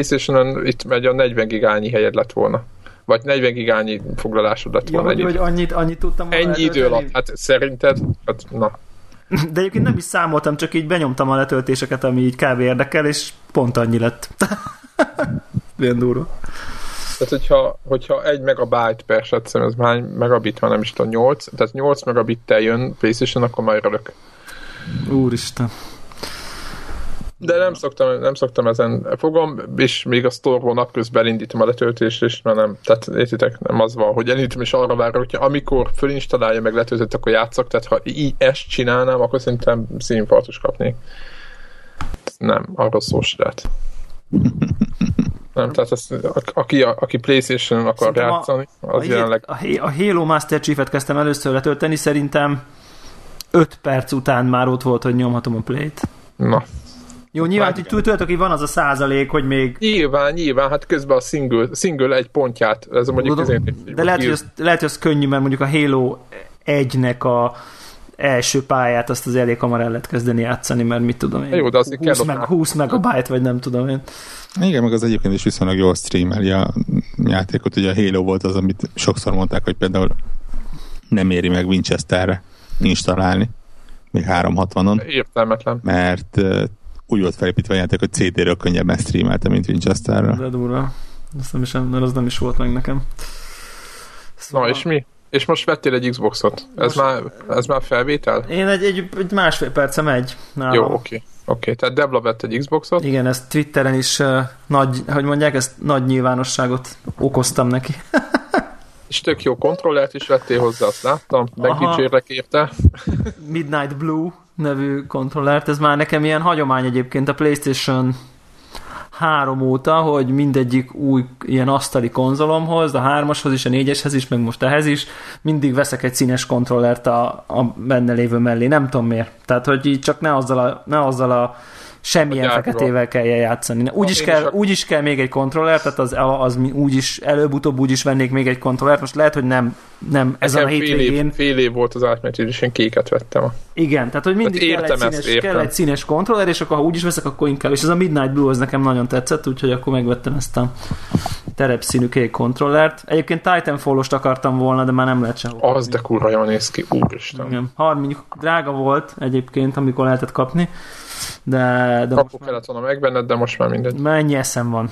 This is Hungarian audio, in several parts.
Playstation-on itt megy a 40 gigányi helyed lett volna. Vagy 40 gigányi foglalásod lett volna. Ja, hogy annyit, annyit tudtam Ennyi idő alatt, hát szerinted, hát na. De egyébként nem is számoltam, csak így benyomtam a letöltéseket, ami így kb. érdekel, és pont annyi lett. Ilyen durva. Tehát, hogyha, hogyha egy megabyte per setszem, ez már megabit van, nem is tudom, 8, tehát 8 megabittel jön PlayStation, akkor majd rölök. Úristen. De nem szoktam, nem szoktam ezen fogom, és még a store napközben indítom a letöltést, és mert nem, tehát értitek, nem az van, hogy elindítom, és arra várok, hogy amikor fölinstalálja meg letöltött, akkor játszok, tehát ha így ezt csinálnám, akkor szerintem színfartos kapnék. Nem, arról szó lehet. Nem, tehát ez, aki, aki Playstation-on akar szerintem játszani, az a, jelenleg... A, a Halo Master Chief-et kezdtem először letölteni, szerintem 5 perc után már ott volt, hogy nyomhatom a play-t. Na, jó, nyilván hogy tudjátok, hogy van az a százalék, hogy még... Nyilván, nyilván, hát közben a single, single egy pontját, ez a mondjuk Tudom, De lehet hogy, az, lehet, hogy az könnyű, mert mondjuk a Halo 1-nek a első pályát azt az elég hamar el lehet kezdeni játszani, mert mit tudom én, Jó, de 20, meg, 20 megabyte, vagy nem tudom én. Igen, meg az egyébként is viszonylag jól streameli a játékot. Ugye a Halo volt az, amit sokszor mondták, hogy például nem éri meg Winchesterre installálni, még 360-on. Értelmetlen. Mert úgy volt felépítve a játék, hogy CD-ről könnyebben streamelte, mint Winchesterre. De durva. Azt nem is, mert az nem is volt meg nekem. Szóval... Na és mi? És most vettél egy Xboxot? Ez, már, ez már felvétel? Én egy, egy, egy másfél perce megy. Nálam. Jó, oké. Okay. Oké, okay, tehát Debla vett egy Xboxot. Igen, ezt Twitteren is uh, nagy, hogy mondják, ezt nagy nyilvánosságot okoztam neki. És tök jó kontrollert is vettél hozzá, azt láttam. Megdicsérlek érte. Midnight Blue nevű kontrollert, ez már nekem ilyen hagyomány egyébként a PlayStation 3 óta, hogy mindegyik új ilyen asztali konzolomhoz, a 3-ashoz is, a 4-eshez is, meg most ehhez is, mindig veszek egy színes kontrollert a, a benne lévő mellé, nem tudom miért. Tehát, hogy így csak ne azzal a, ne azzal a semmilyen feketével kell játszani. Úgy is, kell, úgy is kell még egy kontroller, tehát az, az úgy is, előbb-utóbb úgy is vennék még egy kontrollert. Most lehet, hogy nem, nem ezen a hétvégén. Fél év, fél év volt az átmenet, és én kéket vettem. Igen, tehát hogy mindig hát kell, egy színes, kell egy színes kontroller, és akkor ha úgy is veszek, akkor inkább. És ez a Midnight Blue az nekem nagyon tetszett, úgyhogy akkor megvettem ezt a terepszínű kék kontrollert. Egyébként Titanfall-ost akartam volna, de már nem lehet sem. Az de kurva jól néz ki, úristen. Igen. 30 drága volt egyébként, amikor lehetett kapni. De, de Kapu kellett volna megvenned, de most már mindegy. Mennyi eszem van?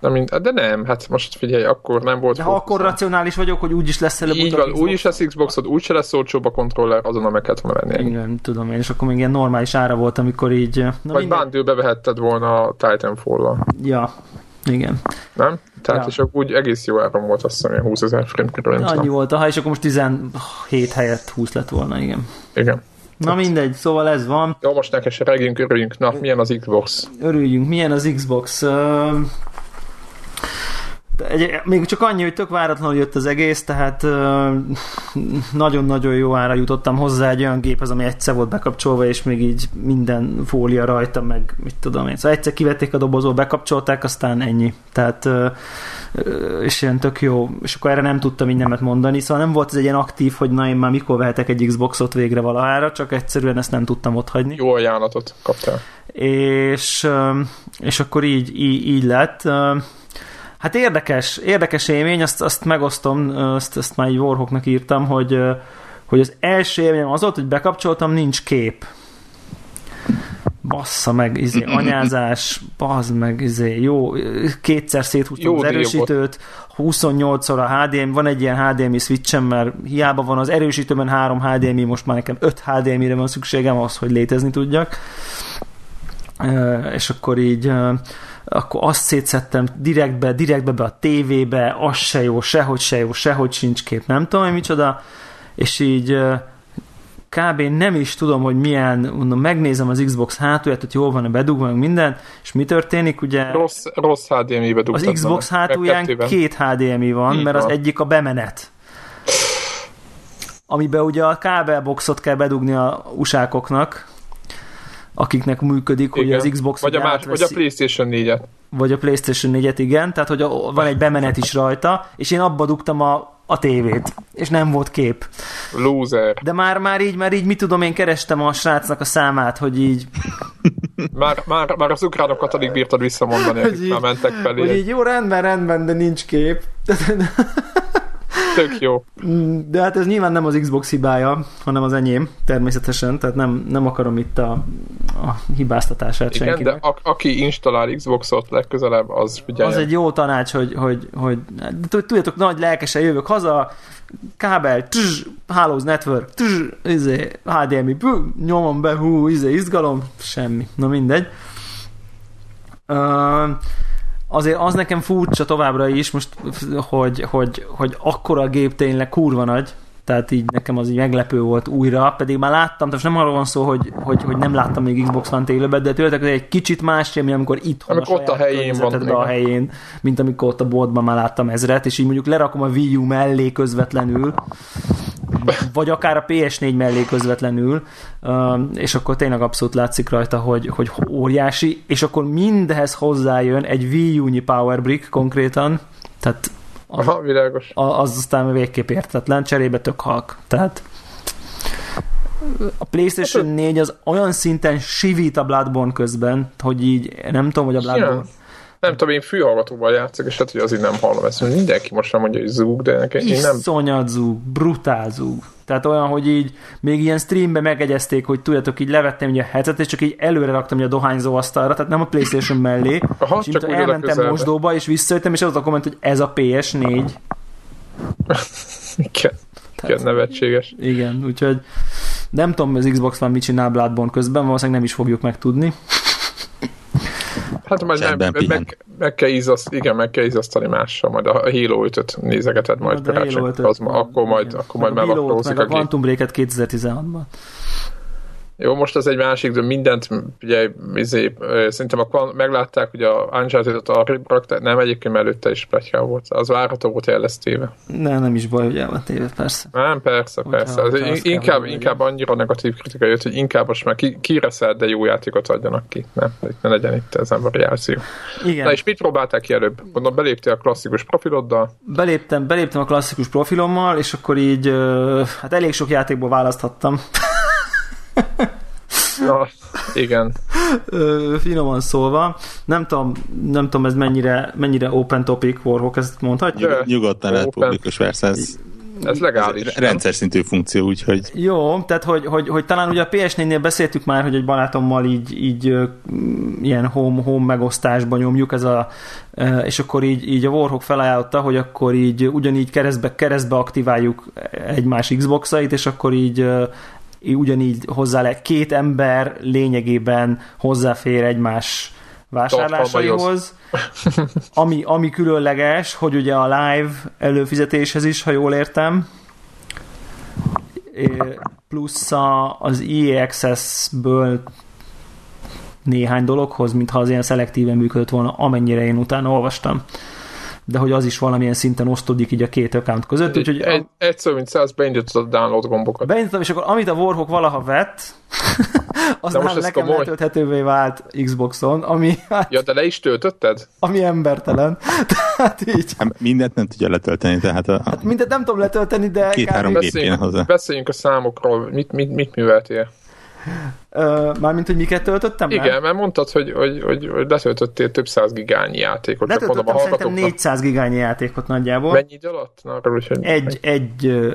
De, mind, de nem, hát most figyelj, akkor nem volt. De ha akkor racionális vagyok, hogy úgyis lesz előbb Így van, úgyis lesz Xboxod, úgyse lesz olcsóbb a kontroller, azonnal meg kellett volna venni. Igen, tudom én, és akkor még ilyen normális ára volt, amikor így... Na Vagy minden... bundle bevehetted volna a Titanfall-ra. Ja, igen. Nem? Tehát ja. és akkor úgy egész jó áron volt, azt hiszem, 20 ezer forint körül. Annyi volt, ha és akkor most 17 helyett 20 lett volna, igen. Igen. Na mindegy, szóval ez van. Jó, most neked se reggünk, örüljünk. Na, milyen az Xbox? Örüljünk, milyen az Xbox? Egy, még csak annyi, hogy tök váratlanul jött az egész, tehát nagyon-nagyon jó ára jutottam hozzá egy olyan géphez, ami egyszer volt bekapcsolva, és még így minden fólia rajta, meg mit tudom én. Szóval egyszer kivették a dobozból, bekapcsolták, aztán ennyi. Tehát és ilyen tök jó, és akkor erre nem tudtam mindenmet mondani, szóval nem volt ez egy ilyen aktív, hogy na én már mikor vehetek egy Xboxot végre valahára, csak egyszerűen ezt nem tudtam ott hagyni. Jó ajánlatot kaptál. És, és akkor így, így, így lett. Hát érdekes, érdekes élmény, azt, azt megosztom, azt, azt már egy Warhawknak írtam, hogy, hogy az első élményem az volt, hogy bekapcsoltam, nincs kép. Bassza meg, izé, anyázás, bazd meg, izé, jó, kétszer széthúztam az erősítőt, 28-szor a HDMI, van egy ilyen HDMI switchem, mert hiába van az erősítőben három HDMI, most már nekem 5 HDMI-re van szükségem az, hogy létezni tudjak. És akkor így akkor azt szétszettem direktbe, direktbe be a tévébe, az se jó, sehogy se jó, sehogy sincs kép, nem tudom, hogy micsoda, és így kb. nem is tudom, hogy milyen, mondom, megnézem az Xbox hátulját, hogy jól van-e bedugva, meg minden, és mi történik, ugye... Rossz, rossz HDMI-be Az Xbox hátulján két HDMI van, Így mert van. az egyik a bemenet. Amiben ugye a kábelboxot kell bedugni a usákoknak, akiknek működik, igen. hogy az Xbox vagy a, más, vagy a PlayStation 4-et. Vagy a PlayStation 4-et, igen, tehát hogy a, van egy bemenet is rajta, és én abba dugtam a, a tévét, és nem volt kép. Loser. De már, már így, már így, mit tudom, én kerestem a srácnak a számát, hogy így Már, már, már az ukránokat alig bírtad visszamondani, Hogy akik így- már mentek felé. Hogy így jó, rendben, rendben, de nincs kép. Tök jó. De hát ez nyilván nem az Xbox hibája, hanem az enyém, természetesen, tehát nem, nem akarom itt a, a hibáztatását Igen, senkinek. de a, aki installál Xboxot legközelebb, az figyeljen. Az egy jó tanács, hogy, hogy, hogy tudjátok, nagy lelkesen jövök haza, kábel, tz, Halows Network, tz, izé, HDMI, pü, nyomom be, hú, izé, izgalom, semmi. Na mindegy. Uh, azért az nekem furcsa továbbra is, most, hogy, hogy, hogy akkora a gép tényleg kurva nagy, tehát így nekem az így meglepő volt újra, pedig már láttam, tehát nem arról van szó, hogy, hogy, hogy nem láttam még Xbox One élőben, de tőletek egy kicsit más semmi, amikor itthon Amikor ott a helyén van, a helyén, mint amikor ott a boltban már láttam ezret, és így mondjuk lerakom a Wii U mellé közvetlenül, vagy akár a PS4 mellé közvetlenül, um, és akkor tényleg abszolút látszik rajta, hogy, hogy óriási, és akkor mindehhez hozzájön egy Wii U-nyi Power Brick konkrétan, tehát az, Aha, világos. az aztán végképp értetlen, cserébe tök halk. Tehát a PlayStation 4 az olyan szinten sivít a Bloodborne közben, hogy így nem tudom, hogy a Bloodborne... Nem tudom, én fülhallgatóval játszok, és hát, hogy azért nem hallom ezt. Mindenki most nem mondja, hogy zúg, de nekem, én nem... Iszonyat zúg, brutál zúg. Tehát olyan, hogy így még ilyen streambe megegyezték, hogy tudjátok, így levettem így a headset, és csak így előre raktam így a dohányzó asztalra, tehát nem a Playstation mellé. Aha, és így csak oda elmentem mosdóba, és visszajöttem, és az a komment, hogy ez a PS4. Igen, igen, nevetséges. Igen, úgyhogy nem tudom, az Xbox van mit csinál Bloodborne közben, valószínűleg nem is fogjuk megtudni. Hát majd nem, Csendben meg, pihen. meg, meg, kell ízaszt, igen, meg kell ízasztani mással, majd a Halo 5-öt nézegeted majd Halo karácsony, 5-öt, az, ma- akkor majd, igen. akkor majd Meg a mellakrózik Halo-t, a meg a gép. Quantum Break-et 2016-ban. Jó, most az egy másik, de mindent, ugye, izé, szerintem akkor meglátták, hogy a Uncharted-ot arrébb rakták, nem, egyébként előtte is pletykál volt. Az várható volt elesztéve. Ne, nem is baj, hogy el van téve, persze. Nem, persze, Hogyha- persze. Kell, inkább, hogy inkább annyira negatív kritika jött, hogy inkább most már ki, kireszel, de jó játékot adjanak ki. Nem, ne legyen itt ez a variáció. Igen. Na és mit próbálták ki előbb? Gondolom beléptél a klasszikus profiloddal. beléptem, beléptem a klasszikus profilommal, és akkor így, hát elég sok játékból választhattam. Na, igen. Ö, finoman szólva. Nem tudom, nem tudom ez mennyire, mennyire open topic, Warhawk, ezt mondhatjuk? De- Nyugodtan lehet publikus verse, ez, legális. ez rendszer szintű funkció, úgyhogy Jó, tehát hogy, hogy, hogy talán ugye a PS4-nél beszéltük már, hogy egy barátommal így, így ilyen home, home megosztásban nyomjuk, ez a, és akkor így, így a Warhawk felajánlotta, hogy akkor így ugyanígy keresztbe, keresztbe aktiváljuk egymás Xbox-ait, és akkor így ugyanígy hozzá lehet, két ember lényegében hozzáfér egymás vásárlásaihoz. Ami, ami különleges, hogy ugye a live előfizetéshez is, ha jól értem, plusz a, az EA Access-ből néhány dologhoz, mintha az ilyen szelektíven működött volna, amennyire én utána olvastam. De hogy az is valamilyen szinten osztódik így a két account között, úgyhogy Egy, egyszer, mint száz beindítottad a download gombokat. beindítottam, és akkor amit a Warhawk valaha vett, az De most ez nekem komoly. letölthetővé vált Xboxon, ami, hát, Ja, de le is töltötted? ami embertelen. Tehát így. hát mindent nem tudja letölteni, tehát a, Hát mindet nem tudom letölteni, de Két-három kéne hozzá. beszéljünk a számokról. Mit, mit, mit műveltél? Mármint, hogy miket töltöttem? le? Igen, mert mondtad, hogy, hogy, hogy, hogy letöltöttél több száz gigányi játékot. Csak mondom a Letöltöttem szerintem hallgatóknak. 400 gigányi játékot nagyjából. Mennyi idő alatt? Na, is, hogy... Egy, egy ö,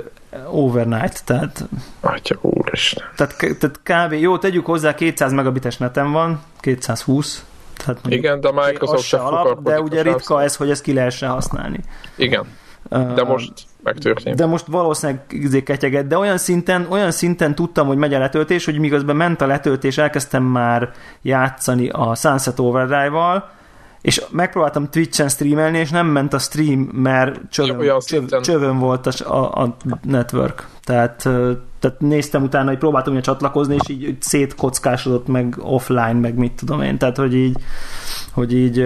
overnight, tehát, Atya úristen. tehát, tehát kb. Jó, tegyük hozzá, 200 megabites netem van, 220. Tehát mondjuk Igen, de a Microsoft se alap, de ugye ritka ez, hogy ezt ki lehessen használni. Igen, de most megtörtént. de most valószínűleg izé ketyeget, de olyan szinten, olyan szinten tudtam, hogy megy a letöltés, hogy miközben ment a letöltés, elkezdtem már játszani a Sunset Overdrive-val, és megpróbáltam Twitch-en streamelni, és nem ment a stream, mert csövön, csöv, szinten. csövön volt a, a network. Tehát, tehát néztem utána, hogy próbáltam ugye csatlakozni, és így szétkockásodott meg offline, meg mit tudom én. Tehát, hogy így, hogy így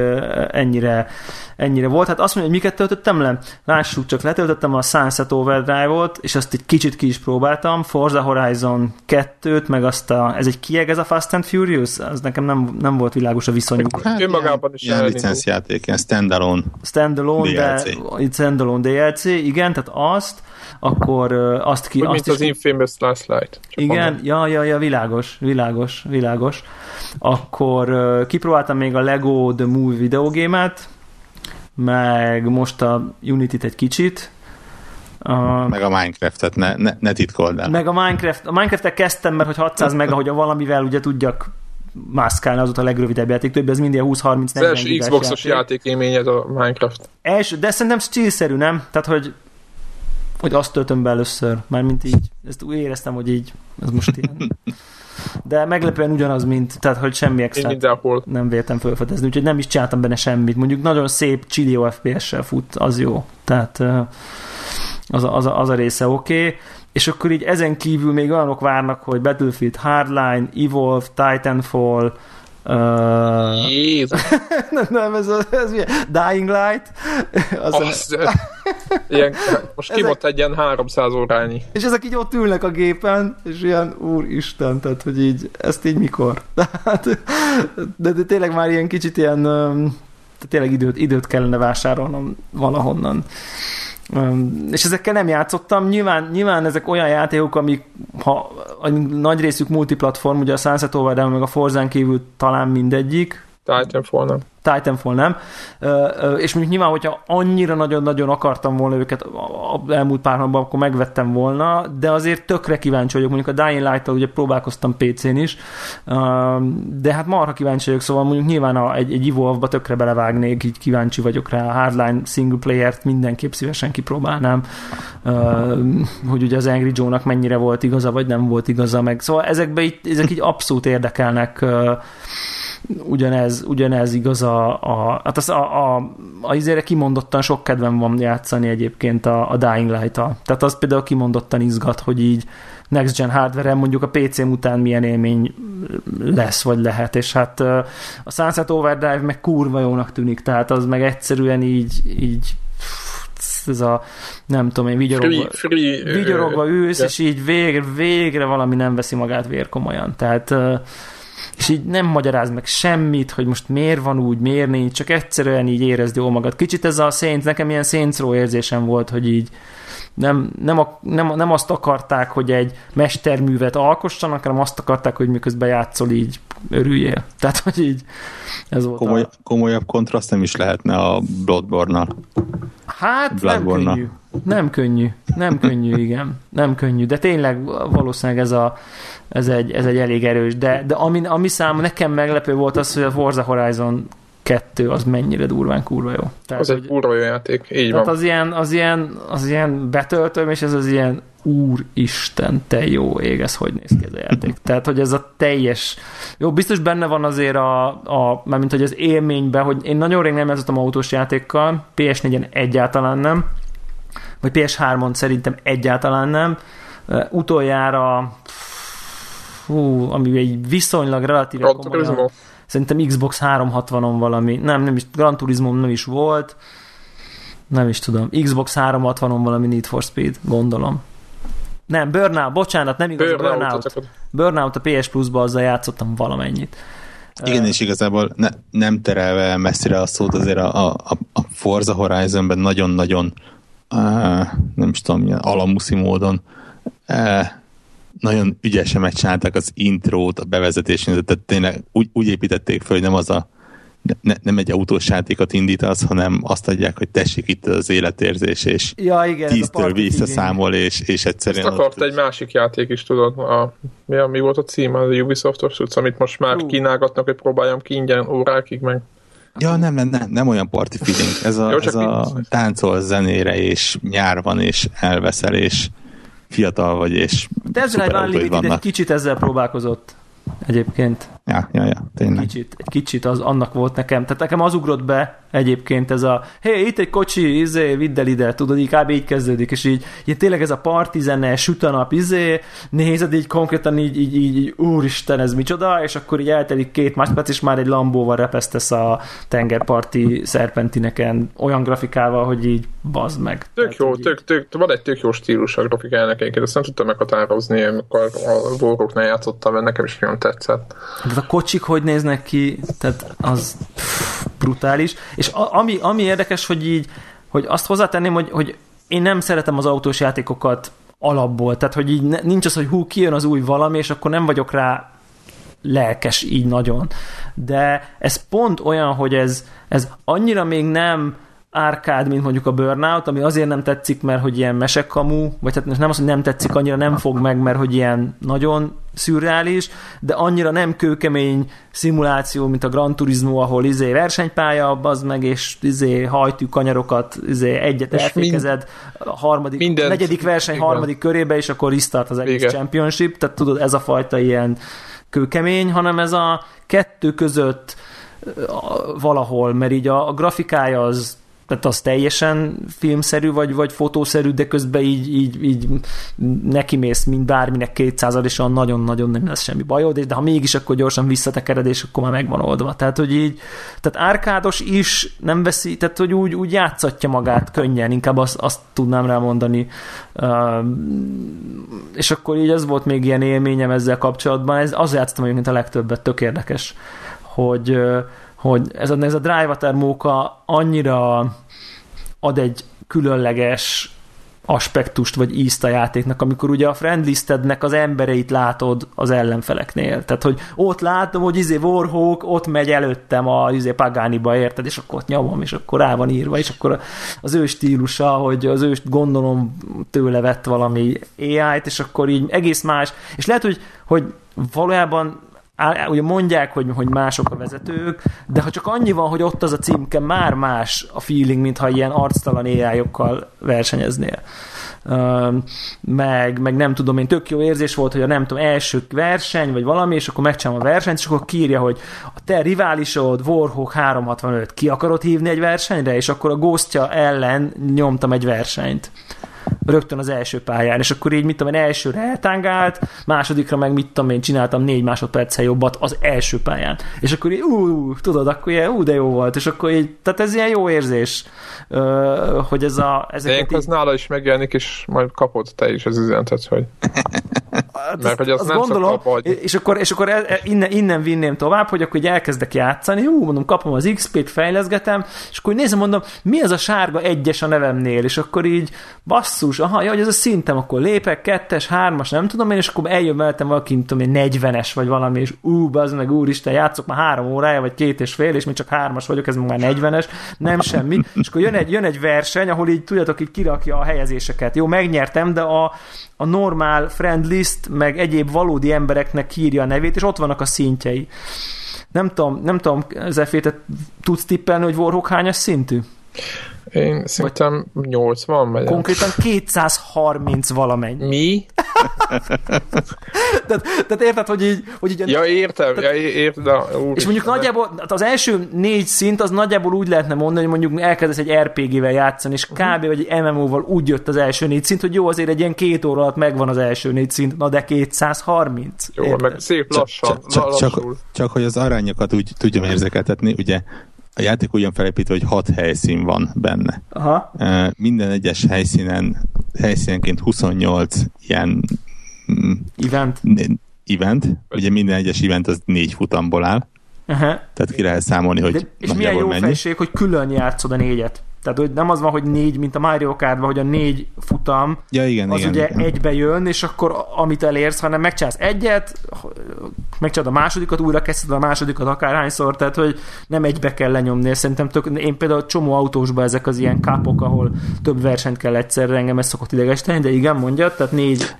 ennyire, ennyire volt. Hát azt mondja, hogy miket töltöttem le? Lássuk, csak letöltöttem a Sunset Overdrive-ot, és azt egy kicsit ki is próbáltam, Forza Horizon 2-t, meg azt a, ez egy kieg ez a Fast and Furious? Az nekem nem, nem volt világos a viszonyuk. hát Önmagában is ilyen licencjáték, ilyen standalone. Standalone, DLC. de standalone DLC, igen, tehát azt, akkor azt ki, Úgy, azt mint is az Infamous Last Light. Csak igen, mondom. ja, ja, ja, világos, világos, világos. Akkor kipróbáltam még a Lego The Movie videogémet, meg most a Unity-t egy kicsit, Uh, meg a Minecraft-et, ne, ne, ne titkold el. Meg a Minecraft, a Minecraft-et kezdtem, mert hogy 600 meg, hogy a valamivel ugye tudjak mászkálni, az a legrövidebb játék, több, ez mindig 20-30-40 Az első Xbox-os játék. játék a Minecraft. Els, de szerintem stílszerű, nem? Tehát, hogy hogy azt töltöm be először, mármint így, ezt úgy éreztem, hogy így, ez most ilyen. De meglepően ugyanaz, mint, tehát, hogy semmi extra nem véltem felfedezni, úgyhogy nem is csináltam benne semmit. Mondjuk nagyon szép Chilio FPS-sel fut, az jó. Tehát az a, az a, az a része oké. Okay. És akkor így ezen kívül még olyanok várnak, hogy Battlefield Hardline, Evolve, Titanfall, Uh, Jézus. nem, nem, ez, a, ez milyen? Dying Light. Az Azt, ilyen, most ki volt egy ilyen 300 órányi. És ezek így ott ülnek a gépen, és ilyen, úristen, tehát, hogy így, ezt így mikor? Tehát, de, de tényleg már ilyen kicsit ilyen, tényleg időt, időt kellene vásárolnom valahonnan. És ezekkel nem játszottam. Nyilván, nyilván ezek olyan játékok, amik ha nagy részük multiplatform, ugye a Sunset Overdrive meg a Forzán kívül talán mindegyik. Titanfall nem. Titanfall nem. És mondjuk nyilván, hogyha annyira nagyon-nagyon akartam volna őket elmúlt pár napban, akkor megvettem volna, de azért tökre kíváncsi vagyok. Mondjuk a Dying Light-tal ugye próbálkoztam PC-n is, de hát marha kíváncsi vagyok, szóval mondjuk nyilván a, egy, egy Evolve-ba tökre belevágnék, így kíváncsi vagyok rá. A Hardline single player-t mindenképp szívesen kipróbálnám, hogy ugye az Angry Joe-nak mennyire volt igaza, vagy nem volt igaza, meg szóval ezekbe így, ezek így abszolút érdekelnek ugyanez, ugyanez igaz a, a hát az a, a, a izére kimondottan sok kedvem van játszani egyébként a, a Dying Light-a. Tehát az például kimondottan izgat, hogy így next gen hardware mondjuk a PC után milyen élmény lesz, vagy lehet, és hát a Sunset Overdrive meg kurva jónak tűnik, tehát az meg egyszerűen így, így ez a, nem tudom én, vigyorogva, free, free, vigyorogva ülsz, yeah. és így végre, végre valami nem veszi magát vérkomolyan. Tehát és így nem magyaráz meg semmit, hogy most miért van úgy, miért nincs, csak egyszerűen így érezd jól magad. Kicsit ez a szént, nekem ilyen széntró érzésem volt, hogy így nem, nem, a, nem, nem azt akarták, hogy egy mesterművet alkossanak, hanem azt akarták, hogy miközben játszol, így örüljél. Tehát, hogy így ez volt Komoly, a... Komolyabb kontraszt nem is lehetne a Bloodborne-nal. Hát nem könnyű. Nem könnyű. Nem könnyű, igen. Nem könnyű. De tényleg valószínűleg ez, a, ez, egy, ez egy elég erős. De, de ami, ami szám nekem meglepő volt az, hogy a Forza Horizon kettő az mennyire durván kurva jó. Tehát, az hogy, egy kurva jó játék, így tehát van. Az ilyen, az, ilyen, az ilyen betöltöm, és ez az ilyen úristen, te jó ég, ez hogy néz ki ez a játék. Tehát, hogy ez a teljes... Jó, biztos benne van azért a, a mint hogy az élményben, hogy én nagyon rég nem játszottam autós játékkal, PS4-en egyáltalán nem, vagy PS3-on szerintem egyáltalán nem. Utoljára fú, ami egy viszonylag relatíve komolyan, szerintem Xbox 360-on valami, nem, nem is, Gran Turismo nem is volt, nem is tudom, Xbox 360-on valami Need for Speed, gondolom. Nem, Burnout, bocsánat, nem igaz, Burnout. Burnout, Burnout a PS Plus-ba azzal játszottam valamennyit. Igen, és igazából ne, nem terelve messzire a szót, azért a, a, a Forza Horizonben nagyon-nagyon uh, nem is tudom, milyen alamuszi módon uh, nagyon ügyesen megcsinálták az intrót, a bevezetésén, tehát tényleg úgy, úgy építették föl, hogy nem az a ne, nem egy autós játékot indítasz, hanem azt adják, hogy tessék itt az életérzés, és ja, igen, tíztől visszaszámol, és, és egyszerűen... Ezt akart egy másik játék is, tudod, a, mi, a, mi volt a cím, az a Ubisoft-os amit most már uh. kínálgatnak, hogy próbáljam ki ingyen órákig, meg Ja, nem, nem, nem, nem olyan party feeling. Ez a, Jó, ez a táncol zenére, és nyár van, és elveszel, és fiatal vagy, és Dead Unlimited egy kicsit ezzel próbálkozott egyébként. Ja, ja, ja, tényleg. Egy kicsit, egy kicsit az, annak volt nekem. Tehát nekem az ugrott be egyébként ez a hé, hey, itt egy kocsi, izé, vidd el ide, tudod, így kb. így kezdődik, és így, így tényleg ez a parti zene, süt a nap, izé, nézed így konkrétan így, így, így, így, úristen, ez micsoda, és akkor így eltelik két másodperc, és már egy lambóval repesztesz a tengerparti szerpentineken olyan grafikával, hogy így bazd meg. Tök jó, így... tök, tök, van egy tök jó stílus a grafikájának, egyébként ezt nem tudtam meghatározni, amikor a Warrocknál játszottam, mert nekem is nagyon tetszett. De a kocsik hogy néznek ki, tehát az pff, brutális. És a, ami, ami érdekes, hogy így, hogy azt hozzátenném, hogy, hogy én nem szeretem az autós játékokat alapból, tehát hogy így nincs az, hogy hú, kijön az új valami, és akkor nem vagyok rá lelkes így nagyon. De ez pont olyan, hogy ez, ez annyira még nem árkád, mint mondjuk a Burnout, ami azért nem tetszik, mert hogy ilyen mesekamú, vagy hát nem az, hogy nem tetszik, annyira nem fog meg, mert hogy ilyen nagyon szürreális, de annyira nem kőkemény szimuláció, mint a Gran Turismo, ahol izé versenypálya, az meg, és izé hajtű kanyarokat, izé egyet és elfékezed, mind, a harmadik, mindent, negyedik verseny igen. harmadik körébe, és akkor restart az egész igen. championship, tehát tudod, ez a fajta ilyen kőkemény, hanem ez a kettő között valahol, mert így a, a grafikája az tehát az teljesen filmszerű, vagy, vagy fotószerű, de közben így, így, így nekimész, mint bárminek kétszázalésan nagyon-nagyon nem lesz semmi bajod, de ha mégis, akkor gyorsan visszatekered, és akkor már megvan oldva. Tehát, hogy így, tehát árkádos is nem veszi, tehát, hogy úgy, úgy játszatja magát könnyen, inkább azt, azt tudnám rá mondani. Uh, és akkor így ez volt még ilyen élményem ezzel kapcsolatban, ez, az játszottam egyébként a legtöbbet, tök érdekes, hogy uh, hogy ez a, ez a Drive móka annyira ad egy különleges aspektust vagy ízt a játéknak, amikor ugye a friendlistednek az embereit látod az ellenfeleknél. Tehát, hogy ott látom, hogy izé Warhawk ott megy előttem a izé Pagániba, érted? És akkor ott nyomom, és akkor rá van írva, és akkor az ő stílusa, hogy az ő gondolom tőle vett valami AI-t, és akkor így egész más. És lehet, hogy, hogy valójában ugye mondják, hogy, hogy mások a vezetők, de ha csak annyi van, hogy ott az a címke, már más a feeling, mintha ilyen arctalan ai versenyeznél. Meg, meg nem tudom én, tök jó érzés volt, hogy a nem tudom, első verseny, vagy valami, és akkor megcsinálom a versenyt, és akkor kírja, hogy a te riválisod, Warhawk 365, ki akarod hívni egy versenyre, és akkor a ghostja ellen nyomtam egy versenyt rögtön az első pályán, és akkor így mit tudom én, elsőre eltángált, másodikra meg mit tudom én, csináltam négy másodperccel jobbat az első pályán. És akkor így, ú, tudod, akkor ilyen, ú, de jó volt, és akkor így, tehát ez ilyen jó érzés, hogy ez a... Ezeket de így... nála is megjelenik, és majd kapod te is az üzenetet, hogy... Hát Mert hogy az azt nem gondolom, és akkor, és akkor innen, innen vinném tovább, hogy akkor így elkezdek játszani, jó, mondom, kapom az XP-t, fejleszgetem, és akkor nézem, mondom, mi ez a sárga egyes a nevemnél, és akkor így basszus, aha, hogy ez a szintem, akkor lépek, kettes, hármas, nem tudom én, és akkor eljön mellettem valaki, nem tudom én, 40-es vagy valami, és ú, bazd meg, úristen, játszok már három órája, vagy két és fél, és még csak hármas vagyok, ez már 40-es, nem semmi, és akkor jön egy, jön egy verseny, ahol így tudjátok, így kirakja a helyezéseket. Jó, megnyertem, de a, a normál friend list, meg egyéb valódi embereknek írja a nevét, és ott vannak a szintjei. Nem tudom, nem tudom, Zefé, te tudsz tippelni, hogy Warhawk hányas szintű? Én szerintem 80 megy. Konkrétan 230 valamennyi. Mi? tehát, tehát érted, hogy így... Hogy így ja, értem, tehát, ja, értem. Úr, és mondjuk de... nagyjából, az első négy szint az nagyjából úgy lehetne mondani, hogy mondjuk elkezdesz egy RPG-vel játszani, és kb. vagy egy MMO-val úgy jött az első négy szint, hogy jó, azért egy ilyen két óra alatt megvan az első négy szint, na de 230. Jó, érted? meg szép lassan, csak, csak, csak, csak, hogy az arányokat úgy tudjam érzékeltetni, ugye a játék ugyan felépítve, hogy hat helyszín van benne. Aha. Minden egyes helyszínen, helyszínenként 28 ilyen mm, event. event. Ugye minden egyes event az négy futamból áll. Aha. Tehát ki lehet számolni, hogy De, És milyen jó mennyi. fejség, hogy külön játszod a négyet. Tehát, hogy nem az van, hogy négy, mint a Mario kart hogy a négy futam, ja, igen, az igen, ugye igen. egybe jön, és akkor amit elérsz, hanem megcsinálsz egyet, megcsinálod a másodikat, újra kezded a másodikat akárhányszor, tehát, hogy nem egybe kell lenyomni. Szerintem tök, én például csomó autósban ezek az ilyen kápok, ahol több versenyt kell egyszerre, engem ez szokott idegesíteni, de igen, mondja, tehát négy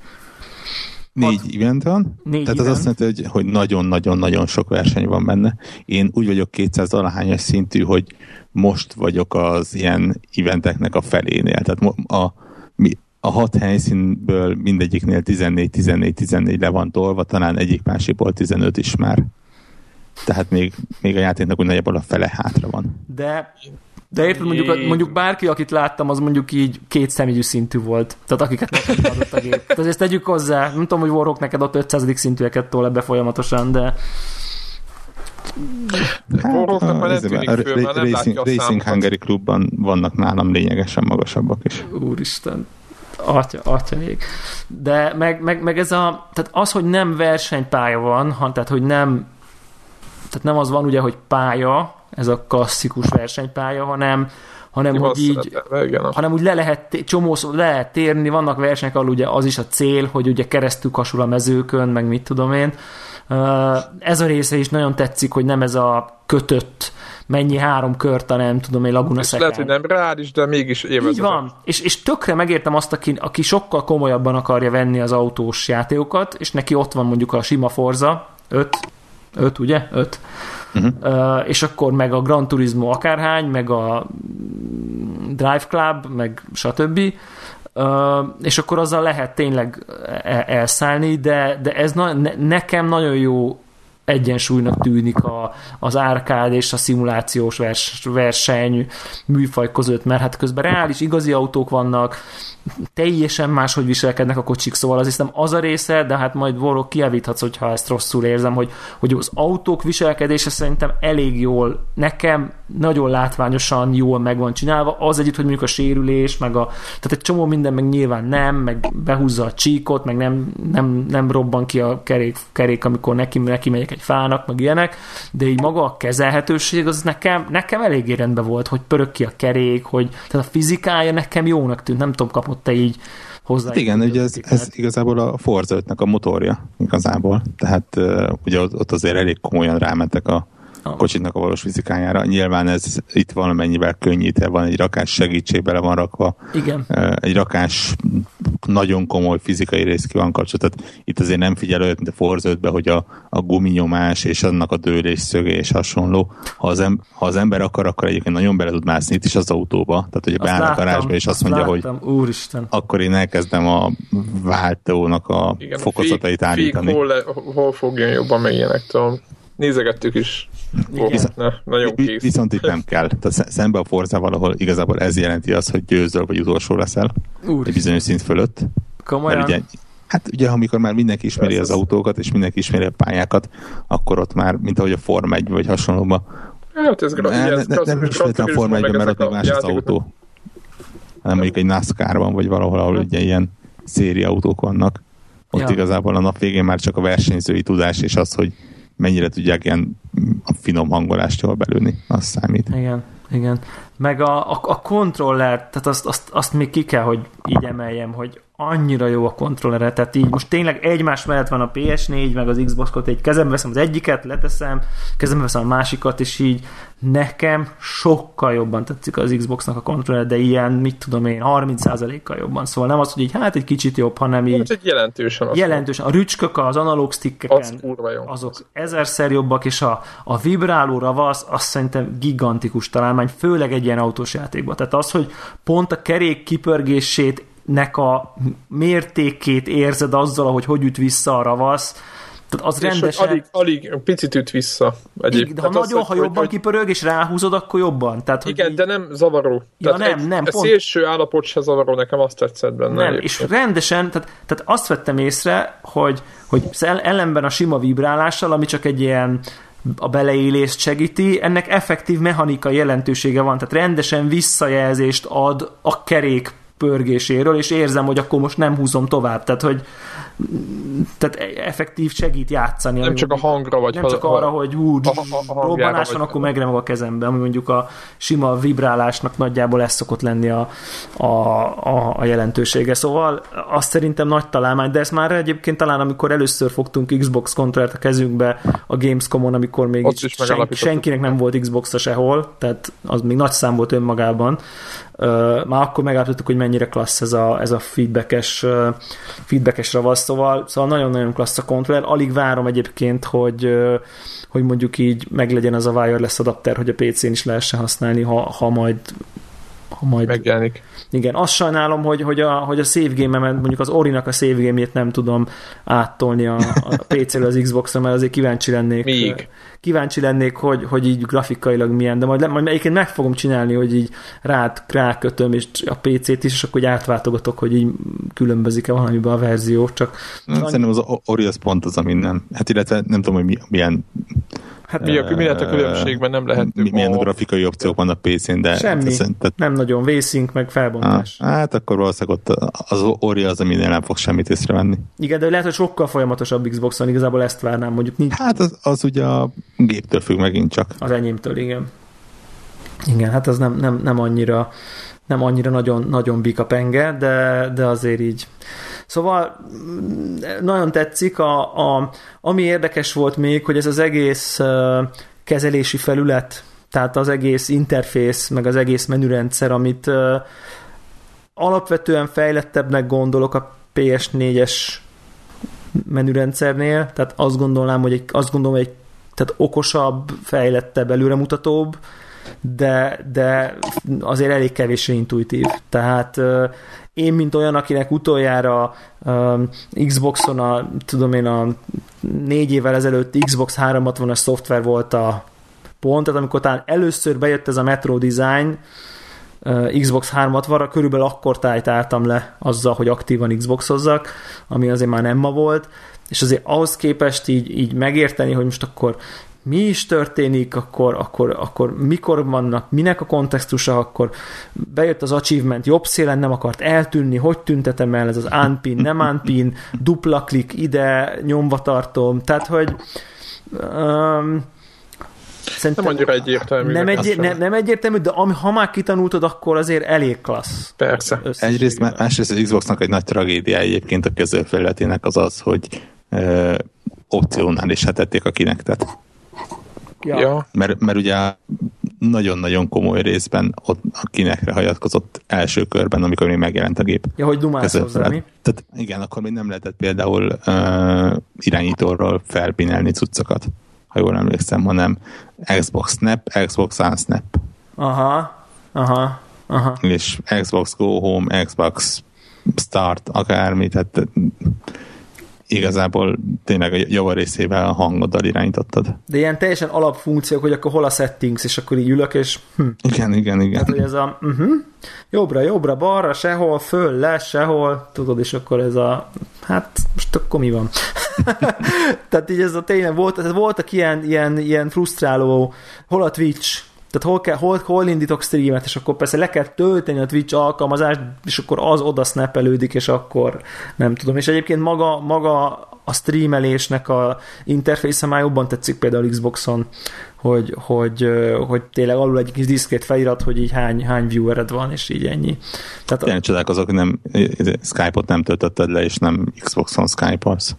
Négy hat, event van, négy tehát event. az azt jelenti, hogy, hogy nagyon-nagyon-nagyon sok verseny van benne. Én úgy vagyok 200 alahányas szintű, hogy most vagyok az ilyen eventeknek a felénél. Tehát a, mi, a hat helyszínből mindegyiknél 14-14-14 le van tolva, talán egyik másikból 15 is már. Tehát még, még a játéknak úgy nagyjából a fele hátra van. De de érted, mondjuk, mondjuk bárki, akit láttam, az mondjuk így két személyű szintű volt. Tehát akiket neked adott a gép. Tehát ezt tegyük hozzá. Nem tudom, hogy Warhawk neked ott 500. szintűeket tol ebbe folyamatosan, de... Hát, a, a, a, Racing, Racing Hungary klubban vannak nálam lényegesen magasabbak is. Úristen. Atya, atya ég. De meg, meg, meg, ez a, tehát az, hogy nem versenypálya van, han, tehát hogy nem tehát nem az van ugye, hogy pálya, ez a klasszikus versenypálya, hanem hanem Ki hogy így, igen. hanem úgy le lehet, csomó le lehet térni, vannak versenyek, ahol ugye az is a cél, hogy ugye keresztül kasul a mezőkön, meg mit tudom én, Ez a része is nagyon tetszik, hogy nem ez a kötött mennyi három kört a nem tudom, egy Laguna És lehet, hogy nem reális, de mégis élvezett. Így van, és, és tökre megértem azt, aki, aki sokkal komolyabban akarja venni az autós játékokat, és neki ott van mondjuk a sima Forza, 5, 5 ugye? 5. Uh-huh. Uh, és akkor meg a Gran Turismo akárhány, meg a Drive Club, meg stb. Uh, és akkor azzal lehet tényleg elszállni, de, de ez na, ne, nekem nagyon jó egyensúlynak tűnik a, az árkád és a szimulációs vers, verseny műfaj között, mert hát közben reális, igazi autók vannak, teljesen máshogy viselkednek a kocsik, szóval az hiszem az a része, de hát majd voló kiavíthatsz, hogyha ezt rosszul érzem, hogy, hogy az autók viselkedése szerintem elég jól, nekem nagyon látványosan jól meg van csinálva, az együtt, hogy mondjuk a sérülés, meg a, tehát egy csomó minden meg nyilván nem, meg behúzza a csíkot, meg nem, nem, nem robban ki a kerék, kerék amikor neki, neki megyek egy fának, meg ilyenek, de így maga a kezelhetőség az nekem, nekem elég rendben volt, hogy pörög ki a kerék, hogy tehát a fizikája nekem jónak tűnt, nem tudom, kapott te így hozzá. Hát igen, ugye ez, ez igazából a Forza 5 a motorja igazából, tehát uh, ugye ott azért elég komolyan rámentek a a kocsinak a valós fizikájára. Nyilván ez itt valamennyivel könnyítve van, egy rakás segítség bele van rakva. Igen. Egy rakás nagyon komoly fizikai rész ki van kapcsolat. Tehát itt azért nem figyel olyat, mint a Forza hogy a, a guminyomás és annak a dőlés szöge és hasonló. Ha az, em, ha az ember akar, akkor egyébként nagyon bele tud mászni itt is az autóba. Tehát, hogy beáll a garázsba és azt, azt mondja, láttam. hogy Úristen. akkor én elkezdem a váltónak a Igen, fokozatait állítani. Hol, hol fogjon jobban meg ilyenek, tudom nézegettük is. Ne, nagyon kész. Viszont itt nem kell. Tehát szembe a Forzával, ahol igazából ez jelenti azt, hogy győzöl vagy utolsó leszel. Úr. Egy bizonyos szint fölött. Komolyan? ugye, hát ugye, amikor már mindenki ismeri Persze. az autókat, és mindenki ismeri a pályákat, akkor ott már, mint ahogy a Form 1 vagy hasonlóban. Hát ez, ne, ne, ne, nem is a Form 1 mert ott más az autó. Hanem mondjuk egy NASCAR-ban, vagy valahol, ahol ugye ilyen autók vannak. Ott ja. igazából a nap végén már csak a versenyzői tudás, és az, hogy mennyire tudják ilyen a finom hangolást jól belülni, az számít. Igen, igen. Meg a, a, a kontroller, tehát azt, azt, azt még ki kell, hogy így emeljem, hogy annyira jó a kontrollere, tehát így most tényleg egymás mellett van a PS4, meg az Xbox-ot, egy kezembe veszem az egyiket, leteszem, kezembe veszem a másikat, és így nekem sokkal jobban tetszik az Xbox-nak a kontroller, de ilyen, mit tudom én, 30%-kal jobban. Szóval nem az, hogy így hát egy kicsit jobb, hanem így... egy jelentősen. Jelentősen. A rücskök az analóg stickeken, az azok ezerszer jobbak, és a, a vibráló ravasz, azt szerintem gigantikus találmány, főleg egy ilyen autós játékban. Tehát az, hogy pont a kerék kipörgését nek a mértékét érzed azzal, hogy hogy üt vissza a ravasz, tehát az és rendesen... Alig, alig picit üt vissza. Egyéb. De ha hát nagyon, az, ha hogy, jobban hogy... kipörög és ráhúzod, akkor jobban. Tehát, igen, hogy... de nem zavaró. Ja, tehát nem, egy, nem. Pont... szélső állapot se zavaró, nekem azt tetszett benne. Nem, egyébként. és rendesen, tehát, tehát azt vettem észre, hogy, hogy ellenben a sima vibrálással, ami csak egy ilyen a beleélést segíti, ennek effektív mechanika jelentősége van, tehát rendesen visszajelzést ad a kerék pörgéséről, és érzem, hogy akkor most nem húzom tovább. Tehát, hogy tehát effektív segít játszani. Nem csak a hangra vagy. Nem ha, csak arra, hogy hú, robbanás van, akkor megremeg a kezembe, ami mondjuk a sima vibrálásnak nagyjából ez szokott lenni a, a, a, a jelentősége. Szóval azt szerintem nagy találmány, de ezt már egyébként talán amikor először fogtunk Xbox kontrollert a kezünkbe a Gamescom-on, amikor még sen, senkinek nem volt Xbox-a sehol, tehát az még nagy szám volt önmagában, már akkor megállapítottuk, hogy mennyire klassz ez a, ez a feedbackes, feedbackes ravasz, szóval, szóval nagyon-nagyon klassz a kontroller. Alig várom egyébként, hogy, hogy mondjuk így meglegyen az a wireless adapter, hogy a PC-n is lehessen használni, ha, ha majd ha majd... Megjelenik. Igen, azt sajnálom, hogy, hogy a, hogy a save game mondjuk az Orinak a save game nem tudom áttolni a, a PC-ről az Xbox-ra, mert azért kíváncsi lennék. Még. Kíváncsi lennék, hogy, hogy így grafikailag milyen, de majd, majd egyébként meg fogom csinálni, hogy így rád, rákötöm és a PC-t is, és akkor így átváltogatok, hogy így különbözik-e valamiben a verzió, csak... Szerintem az Ori az pont az, ami nem. Hát illetve nem tudom, hogy milyen Hát mi, a, mi lehet a különbségben, nem lehet. Mi, milyen a... grafikai opciók vannak PC-n, de... Semmi, tehát... nem nagyon vészink, meg felbontás. Ah, hát akkor valószínűleg ott az Ori az, aminél nem fog semmit észrevenni. Igen, de lehet, hogy sokkal folyamatosabb Xbox-on, igazából ezt várnám, mondjuk nincs. Hát az, az ugye a géptől függ megint csak. Az enyémtől, igen. Igen, hát az nem, nem, nem annyira nem annyira nagyon, nagyon bika penge, de, de azért így Szóval mm, nagyon tetszik, a, a, ami érdekes volt még, hogy ez az egész kezelési felület, tehát az egész interfész, meg az egész menürendszer, amit alapvetően fejlettebbnek gondolok a PS4-es menürendszernél, tehát azt gondolnám, hogy egy, azt gondolom, hogy egy tehát okosabb, fejlettebb, előremutatóbb, de, de azért elég kevésre intuitív. Tehát én, mint olyan, akinek utoljára Xboxon a, tudom én, a négy évvel ezelőtt Xbox 360-as szoftver volt a pont, tehát amikor talán először bejött ez a Metro Design, Xbox 360-ra, körülbelül akkor tájtáltam le azzal, hogy aktívan Xboxozzak, ami azért már nem ma volt, és azért ahhoz képest így, így megérteni, hogy most akkor mi is történik, akkor, akkor, akkor mikor vannak, minek a kontextusa, akkor bejött az achievement jobb szélen, nem akart eltűnni, hogy tüntetem el, ez az unpin, nem unpin, dupla klik ide, nyomva tartom, tehát hogy um, Szerintem nem annyira egyértelmű. Nem, egy, nem, nem egyértelmű, de ami, ha már kitanultad, akkor azért elég klassz. Persze. Egyrészt, másrészt az Xboxnak egy nagy tragédia egyébként a közölfelületének az az, hogy ö, opcionális tették a kinektet. Ja. Ja. Mert, mert ugye nagyon-nagyon komoly részben ott a kinekre hagyatkozott első körben, amikor még megjelent a gép. Ja, hogy dumálsz hozzá, mi? Tehát igen, akkor még nem lehetett például uh, irányítóról felpinelni cuccokat, ha jól emlékszem, hanem Xbox Snap, Xbox Unsnap. Aha, aha, aha. És Xbox Go Home, Xbox Start, akármi, tehát igazából tényleg a javarészével a hangoddal irányítottad. De ilyen teljesen alapfunkciók, hogy akkor hol a settings, és akkor így ülök, és hm. Igen, igen, igen. Tehát, hogy ez a uh-huh, jobbra, jobbra, balra, sehol, föl, le, sehol, tudod, és akkor ez a hát most akkor mi van? Tehát így ez a tényleg volt, ez voltak ilyen, ilyen, ilyen frusztráló, hol a Twitch, tehát hol, kell, hol, hol indítok streamet, és akkor persze le kell tölteni a Twitch alkalmazást, és akkor az oda snapelődik, és akkor nem tudom. És egyébként maga, maga a streamelésnek a interfésze már jobban tetszik például Xboxon, hogy, hogy, hogy tényleg alul egy kis diszkrét felirat, hogy így hány, hány viewered van, és így ennyi. Tehát Ilyen csodálkozok, hogy nem, Skype-ot nem töltötted le, és nem Xboxon Skype-olsz.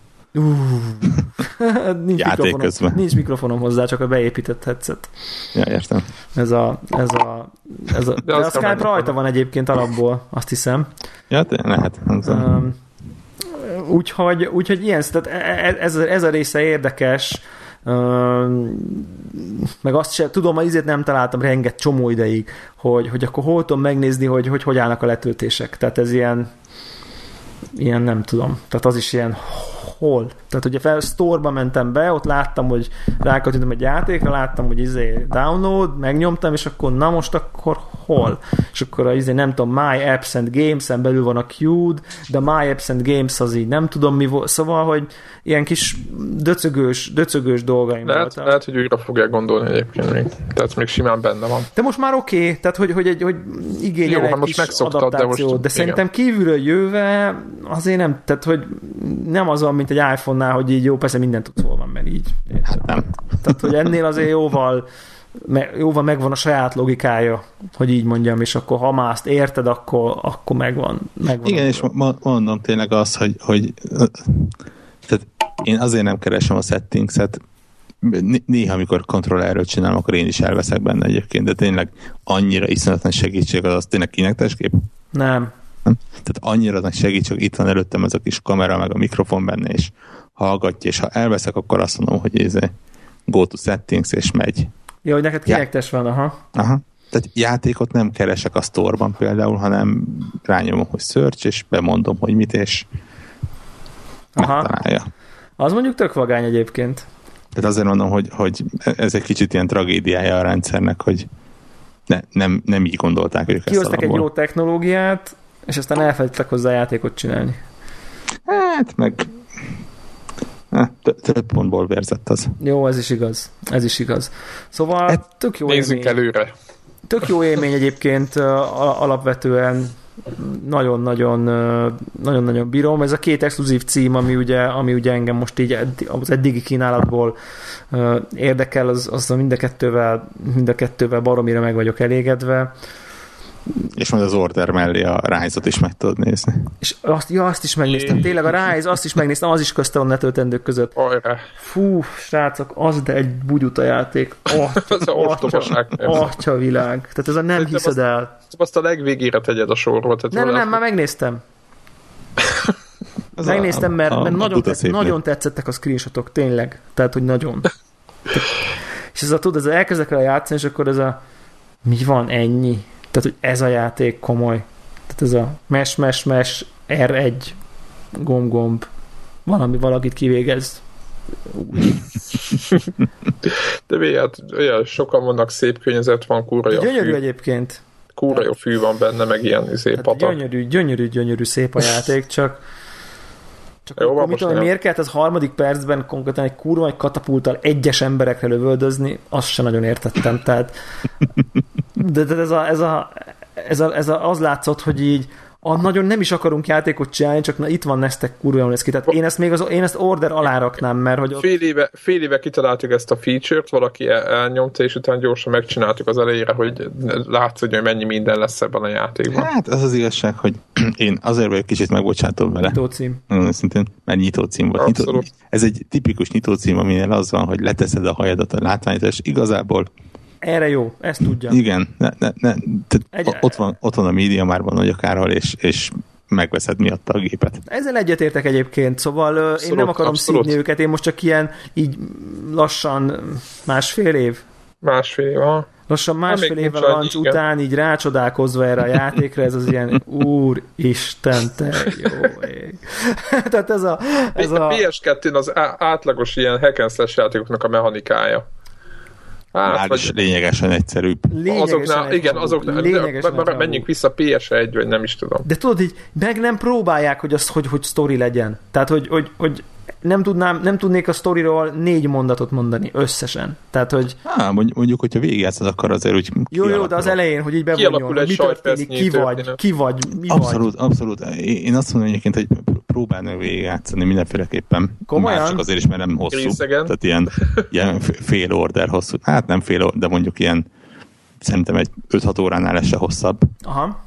Nincs, mikrofonom, nincs mikrofonom hozzá, csak a beépített headset. Ja, értem. Ez a, ez a, ez a, de, de a Skype rajta van egyébként alapból, azt hiszem. Ja, lehet. Um, úgyhogy, úgyhogy ilyen, tehát e- e- ez, ez a része érdekes, meg azt sem, tudom, hogy izét nem találtam renget csomó ideig, hogy, hogy akkor hol tudom megnézni, hogy, hogy hogy állnak a letöltések. Tehát ez ilyen ilyen nem tudom. Tehát az is ilyen hol. Tehát ugye fel store mentem be, ott láttam, hogy rákattintom egy játékra, láttam, hogy izé download, megnyomtam, és akkor na most akkor hol? És akkor a izé nem tudom, My Apps and Games-en belül van a Qt, de My Apps and Games az így nem tudom mi volt. Szóval, hogy ilyen kis döcögős, döcögős dolgaim lehet, voltak. Lehet, hogy újra fogják gondolni egyébként még. Tehát még simán benne van. De most már oké, okay, tehát hogy, hogy, egy, hogy igényel Jó, egy hát most megszoktad, de, most, de szerintem kívülről jöve azért nem, tehát hogy nem az van, mint egy iPhone-nál, hogy így jó, persze minden tudsz hol van, mert így. Hát nem. Tehát, hogy ennél azért jóval jóval megvan a saját logikája, hogy így mondjam, és akkor ha már azt érted, akkor, akkor megvan. megvan Igen, és mondom tényleg az, hogy, hogy tehát én azért nem keresem a settings-et, néha, amikor kontrollerről csinálom, akkor én is elveszek benne egyébként, de tényleg annyira iszonyatlan segítség az, az tényleg kinek kép? Nem. Tehát annyira nagy segítség, itt van előttem ez a kis kamera, meg a mikrofon benne, és hallgatja, és ha elveszek, akkor azt mondom, hogy ez go to settings, és megy. Jó, hogy neked kinektes ja. van, aha. Aha. Tehát játékot nem keresek a sztorban például, hanem rányomom, hogy search, és bemondom, hogy mit, és Aha. megtalálja. Az mondjuk tök vagány egyébként. Tehát azért mondom, hogy, hogy ez egy kicsit ilyen tragédiája a rendszernek, hogy ne, nem, nem így gondolták ők Kihoztak egy jó technológiát, és aztán elfelejtettek hozzá játékot csinálni. Hát, meg több pontból vérzett az. Jó, ez is igaz. Ez is igaz. Szóval hát, tök jó Nézzük élmény. előre. Tök jó élmény egyébként alapvetően nagyon-nagyon nagyon-nagyon bírom. Ez a két exkluzív cím, ami ugye, ami ugye engem most így az eddigi kínálatból érdekel, az, az mind a kettővel, mind a kettővel baromira meg vagyok elégedve. És majd az Order mellé a Rise-ot is meg tudod nézni. És azt, ja, azt is megnéztem. Tényleg a Rise, azt is megnéztem, az is közte van netöltendők között. Ajrá. Fú, srácok, az de egy bugyuta játék. Ez a ostobaság. Atya, atya világ. Tehát ez a nem Szerintem hiszed el. Azt a legvégére tegyed a sorba. Tehát Nem, nem, nem, már megnéztem. Az Megnéztem, mert, a, mert nagyon, tetsz, nagyon tetszettek a screenshotok, tényleg. Tehát, hogy nagyon. és ez a, tudod, ez a, elkezdek el játszani, és akkor ez a mi van, ennyi? Tehát, hogy ez a játék komoly. Tehát ez a mes, mes, mes, R1 gomb, gomb. Valami valakit kivégez. De mi, hát olyan sokan vannak, szép környezet van, kurva jó Gyönyörű fű, egyébként. kurva jó fű van benne, meg ilyen izé, Tehát patak. gyönyörű, gyönyörű, gyönyörű szép a játék, csak csak Jó, akkor, mit tudom, miért kellett az harmadik percben konkrétan egy kurva egy katapulttal egyes emberekre lövöldözni, azt sem nagyon értettem. Tehát, de, de ez, a, ez, a, ez, a, ez a, az látszott, hogy így a nagyon nem is akarunk játékot csinálni, csak na itt van Nestek kurva jól néz ki. Tehát én ezt még az, én ezt order alá raknám, mert hogy ott, Fél éve, fél éve kitaláltuk ezt a feature-t, valaki el, elnyomta, és utána gyorsan megcsináltuk az elejére, hogy látszik, hogy mennyi minden lesz ebben a játékban. Hát az az igazság, hogy én azért vagyok kicsit megbocsátom vele. nyitó cím. Nagyon őszintén, mert nyitó cím volt. Nyitó, ez egy tipikus nyitó cím, aminél az van, hogy leteszed a hajadat a látványra, és igazából Erre jó, ezt tudja. igen, ne, ne, ne, tehát Egy- ott, van, ott van a média márban nagy akárhol, és, és megveszed miatta a gépet. Ezzel egyetértek egyébként, szóval ö, én Abszolút, nem akarom abszolút. szídni őket, én most csak ilyen így lassan másfél év, Másfél év, aha. lassan másfél még évvel a igen. után így rácsodálkozva erre a játékra, ez az ilyen úristen, te jó ég. Tehát ez a, ez a a PS2-n az átlagos ilyen hack and slash játékoknak a mechanikája. Hát, Már is vagy lényegesen egyszerűbb. lényegesen azoknál, igen, azoknál, lényegesen de, menjünk vissza PS1, vagy nem is tudom. De tudod, így meg nem próbálják, hogy az, hogy, hogy sztori legyen. Tehát, hogy, hogy, hogy nem, tudnám, nem tudnék a sztoriról négy mondatot mondani összesen. Tehát, hogy Á, mondjuk, mondjuk, hogyha végigjátszod, akkor azért úgy Jó, jó, de az elején, hogy így bevonjon, hogy mi történik, ki sajtpercnyi vagy, történet. ki vagy, mi Abszolút, abszolút. Én azt mondom egyébként, hogy próbálj meg végigjátszani mindenféleképpen. Komolyan? Már csak azért is, mert nem hosszú. Részegen? Tehát ilyen, ilyen fél order hosszú. Hát nem fél order, de mondjuk ilyen szerintem egy 5-6 óránál lesz se hosszabb. vagy. Aha.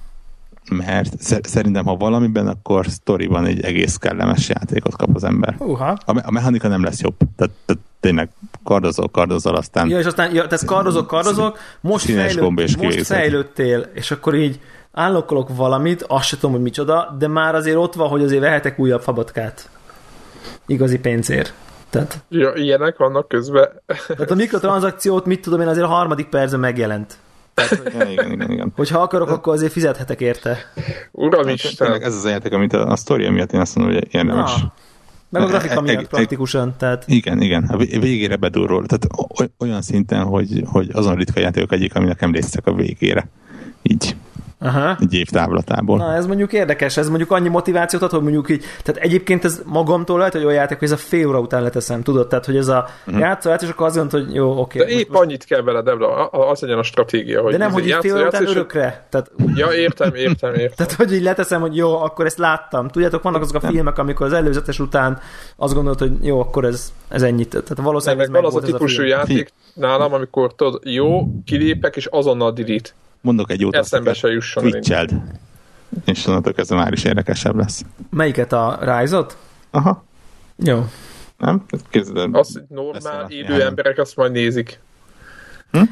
Mert szer- szerintem, ha valamiben, akkor sztoriban egy egész kellemes játékot kap az ember. Uha. A, me- a mechanika nem lesz jobb. Tehát, tehát tényleg kardozol, kardozol, aztán Ja, és aztán, ja, tehát kardozok, kardozok, most, fejlőd, és most fejlődtél, és akkor így állokkolok valamit, azt sem tudom, hogy micsoda, de már azért ott van, hogy azért vehetek újabb fabatkát. Igazi pénzért. Tehát, Ja, ilyenek vannak közben. tehát a mikrotranszakciót, mit tudom én, azért a harmadik percben megjelent. Ja, igen, igen, igen. Hogyha akarok, akkor azért fizethetek érte. Uram Tényleg Isten, ez az a játék, amit a, a sztoria miatt én azt mondom, hogy érdemes. Ah, meg a grafika E- e- miatt e- praktikusan, tehát Igen, igen, a vé- végére bedurról. Tehát olyan szinten, hogy, hogy azon ritka játékok egyik, aminek emlékszek a végére. Így, aha. egy év távlatából. Na, ez mondjuk érdekes, ez mondjuk annyi motivációt ad, hogy mondjuk így, tehát egyébként ez magamtól lehet, hogy olyan játék, hogy ez a fél óra után leteszem, tudod? Tehát, hogy ez a uh-huh. játszol, és akkor azt mondod, hogy jó, oké. de most- épp most- annyit kell vele, Debla, a- az legyen a stratégia, hogy de nem, hogy így játszol, fél óra után örökre. Tehát, Ja, értem, értem, értem. tehát, hogy így leteszem, hogy jó, akkor ezt láttam. Tudjátok, vannak azok a filmek, amikor az előzetes után azt gondolod, hogy jó, akkor ez, ez ennyit. Tehát Meg, valószínűleg meg ez van az a típusú film. játék nálam, amikor tudod, jó, kilépek, és azonnal delete. Mondok egy jót, Eszembe se jusson. Twitch-eld. És onnantól kezdve már is érdekesebb lesz. Melyiket a Rise-ot? Aha, Jó. nem? El. Az, hogy normál élő emberek azt majd nézik.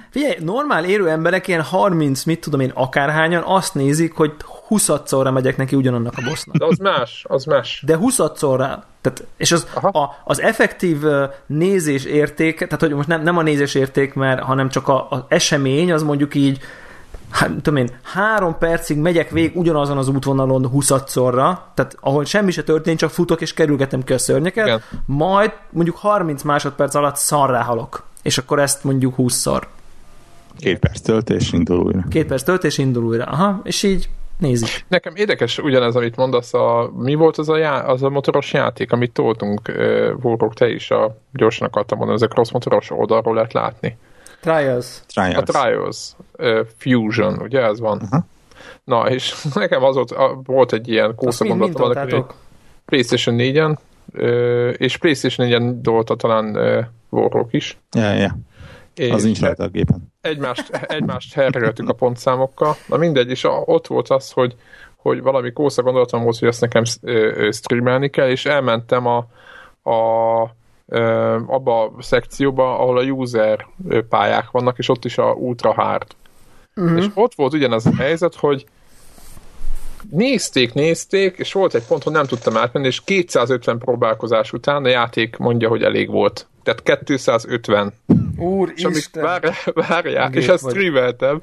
Figyelj, normál érő emberek, ilyen 30, mit tudom én, akárhányan azt nézik, hogy 20-szorra megyek neki ugyanannak a bossnak. De az más, az más. De 20-szorra, tehát, és az, Aha. a, az effektív nézés érték, tehát hogy most nem, nem a nézés érték, mert, hanem csak a, az esemény, az mondjuk így hát, tudom én, három percig megyek végig ugyanazon az útvonalon 20-szorra, tehát ahol semmi se történt, csak futok és kerülgetem ki a szörnyeket, Igen. majd mondjuk 30 másodperc alatt szarrá halok. És akkor ezt mondjuk 20-szor. Két perc töltés, indul újra. Két perc töltés, indul újra. Aha, és így nézik. Nekem érdekes ugyanez, amit mondasz, a, mi volt az a, já, az a motoros játék, amit toltunk, Vorok, te is a, gyorsan akartam mondani, ez a cross motoros oldalról lehet látni. Trials. A Trials. Trials uh, Fusion, ugye ez van? Aha. Na, és nekem az volt, a, volt egy ilyen Azt mind, mind kószagondatom? PlayStation 4-en, uh, és PlayStation 4-en dolta talán uh, Warrock is. Ja, ja. És Az nincs rajta a gépen. Egymást, egymást hergeltük a pontszámokkal. Na mindegy, és a, ott volt az, hogy, hogy valami kósza gondolatom volt, hogy ezt nekem ö, ö, streamelni kell, és elmentem a, a abba a szekcióba, ahol a user pályák vannak, és ott is a ultra hard. Uh-huh. És ott volt ugyanaz a helyzet, hogy nézték, nézték, és volt egy pont, hogy nem tudtam átmenni, és 250 próbálkozás után a játék mondja, hogy elég volt. Tehát 250. Úr És Isten! vár, várják, és ezt vagy. streameltem,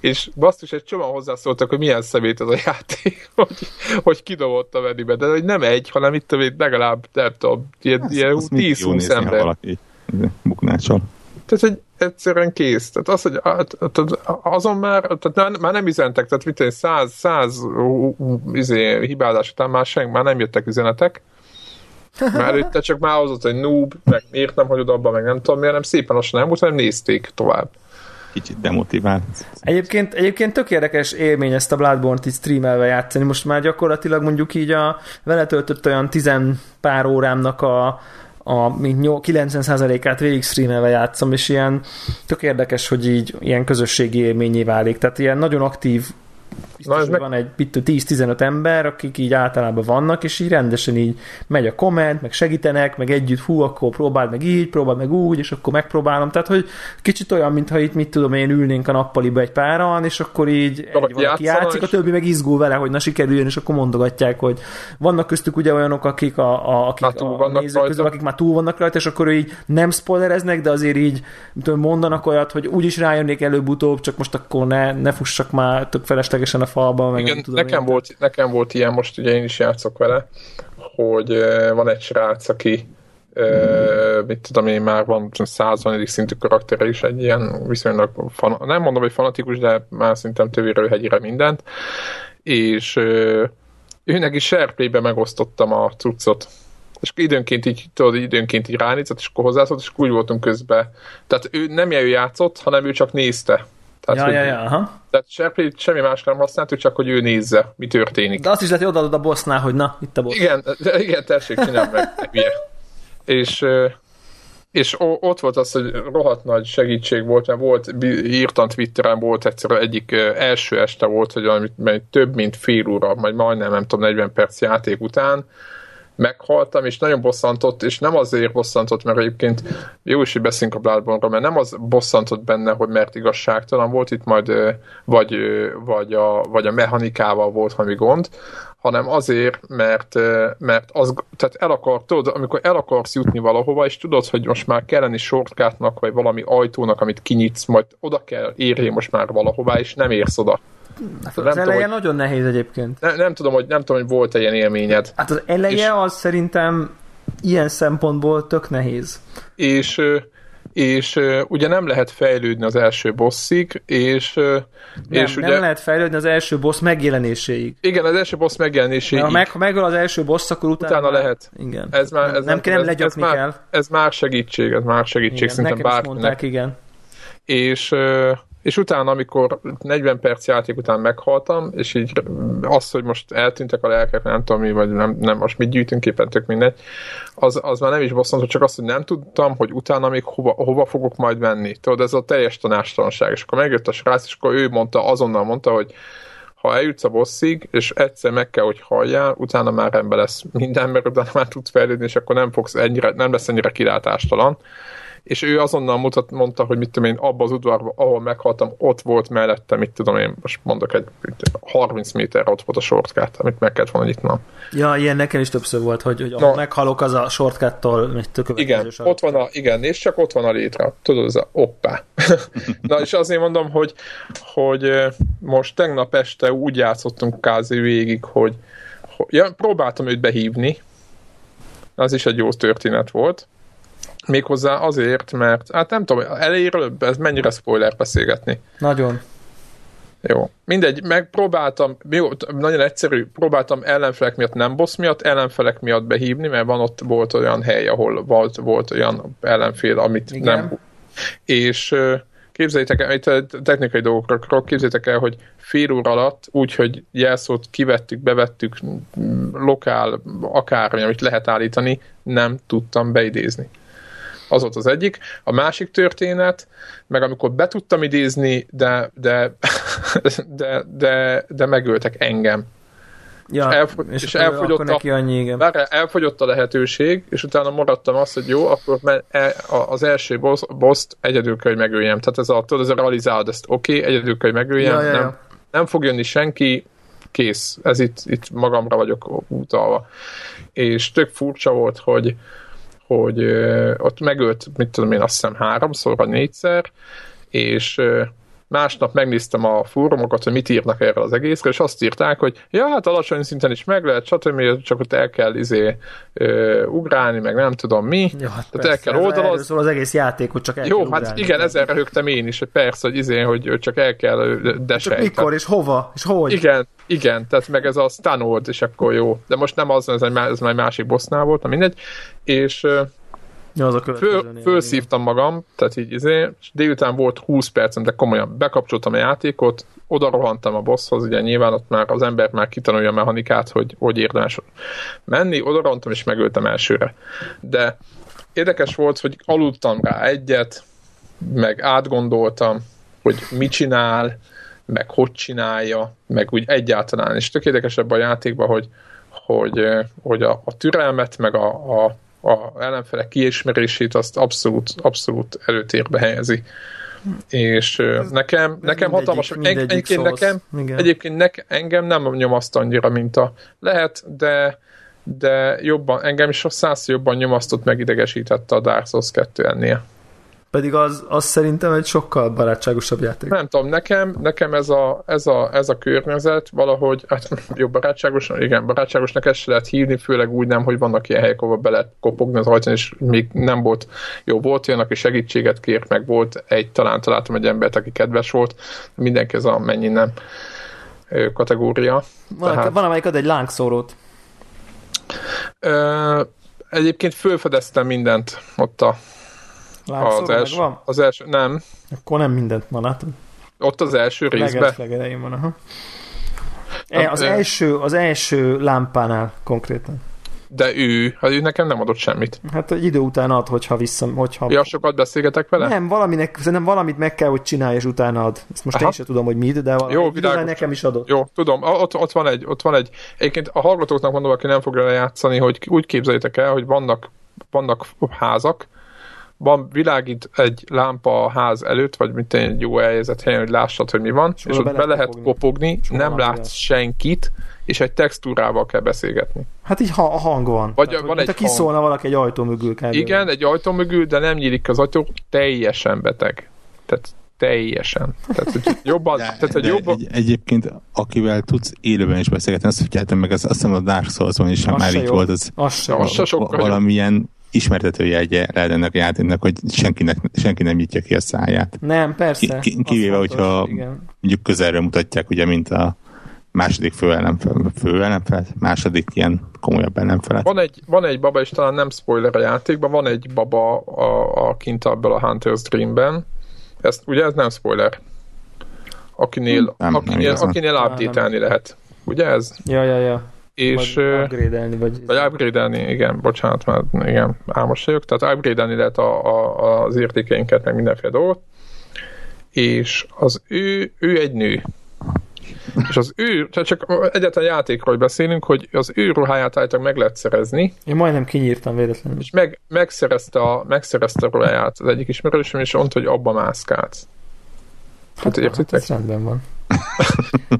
és basszus, egy csomóan hozzászóltak, hogy milyen szemét az a játék, hogy, hogy kidobott a vedibe, de hogy nem egy, hanem itt legalább, nem tudom, ilyen, ilyen mindig jó 10-20 nézni, ha ember. valaki buknácsol. Tehát, hogy egyszerűen kész. Tehát az, hogy azon már, tehát már, már nem üzentek, tehát mit én, száz, száz izé, hibázás után már senki, már nem jöttek üzenetek. Már előtte csak már az hogy noob, meg miért nem hagyod abba, meg nem tudom miért, nem szépen lassan nem volt, hanem nézték tovább. Kicsit demotivált. Egyébként, egyébként tök érdekes élmény ezt a Bloodborne-t így streamelve játszani. Most már gyakorlatilag mondjuk így a vele töltött olyan tizen pár órámnak a, a mint nyol- 90%-át végig streamelve játszom, és ilyen tök érdekes, hogy így ilyen közösségi élményé válik. Tehát ilyen nagyon aktív biztos, Na, ez meg- van egy mit tudom, 10-15 ember, akik így általában vannak, és így rendesen így megy a komment, meg segítenek, meg együtt, hú, akkor próbáld meg így, próbáld meg úgy, és akkor megpróbálom. Tehát, hogy kicsit olyan, mintha itt, mit tudom én, ülnénk a nappaliba egy páran, és akkor így egy Valaki játszik, a és- többi meg izgul vele, hogy na sikerüljön, és akkor mondogatják, hogy vannak köztük ugye olyanok, akik a, a, akik a vannak nézők közül, akik már túl vannak rajta, és akkor így nem spoilereznek, de azért így tudom, mondanak olyat, hogy úgyis rájönnék előbb-utóbb, csak most akkor ne, ne fussak már tök feleslegesen a falba, meg Igen, nem tudom nekem, én. volt, nekem volt ilyen, most ugye én is játszok vele, hogy van egy srác, aki uh, mit tudom én, már van 120. szintű karaktere is, egy ilyen viszonylag, fan, nem mondom, hogy fanatikus, de már szerintem tövéről hegyire mindent, és őnek is SharePlay-be megosztottam a cuccot, és időnként így, tudod, időnként így ránézett, és akkor hozzászólt, és úgy voltunk közben. Tehát ő nem ő játszott, hanem ő csak nézte. Tehát, Ja, hogy, ja, ja, aha. tehát SharePlay semmi más nem használt, ő csak hogy ő nézze, mi történik. De azt is lehet, hogy odaadod a bossnál, hogy na, itt a boss. Igen, igen, tessék, csinálj meg, hülye. És, és ott volt az, hogy rohadt nagy segítség volt, mert volt, írtam Twitteren, volt egyszer egyik első este volt, hogy valami, több mint fél óra, majd majdnem, nem tudom, 40 perc játék után meghaltam, és nagyon bosszantott, és nem azért bosszantott, mert egyébként jó is, hogy beszélünk a Bloodborne-ról, mert nem az bosszantott benne, hogy mert igazságtalan volt itt majd, vagy, vagy, a, vagy a mechanikával volt valami gond, hanem azért, mert, mert az, tehát el akar, tudod, amikor el akarsz jutni valahova, és tudod, hogy most már kelleni shortcutnak, vagy valami ajtónak, amit kinyitsz, majd oda kell érjél most már valahová, és nem érsz oda. Hát nem az tudom, eleje hogy- nagyon nehéz egyébként. Ne, nem, tudom, hogy, nem tudom, hogy volt-e ilyen élményed. Hát az eleje És- az szerintem ilyen szempontból tök nehéz. és, és ugye nem lehet fejlődni az első bosszig, és, Nem, és nem ugye, lehet fejlődni az első boss megjelenéséig. igen, az első boss megjelenéséig, Ha, meg, ha megöl az első boss, akkor utána, utána lehet. Igen. Ez már, ez nem, kell, nem ez, ez, legyakni már, kell. ez már segítség, ez már segítség Igen, szerintem bárkinek. mondták, igen. és, és utána, amikor 40 perc játék után meghaltam, és így az, hogy most eltűntek a lelkek, nem tudom mi, vagy nem, nem most mit gyűjtünk éppen, tök mindegy, az, az már nem is bosszantó, csak azt, hogy nem tudtam, hogy utána még hova, hova fogok majd menni. Tudod, ez a teljes tanástalanság. És akkor megjött a srác, és akkor ő mondta, azonnal mondta, hogy ha eljutsz a bosszig, és egyszer meg kell, hogy halljál, utána már rendben lesz minden, mert utána már tudsz fejlődni, és akkor nem, fogsz ennyire, nem lesz ennyire kilátástalan és ő azonnal mutat, mondta, hogy mit tudom én, abba az udvarba, ahol meghaltam, ott volt mellette, mit tudom én, most mondok egy mit tudom, 30 méterre ott volt a shortcut, amit meg kellett volna nyitnom. Ja, ilyen nekem is többször volt, hogy, hogy no. meghalok az a shortcut-tól, mit következő Igen, sarok. ott van a, igen, és csak ott van a létre. Tudod, ez a oppá. Na, és azért mondom, hogy, hogy most tegnap este úgy játszottunk kázi végig, hogy, hogy ja, próbáltam őt behívni, az is egy jó történet volt. Méghozzá azért, mert hát nem tudom, elejéről ez mennyire spoiler beszélgetni. Nagyon. Jó. Mindegy, megpróbáltam, jó, nagyon egyszerű, próbáltam ellenfelek miatt, nem boss miatt, ellenfelek miatt behívni, mert van ott volt olyan hely, ahol volt, volt olyan ellenfél, amit Igen. nem... És képzeljétek el, itt technikai dolgokról, képzeljétek el, hogy fél óra alatt, úgyhogy jelszót kivettük, bevettük, lokál, akármi, amit lehet állítani, nem tudtam beidézni. Az volt az egyik. A másik történet, meg amikor be tudtam idézni, de, de, de, de, de megöltek engem. Ja, és, elfogy, és, és elfogyott, akkor neki annyi, igen. Bár elfogyott a lehetőség, és utána maradtam azt, hogy jó, akkor el, az első boss, boss-t egyedül kell, hogy megöljem. Tehát ez a, tudod, ez a realizálod ezt, oké, okay, egyedül kell, hogy megöljem, ja, ja, ja. Nem, nem fog jönni senki, kész. Ez itt, itt magamra vagyok utalva. És tök furcsa volt, hogy hogy ott megölt, mit tudom én, azt hiszem háromszor vagy négyszer, és másnap megnéztem a fórumokat, hogy mit írnak erre az egészre, és azt írták, hogy ja, hát alacsony szinten is meg lehet, stb. csak ott el kell izé, ö, ugrálni, meg nem tudom mi. Ja, hát Tehát persze, el kell oldalazni. Szól az egész játékot csak el Jó, kell hát ugrálni, igen, ezzel röhögtem én is, hogy persze, hogy izé, hogy csak el kell desejteni. Mikor és hova, és hogy? Igen, igen, tehát meg ez a Stanord, és akkor jó. De most nem az, ez, egy, ez már egy másik bossnál volt, na mindegy. És Ja, az a Föl, fölszívtam magam, tehát így izé, és délután volt 20 percem, de komolyan bekapcsoltam a játékot, oda rohantam a bosshoz, ugye nyilván ott már az ember már kitanulja a mechanikát, hogy hogy érdemes menni, oda rohantam és megöltem elsőre. De érdekes volt, hogy aludtam rá egyet, meg átgondoltam, hogy mit csinál, meg hogy csinálja, meg úgy egyáltalán. És tök érdekesebb a játékban, hogy, hogy, hogy a, a türelmet, meg a, a a ellenfelek kiismerését azt abszolút, abszolút előtérbe helyezi. És ez, nekem, ez nekem hatalmas, egyébként nekem, egyébként nekem, engem nem nyomaszt annyira, mint a lehet, de de jobban, engem is a száz jobban nyomasztott, megidegesítette a Dark Souls 2 ennél. Pedig az, az szerintem egy sokkal barátságosabb játék. Nem tudom, nekem, nekem ez, a, ez, a, ez a környezet valahogy, hát jó, barátságos, igen, barátságosnak ezt se lehet hívni, főleg úgy nem, hogy vannak ilyen helyek, ahol be lehet kopogni az ajtón, és még nem volt jó. Volt olyan, aki segítséget kért, meg volt egy, talán találtam egy embert, aki kedves volt, mindenki ez a mennyi nem kategória. Van, Tehát, van amelyik ad egy lángszórót. Ö, egyébként fölfedeztem mindent ott a az első, van? az első, nem. Akkor nem mindent van, hát. Ott az első részben? Legelején van, aha. E, az, első, az első lámpánál konkrétan. De ő, hát ő nekem nem adott semmit. Hát egy idő után ad, hogyha vissza... Hogyha... Ja, sokat beszélgetek vele? Nem, valaminek, szerintem valamit meg kell, hogy csinálj, és utána ad. Ezt most Aha. én sem tudom, hogy mit, de valami Jó, világos. nekem is adott. Jó, tudom, ott, ott, van egy, ott van egy, egyébként a hallgatóknak mondom, aki nem fogja lejátszani, hogy úgy képzeljétek el, hogy vannak, vannak házak, van világít egy lámpa a ház előtt, vagy mint egy jó elhelyezett helyen, hogy lássad, hogy mi van, és, és ott be lehet kopogni, kopogni nem látsz lehet. senkit, és egy textúrával kell beszélgetni. Hát így ha- hang van. Vagy Tehát, van egy kiszólna valaki egy ajtó mögül. Kell Igen, egy ajtó mögül, de nem nyílik az ajtó, teljesen beteg. Tehát teljesen. Tehát, hogy jobban, de, tehát, hogy jobban... Egy, egyébként, akivel tudsz élőben is beszélgetni, azt figyeltem meg, az, azt hiszem a Dark Souls-on is már így jó. volt, az, az, az, az valamilyen ismertető jegye lehet ennek a játéknak, hogy senkinek, senki nem nyitja ki a száját. Nem, persze. Ki, kivéve, hogyha igen. mondjuk közelről mutatják, ugye, mint a második főellenfel, főellenfel, második ilyen komolyabb ellenfelet. Van egy, van egy baba, és talán nem spoiler a játékban, van egy baba a, a kint abban a Hunter's Dreamben, ezt, ugye ez nem spoiler, akinél, nem, akinél, nem akinél update lehet. Ugye ez? Ja, ja, ja és, vagy upgrade-elni, vagy... Vagy upgrade-elni, igen, bocsánat, mert igen, álmos vagyok, tehát upgrade-elni lehet a, a, az értékeinket, meg mindenféle dolgot, és az ő, ő egy nő. És az ő, tehát csak egyetlen játékról beszélünk, hogy az ő ruháját állítólag meg lehet szerezni. Én majdnem kinyírtam véletlenül. És meg, megszerezte, a, megszerezte a ruháját az egyik ismerősöm, és mondta, hogy abba mászkálsz. Hát, hát értitek? Hát rendben van.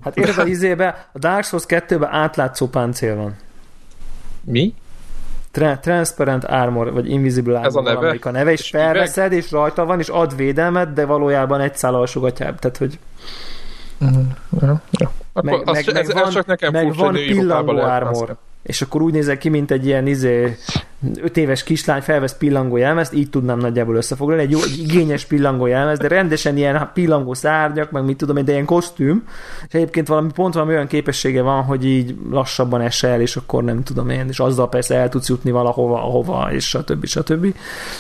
Hát érted a izébe, a Dark Souls 2-ben átlátszó páncél van. Mi? Tra- transparent Armor, vagy Invisible Armor Ez a neve? a neve, és, és felveszed, és rajta van, és ad védelmet, de valójában egy szál alsógatjább, tehát hogy uh-huh. Akkor meg, meg, ez, van, ez csak nekem meg van pillangó armor. És akkor úgy nézek ki, mint egy ilyen izé, öt éves kislány felvesz pillangó jelmezt, így tudnám nagyjából összefoglalni, egy, jó, egy igényes pillangó jelmez, de rendesen ilyen pillangó szárnyak, meg mit tudom de ilyen kosztüm, és egyébként valami pont valami olyan képessége van, hogy így lassabban esel, és akkor nem tudom én, és azzal persze el tudsz jutni valahova, ahova, és stb. stb.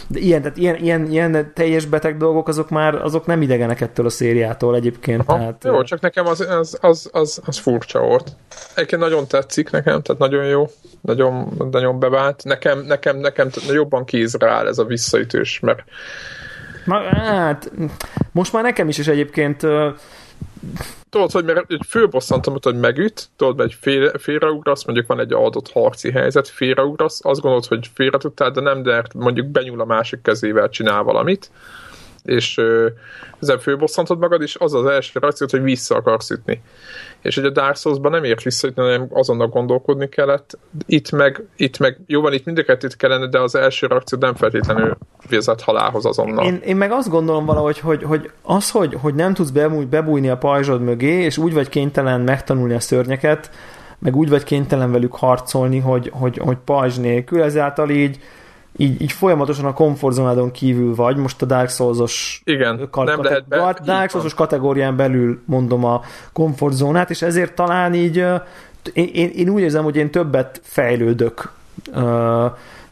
De ilyen, tehát ilyen, ilyen, ilyen teljes beteg dolgok, azok már azok nem idegenek ettől a szériától egyébként. Aha, tehát, jó, csak nekem az, az, az, az, az furcsa volt. Egyébként nagyon tetszik nekem, tehát nagyon jó, nagyon, nagyon bevált. Nekem nekem, nekem jobban kézre áll ez a visszaütős, mert Na, hát, most már nekem is is egyébként tudod, hogy mert egy főbosszantom, hogy megüt, tudod, mert egy fél, félreugrasz, mondjuk van egy adott harci helyzet, félreugrasz, azt gondolod, hogy félre tudtál, de nem, de mondjuk benyúl a másik kezével, csinál valamit, és ezen főbosszantod magad, és az az első reakciót, hogy vissza akarsz ütni. És hogy a Dark Souls-ban nem ért vissza, hanem azonnal gondolkodni kellett. Itt meg, itt meg jó van, itt mind a kellene, de az első reakció nem feltétlenül vezet halálhoz azonnal. Én, én meg azt gondolom valahogy, hogy, hogy az, hogy, hogy nem tudsz bebúj, bebújni a pajzsod mögé, és úgy vagy kénytelen megtanulni a szörnyeket, meg úgy vagy kénytelen velük harcolni, hogy, hogy, hogy pajzs nélkül, ezáltal így így, így folyamatosan a komfortzónádon kívül vagy, most a Dark Souls-os Igen, kar- nem lehet be, Dark Souls-os kategórián belül mondom a komfortzónát, és ezért talán így én, én, én úgy érzem, hogy én többet fejlődök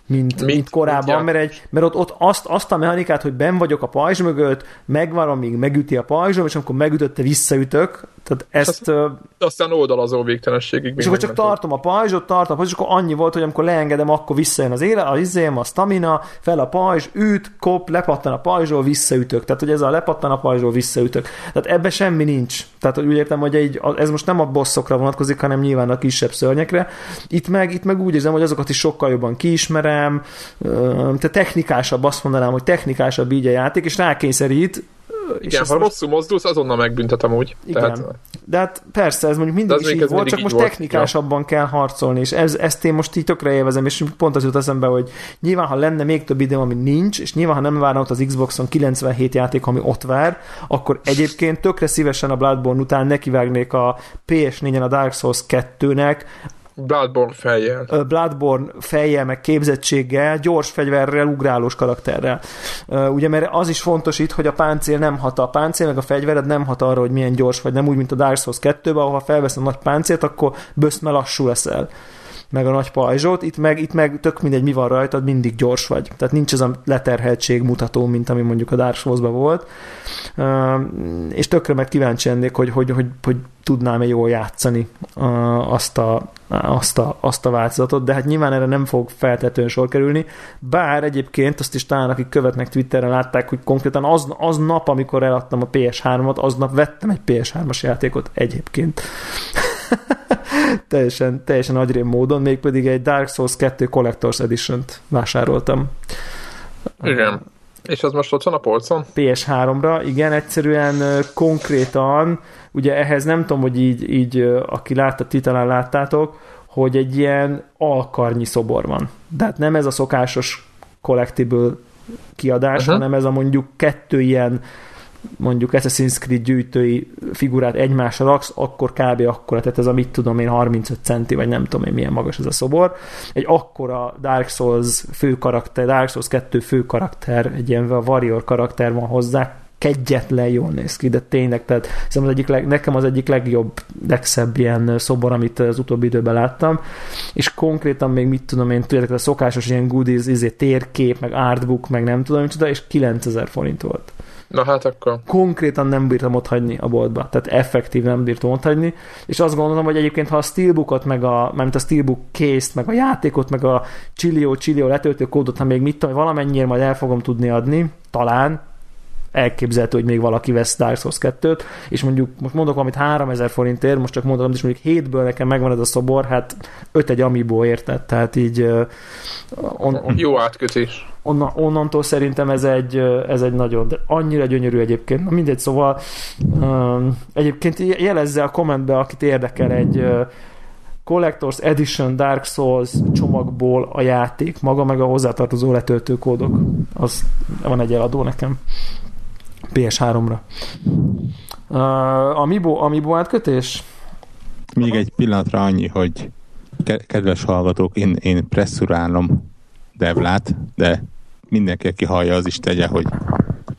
mint, mint, mint korábban, mint mert, egy, mert ott, ott azt, azt a mechanikát, hogy ben vagyok a pajzs mögött, megvárom, míg megüti a pajzsom, és amikor megütötte, visszaütök, tehát ezt... Azt, uh, aztán oldalazó végtelenségig. És akkor csak tartom a pajzsot, tartom a pajzsot, és akkor annyi volt, hogy amikor leengedem, akkor visszajön az éle, az izém, a stamina, fel a pajzs, üt, kop, lepattan a pajzsról, visszaütök. Tehát, hogy ez a lepattan a pajzsról, visszaütök. Tehát ebbe semmi nincs. Tehát, hogy úgy értem, hogy egy, ez most nem a bosszokra vonatkozik, hanem nyilván a kisebb szörnyekre. Itt meg, itt meg úgy érzem, hogy azokat is sokkal jobban kiismerem, te technikásabb, azt mondanám, hogy technikásabb így a játék, és rákényszerít igen, ha rosszul mozdulsz, azonnal megbüntetem úgy. Igen. Tehát... De hát persze, ez mondjuk mindig is így volt, csak most volt. technikásabban ja. kell harcolni, és ez, ezt én most így tökre élvezem, és pont az jut eszembe, hogy nyilván, ha lenne még több időm, ami nincs, és nyilván, ha nem várna ott az Xboxon 97 játék, ami ott vár, akkor egyébként tökre szívesen a Bloodborne után nekivágnék a PS4-en a Dark Souls 2-nek, Bloodborne fejjel. Bloodborne fejjel, meg képzettséggel, gyors fegyverrel, ugrálós karakterrel. Ugye, mert az is fontos itt, hogy a páncél nem hat. A páncél meg a fegyvered nem hat arra, hogy milyen gyors vagy. Nem úgy, mint a Dark Souls 2-ben, ahol felveszed a nagy páncélt, akkor böszme lassú leszel meg a nagy pajzsot, itt meg, itt meg tök mindegy, mi van rajtad, mindig gyors vagy. Tehát nincs ez a leterheltség mutató, mint ami mondjuk a Dark Souls-ban volt. És tökre meg kíváncsi ennék, hogy, hogy, hogy, hogy tudnám-e jól játszani azt a, azt, a, azt a változatot, de hát nyilván erre nem fog feltetően sor kerülni, bár egyébként azt is talán akik követnek Twitterre látták, hogy konkrétan az, az nap, amikor eladtam a PS3-at, aznap vettem egy PS3-as játékot egyébként. teljesen, teljesen agyrém módon, mégpedig egy Dark Souls 2 Collector's Edition-t vásároltam. Igen. És az most ott van a polcon? PS3-ra, igen, egyszerűen konkrétan, ugye ehhez nem tudom, hogy így, így aki látta, ti talán láttátok, hogy egy ilyen alkarnyi szobor van. De hát nem ez a szokásos collectible kiadás, uh-huh. hanem ez a mondjuk kettő ilyen mondjuk Assassin's Creed gyűjtői figurát egymásra raksz, akkor kb. akkora, tehát ez a mit tudom én 35 centi, vagy nem tudom én milyen magas ez a szobor. Egy akkora Dark Souls fő karakter, Dark Souls 2 fő karakter, egy ilyen warrior karakter van hozzá, kegyetlen jól néz ki, de tényleg, tehát hiszem az egyik leg, nekem az egyik legjobb, legszebb ilyen szobor, amit az utóbbi időben láttam, és konkrétan még mit tudom én, tudjátok, a szokásos ilyen goodies, izé, térkép, meg artbook, meg nem tudom, micsoda, és 9000 forint volt. Na hát akkor. Konkrétan nem bírtam ott hagyni a boltba. Tehát effektív nem bírtam ott hagyni. És azt gondolom, hogy egyébként ha a Steelbookot, meg a, mert a Steelbook case meg a játékot, meg a Chilio, Chilio letöltő kódot, ha még mit tudom, valamennyire majd el fogom tudni adni, talán, elképzelhető, hogy még valaki vesz Dark Souls 2-t, és mondjuk most mondok amit 3000 forintért, most csak mondom, és mondjuk hétből nekem megvan ez a szobor, hát 5 egy amiból érted, tehát így on, on, jó átkötés. Onnan, onnantól szerintem ez egy, ez egy nagyon, de annyira gyönyörű egyébként. Na mindegy, szóval um, egyébként jelezze a kommentbe, akit érdekel egy uh, Collectors Edition Dark Souls csomagból a játék, maga meg a hozzátartozó letöltőkódok. Az van egy eladó nekem. PS3-ra. Uh, Amiibo, Amiibo átkötés? Még egy pillanatra annyi, hogy kedves hallgatók, én, én presszurálom Devlát, de mindenki, aki hallja, az is tegye, hogy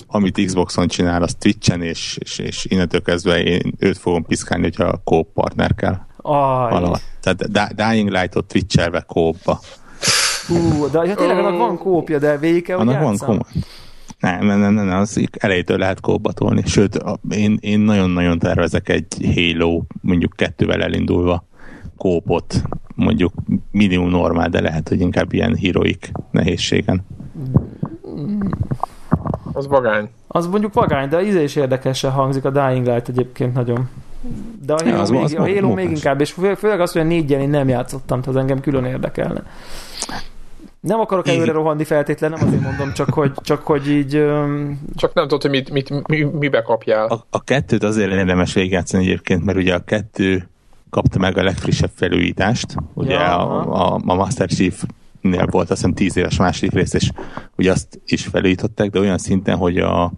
amit Xboxon csinál, az Twitchen, és, és, és innentől kezdve én őt fogom piszkálni, hogyha a kóp partner kell. Aj. Tehát Dying Light-ot twitchelve kópba. Hú, de ja, tényleg annak van kópja, de végig kell, Annak van kóp. Nem, nem, nem, nem, az elejétől lehet kóbatolni. Sőt, én, én nagyon-nagyon tervezek egy Halo, mondjuk kettővel elindulva kópot mondjuk minimum normál, de lehet, hogy inkább ilyen heroik nehézségen. Az vagány. Az mondjuk vagány, de íze is érdekesen hangzik a Dying Light egyébként nagyon. De a Halo, Ja, az- még, az a Halo még inkább, és fő- főleg az, hogy a négyen én nem játszottam, tehát az engem külön érdekelne. Nem akarok előre rohanni feltétlen, nem azért mondom, csak hogy, csak hogy így... öm, Csak nem tudod, hogy mit, mit, mi, mibe kapjál. A, a kettőt azért érdemes végigjátszani egyébként, mert ugye a kettő kapta meg a legfrissebb felújítást. Ugye Ja, a, a, a Master Chief nél volt azt hiszem 10 éves második rész, és ugye azt is felújították, de olyan szinten, hogy a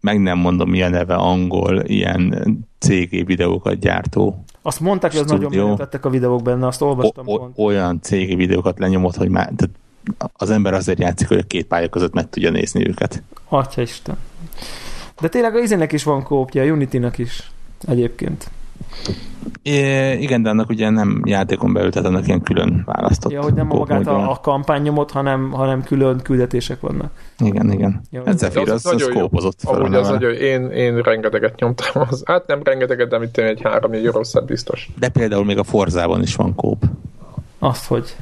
meg nem mondom mi a neve angol, ilyen CG videókat gyártó Azt mondták, hogy az nagyon menők lettek a videók benne, azt o, olvastam o, pont. olyan CG videókat lenyomott, hogy már tehát az ember azért játszik, hogy a két pálya között meg tudja nézni őket. Atya Isten. De tényleg a izének is van kópja, a Unity-nak is egyébként. É, igen, de annak ugye nem játékon belül, tehát annak ilyen külön választott. Ja, hogy nem magát a, a kampánynyomot, hanem, hanem külön küldetések vannak. Igen, igen. Jó. Ez Zephyr, De az az, az kópozott. Amúgy az nagyon, én, én rengeteget nyomtam. Az, hát nem rengeteget, de mit én egy három-négy rosszat biztos. De például még a Forzában is van kóp. Azt, hogy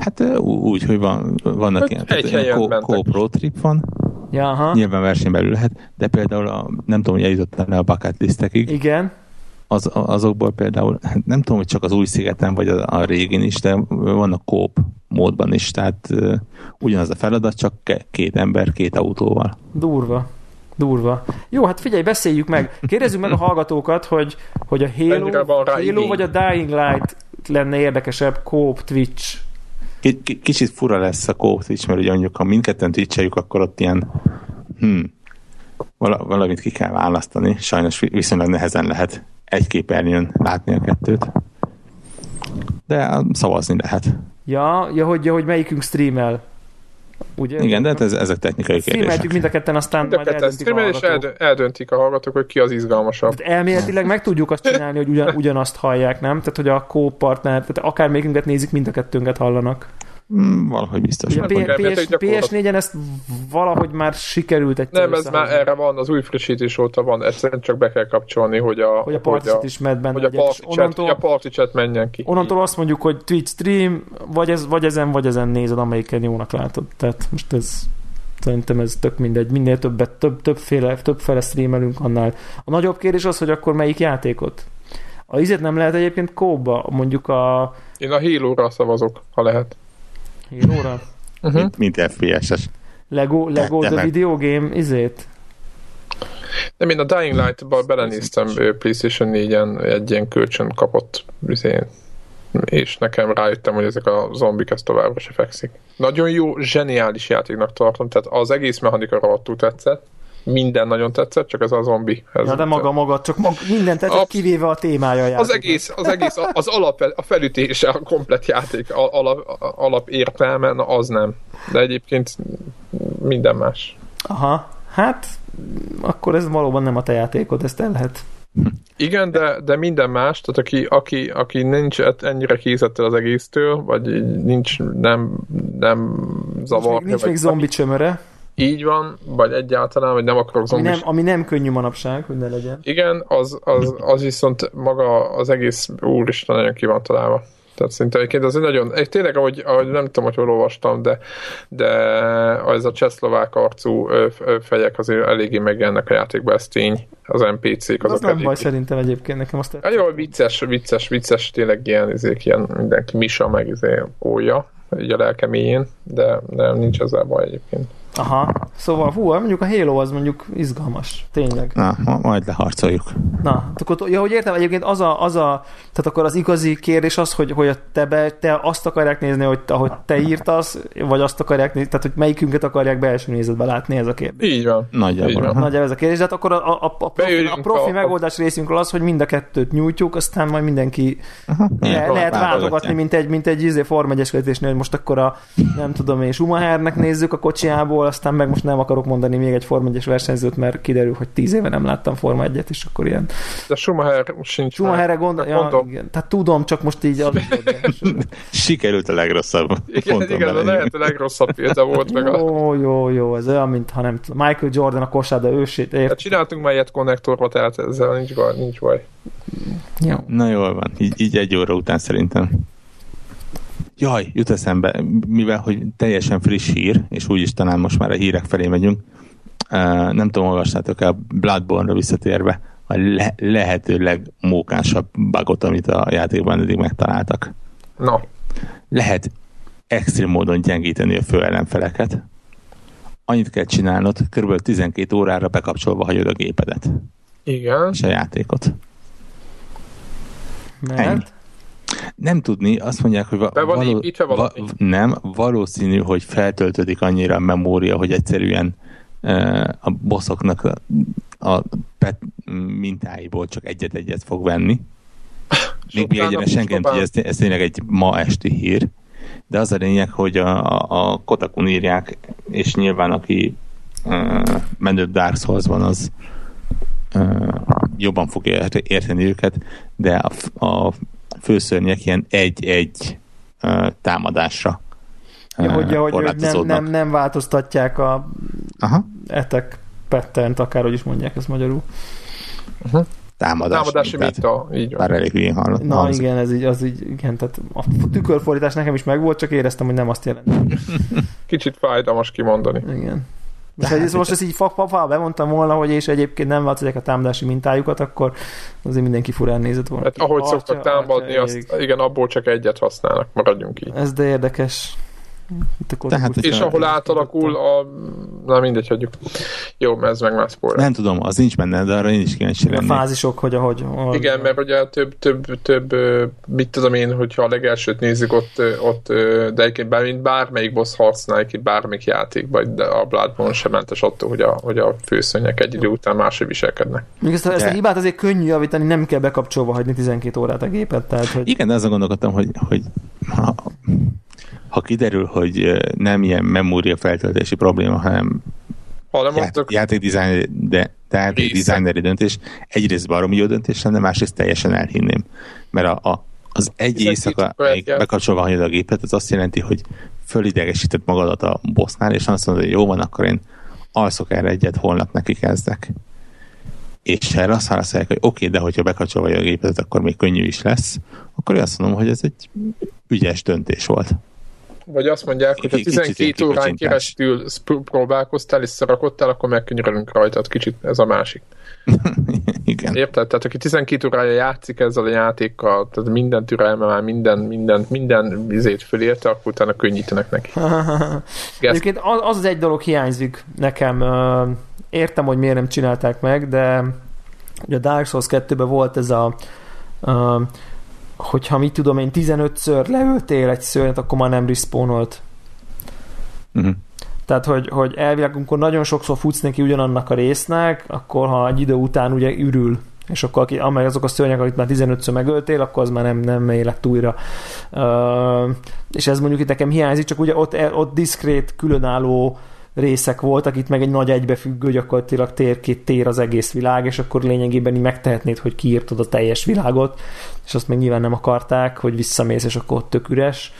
Hát úgy, hogy van, vannak Hát ilyen, egy tehát ilyen kóp road trip van, ja, aha. nyilván versenyen belül lehet, de például a, nem tudom, hogy eljutottál le a bucket listekig, Igen. Az, azokból például, hát nem tudom, hogy csak az új szigeten, vagy a, a régin is, de vannak kóp módban is, tehát ö, ugyanaz a feladat, csak ke- két ember, két autóval. Durva. Durva. Jó, hát figyelj, beszéljük meg. Kérdezzük meg a hallgatókat, hogy, hogy a Halo, van Halo vagy a Dying Light lenne érdekesebb Coop Twitch. K- k- kicsit fura lesz a kóp Twitch, mert ugye mondjuk, ha mindketten twitcheljük, akkor ott ilyen hmm, vala, valamit ki kell választani. Sajnos vi- viszonylag nehezen lehet egy képernyőn látni a kettőt. De szavazni lehet. Ja, ja, hogy, ja, hogy melyikünk streamel. Ugye? Igen, de hát ez, ezek technikai kérdések. mind a ketten, aztán De majd ketten eldöntik a streamel, és hallgatók. eldö- eldöntik a hallgatók, hogy ki az izgalmasabb. Tehát elméletileg meg tudjuk azt csinálni, hogy ugyan, ugyanazt hallják, nem? Tehát, hogy a co-partner, tehát akár melyikünket nézik, mind a kettőnket hallanak. Mm, valahogy biztos. Ugye a P- akkor PS, elméletileg PS4-en ezt valahogy már sikerült egy Nem, ez már erre van, az új frissítés óta van, egyszerűen csak be kell kapcsolni, hogy a, hogy a partit is med benne. hogy a party, chat, onnantól, hogy a party chat menjen ki. onnantól azt mondjuk, hogy Twitch stream, vagy, ez, vagy ezen, vagy ezen nézed, amelyiken jónak látod. Tehát most ez szerintem ez tök mindegy. Minél többet, több, többféle, többféle streamelünk annál. A nagyobb kérdés az, hogy akkor melyik játékot? A izet nem lehet egyébként kóba, mondjuk a Én a Halo-ra szavazok, ha lehet. Hero-ra? Uh-huh. Mint, mint FPS-es. Lego, Lego de the meg- Video Game izét? Nem, én a Dying Light-ba belenéztem PlayStation 4-en, egy ilyen kölcsön kapott izén, és nekem rájöttem, hogy ezek a zombik ezt továbbra se fekszik. Nagyon jó, zseniális játéknak tartom, tehát az egész mechanika rohadtul tetszett, minden nagyon tetszett, csak ez a zombi. Ez Ja, de maga maga, csak mag, mindent tetszett, Absz- kivéve a témája a Az egész, az egész, az alap, a felütése, a komplet játék a- alap, alap értelme, na az nem. De egyébként minden más. Aha, hát akkor ez valóban nem a te játékod, ezt el lehet. Igen, de, de minden más, tehát aki, aki, aki nincs ennyire kézettel az egésztől, vagy nincs, nem, nem Nincs zavar. még, nincs még zombi csömöre, Így van, vagy egyáltalán, vagy nem akarok ami zombi. nem, ami nem könnyű manapság, hogy ne legyen. Igen, az, az, az viszont maga az egész úristen nagyon ki van találva. Tehát szinte egyébként az egy nagyon, egy, tényleg, ahogy, ahogy nem tudom, hogy hol olvastam, de, de az a csehszlovák arcú fejek azért eléggé megjelennek a játékban, ez tény, az NPC-k Az azok nem baj eléggé- szerintem egyébként, nekem azt Hát jó, vicces, vicces, vicces, tényleg ilyen, izék, ilyen mindenki misa, meg izé, ója, így a lelkeméjén, de, de nincs ezzel baj egyébként. Aha, szóval hú, mondjuk a Halo az mondjuk izgalmas, tényleg. Na, ma- majd leharcoljuk. Na, akkor, ja, hogy értem, egyébként az a, az a, tehát akkor az igazi kérdés az, hogy, hogy a te, be, te azt akarják nézni, hogy ahogy te írtasz, vagy azt akarják nézni, tehát hogy melyikünket akarják belső nézetbe látni, ez a kérdés. Így van. Így Nagyjából. van. aha. Nagyjából ez a kérdés, de hát akkor a, a, a, a profi, Beülünk a profi a- megoldás részünkről az, hogy mind a kettőt nyújtjuk, aztán majd mindenki Aha, le, ilyen, lehet váltogatni, mint egy, mint egy izé Form 1 hogy most akkor a, nem tudom én, Schumachernek nézzük a kocsiából, jól, aztán meg most nem akarok mondani még egy Forma 1-es versenyzőt, mert kiderül, hogy tíz éve nem láttam Forma 1-et, és akkor ilyen... De Schumacher sincs. Schumacherre gondol, ja, Mondom. igen. Tehát tudom, csak most így... Az, Sikerült a legrosszabb. Igen, ponton igen, a legrosszabb példa volt meg a... jó, jó, jó, ez olyan, mintha nem tudom, Michael Jordan a kosárda ősét, Hát ért? csináltunk már ilyet konnektorba, tehát ezzel nincs baj. Nincs baj. Jó. Na jól van, így, így egy óra után szerintem. Jaj, jut eszembe, mivel hogy teljesen friss hír, és úgyis talán most már a hírek felé megyünk, uh, nem tudom, olvastátok el Bloodborne-ra visszatérve, a le- lehető legmókánsabb bugot, amit a játékban eddig megtaláltak. Na, Lehet extrém módon gyengíteni a fő ellenfeleket. Annyit kell csinálnod, kb. 12 órára bekapcsolva hagyod a gépedet igen. és a játékot. Ennyi. Nem tudni, azt mondják, hogy va- Be van építve valami? nem, valószínű, hogy feltöltődik annyira a memória, hogy egyszerűen uh, a bosszoknak a, a pet mintáiból csak egyet-egyet fog venni. Még utána egyre senki nem tudja, ez, ez tényleg egy ma esti hír, de az a lényeg, hogy a, a, a Kotakun írják, és nyilván aki uh, menőbb Dark souls van, az uh, jobban fogja ért- érteni őket, de a, a főszörnyek ilyen egy-egy uh, támadásra Ja, uh, hogy, hogy, hogy nem, nem, nem változtatják a Aha, etek pattern akárhogy is mondják ezt magyarul. támadás. Támadási minta, így van. Bár elég hülyén hallott. Na igen, ez így, az így, igen, tehát a tükörfordítás nekem is megvolt, csak éreztem, hogy nem azt jelenti. Kicsit fájdalmas kimondani. Igen. És ha ez most ezt így fa, fa, fa, bemondtam volna, hogy és egyébként nem változik a támadási mintájukat, akkor azért mindenki furán nézett volna. Hát ahogy Atya- szoktak támadni, atya azt ég. igen, abból csak egyet használnak, maradjunk így. Ez de érdekes. Itt akkor Tehát És a- ahol átalakul a... Na mindegy, hagyjuk. Jó, mert ez meg már spoiler. Nem tudom, az nincs benne, de arra én is kíváncsi a fázisok, hogy ahogy... ahogy Igen, mert ugye több, több, több, mit tudom én, hogyha a legelsőt nézzük, ott, ott de egyébként bár, mint bármelyik boss harcnál, egyébként bármelyik játékban, de a Bloodborne sem mentes attól, hogy a, hogy a főszönnyek egy idő után máshogy viselkednek. Még ezt, a- ezt a hibát azért könnyű javítani, nem kell bekapcsolva hagyni 12 órát a gépet, tehát hogy... Igen, de azon gondolkodtam, hogy, hogy ha, ha kiderül, hogy nem ilyen memória feltöltési probléma, hanem Ha nem ját, mondtok, játékdesigner, de Része. designeri döntés, egyrészt baromi jó döntés lenne, másrészt teljesen elhinném. Mert a, a, az egy 12 éjszaka még bekapcsolva hagyod a gépet, az azt jelenti, hogy fölidegesíted magadat a bossnál, és azt mondod, hogy jó van, akkor én alszok erre egyet, holnap neki kezdek. És erre azt válaszolják, hogy oké, de hogyha bekapcsolva a gépet, akkor még könnyű is lesz, akkor én azt mondom, hogy ez egy ügyes döntés volt. Vagy azt mondják, hogy ha Kicsit ilyen 12 órán keresztül próbálkoztál és szarakodtál, akkor megkönyörülünk rajtad. Kicsit ez a másik. Igen. Érted? Tehát aki 12 órája játszik ezzel a játékkal, tehát minden türelme már minden, minden, minden vizét fölérte, akkor utána könnyítenek neki. Egyébként az, az egy dolog hiányzik nekem. Értem, hogy miért nem csinálták meg, de ugye a Dark Souls 2-ben volt ez a ö, hogyha mit tudom én 15-ször leöltél egy szörnyet, akkor már nem respawnolt. Uh-huh. Tehát, hogy, hogy elvileg, amikor nagyon sokszor futsz neki ugyanannak a résznek, akkor ha egy idő után ugye ürül, és akkor aki, amely azok a szörnyek, akit már 15-ször megöltél, akkor az már nem, nem élet újra. Uh, és ez mondjuk itt nekem hiányzik, csak ugye ott, ott diszkrét, különálló részek voltak, itt meg egy nagy egybefüggő, gyakorlatilag tér, két tér az egész világ, és akkor lényegében így megtehetnéd, hogy kiírtad a teljes világot, és azt meg nyilván nem akarták, hogy visszamész, és akkor ott tök üres.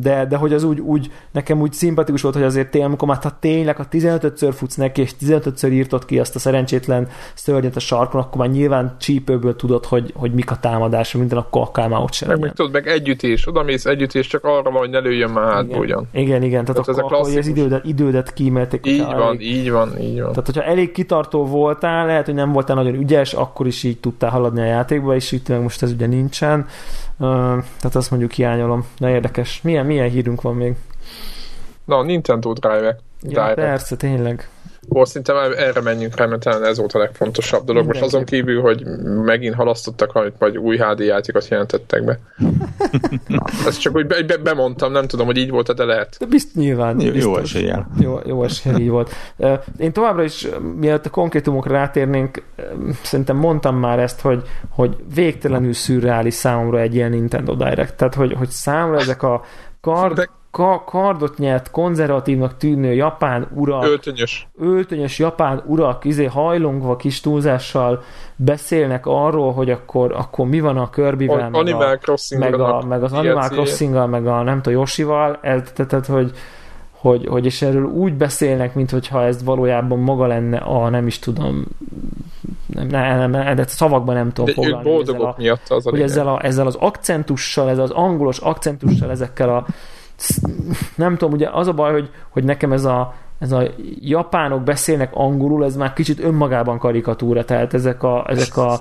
De, de hogy az úgy, úgy, nekem úgy szimpatikus volt, hogy azért tényleg, amikor már ha tényleg a 15-ször futsz neki, és 15-ször írtod ki azt a szerencsétlen szörnyet a sarkon, akkor már nyilván csípőből tudod, hogy, hogy mik a támadások, minden akkor akár már ott sem meg, meg tudod, meg együttés, oda mész együttés, csak arra van, hogy ne lőjön már hátba ugyan. igen, igen, tehát, Tehát ez akkor, a akkor hogy az idődet, idődet kímélték. Így van, elég- így van, így van. Tehát, hogyha elég kitartó voltál, lehet, hogy nem voltál nagyon ügyes, akkor is így tudtál haladni a játékba, és itt meg most ez ugye nincsen. Tehát azt mondjuk hiányolom. De érdekes. Milyen, milyen hírünk van még? Na, Nintendo Drive. Ja, Direct. persze, tényleg. Most szerintem erre menjünk rá, mert talán ez volt a legfontosabb dolog. Most azon kívül, hogy megint halasztottak, amit majd új HD játékot jelentettek be. Ezt csak úgy be, be, bemondtam, nem tudom, hogy így volt, de lehet. De bizt, nyilván. Jó, jó biztos. eséllyel. Jó, jó esélye így volt. Én továbbra is, mielőtt a konkrétumokra rátérnénk, szerintem mondtam már ezt, hogy, hogy végtelenül szürreális számomra egy ilyen Nintendo Direct. Tehát, hogy, hogy számomra ezek a kard, De ka- kardot nyert, konzervatívnak tűnő japán urak, Öltönyös. öltönyös japán urak izé hajlongva kis túlzással beszélnek arról, hogy akkor, akkor mi van a Kirby-vel, A- meg, a, meg, a, meg az Animal crossing meg a nem tudom, Yoshival, tehát, hogy, hogy, hogy és erről úgy beszélnek, mintha ez valójában maga lenne a, nem is tudom, nem, nem, nem, de szavakban nem tudom De ők foglalni, ezzel boldogok a, miatt az a hogy ezzel, a, ezzel az akcentussal, ezzel az angolos akcentussal, ezekkel a nem tudom, ugye az a baj, hogy, hogy nekem ez a, ez a japánok beszélnek angolul, ez már kicsit önmagában karikatúra, tehát ezek a, ezek a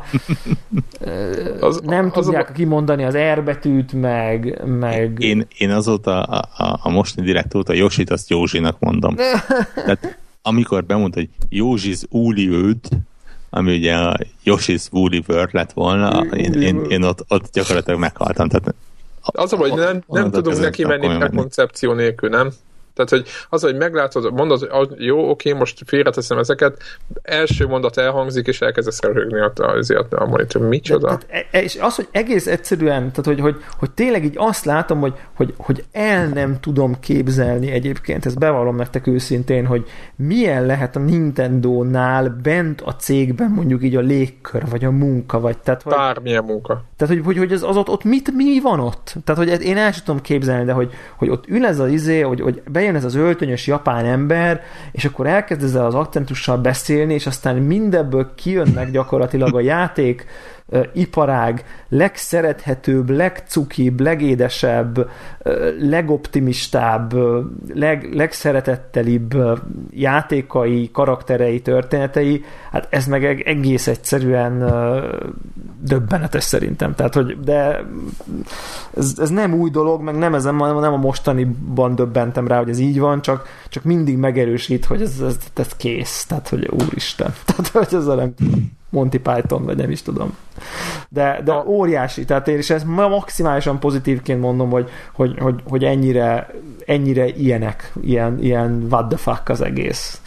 Az- nem az a- tudják kimondani az R betűt, meg, meg Én, én azóta a, a, a mostani direkt óta Josit azt Józsinak mondom. Tehát amikor bemondta, hogy Józsiz úli őt, ami ugye a Yoshi's Woolly World lett volna, én, én, én ott, ott gyakorlatilag meghaltam. Tehát Az a baj, nem, nem Onnantól tudunk neki menni menni. prekoncepció nélkül, nem? Tehát, hogy az, hogy meglátod, mondod, hogy jó, oké, most félreteszem ezeket, első mondat elhangzik, és elkezdesz röhögni a, azért a monitor. Micsoda? Tehát, e- és az, hogy egész egyszerűen, tehát hogy, hogy, hogy tényleg így azt látom, hogy, hogy, hogy el nem tudom képzelni egyébként, ezt bevallom nektek őszintén, hogy milyen lehet a Nintendo-nál bent a cégben mondjuk így a légkör, vagy a munka, vagy tehát, hogy, Bármilyen munka. tehát, hogy, hogy, hogy az, az ott, ott mit, mi van ott? Tehát, hogy én el sem tudom képzelni, de hogy, hogy ott ül ez az izé, hogy, hogy bejön ez az öltönyös japán ember, és akkor elkezd ezzel az akcentussal beszélni, és aztán mindebből kijönnek gyakorlatilag a játék iparág legszerethetőbb, legcukibb, legédesebb, legoptimistább, leg, legszeretettelibb játékai, karakterei, történetei, hát ez meg eg- egész egyszerűen döbbenetes szerintem. Tehát, hogy de ez, ez nem új dolog, meg nem, ezen, nem a mostaniban döbbentem rá, hogy ez így van, csak, csak mindig megerősít, hogy ez, ez, ez kész. Tehát, hogy úristen. Tehát, hogy ez a nem Monty Python, vagy nem is tudom. De, de óriási, tehát én is ezt ma maximálisan pozitívként mondom, hogy, hogy, hogy, hogy ennyire, ennyire ilyenek, ilyen, ilyen what the fuck az egész.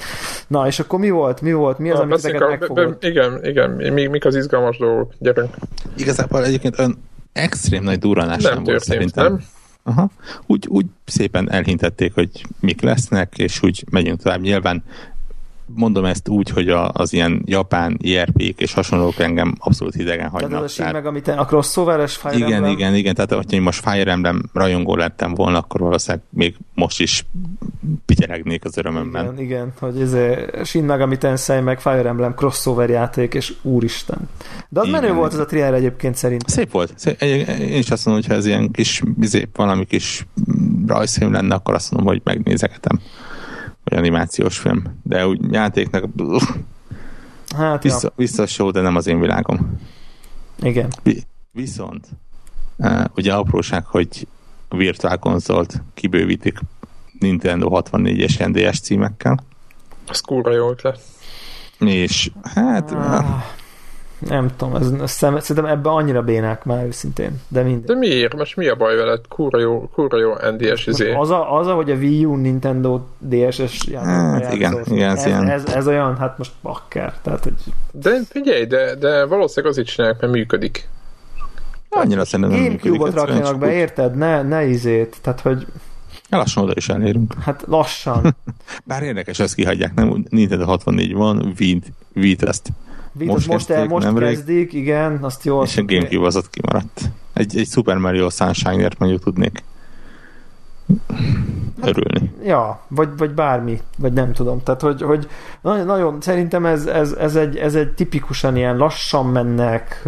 Na, és akkor mi volt? Mi volt? Mi az, amit a- megfogott? Igen, igen. Mi, mik az izgalmas dolgok? Gyerünk. igazából egyébként olyan extrém nagy durranás Nem nem, volt szerintem. nem? Aha. Úgy, úgy szépen elhintették, hogy mik lesznek, és úgy megyünk tovább. Nyilván mondom ezt úgy, hogy a, az ilyen japán IRP-k és hasonlók engem abszolút hidegen Tehát hagynak. az a meg, amit a crossoveres Fire igen, Emblem? igen, igen, tehát hogyha én most Fire Emblem rajongó lettem volna, akkor valószínűleg még most is pityeregnék az örömömben. Igen, igen, hogy ez Shin Megami Tensei meg Fire Emblem crossover játék, és úristen. De az Igen. menő volt ez a trailer egyébként szerintem. Szép volt. Szép. Én is azt mondom, hogy ha ez ilyen kis, izé, valami kis rajzfilm lenne, akkor azt mondom, hogy megnézegetem. Vagy animációs film. De úgy játéknak Hát vissza, vissza show, de nem az én világom. ja, igen. Vi- Viszont uh, ugye apróság, hogy a Virtual konzolt kibővítik Nintendo 64-es NDS címekkel, Az kurva jó ötlet. és hát Ah, nem tudom, ez, ez szem, szerintem ebben annyira bénák már őszintén, de mindegy. De miért? Most mi a baj veled? Kurva jó, kurva jó NDS izé. az, a, az a, hogy a Wii U Nintendo DSS Hát, igen, igen, ez ez, ilyen- ez, ez, olyan, hát most bakker, tehát hogy De figyelj, de, de valószínűleg azért csinálják, mert működik. annyira szerintem nem működik. Gamecube-ot rakjanak be, érted? Ne, ne izét, tehát hogy Lassan oda is elérünk. hát lassan. Bár érdekes, ezt kihagyják, nem? Nintendo 64 van, Wii-t, Wii-t ezt, Most, Most el, most nemrég. kezdik, igen, azt jól. és a Gamecube az ott kimaradt. Egy, egy Super Mario Sunshine-ért mondjuk tudnék örülni. Ja, vagy, vagy bármi, vagy nem tudom. Tehát, hogy, hogy nagyon, nagyon szerintem ez, ez, ez, egy, ez egy tipikusan ilyen lassan mennek,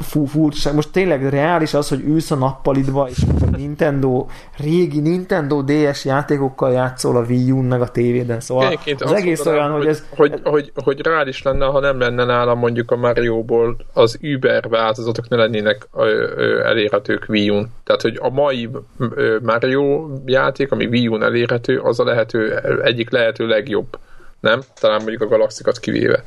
fú, furcsa. Most tényleg reális az, hogy ülsz a nappalidba, és a Nintendo, régi Nintendo DS játékokkal játszol a Wii U-n, meg a tévéden. Szóval Egyébként az egész mondanám, olyan, hogy ez... Hogy, hogy, hogy rád is lenne, ha nem lenne nálam mondjuk a Mario-ból az Uber változatok ne lennének ö, ö, elérhetők Wii U-n. Tehát, hogy a mai ö, Mario játék, ami Wii U-n elérhető, az a lehető, egyik lehető legjobb. Nem? Talán mondjuk a Galaxikat kivéve.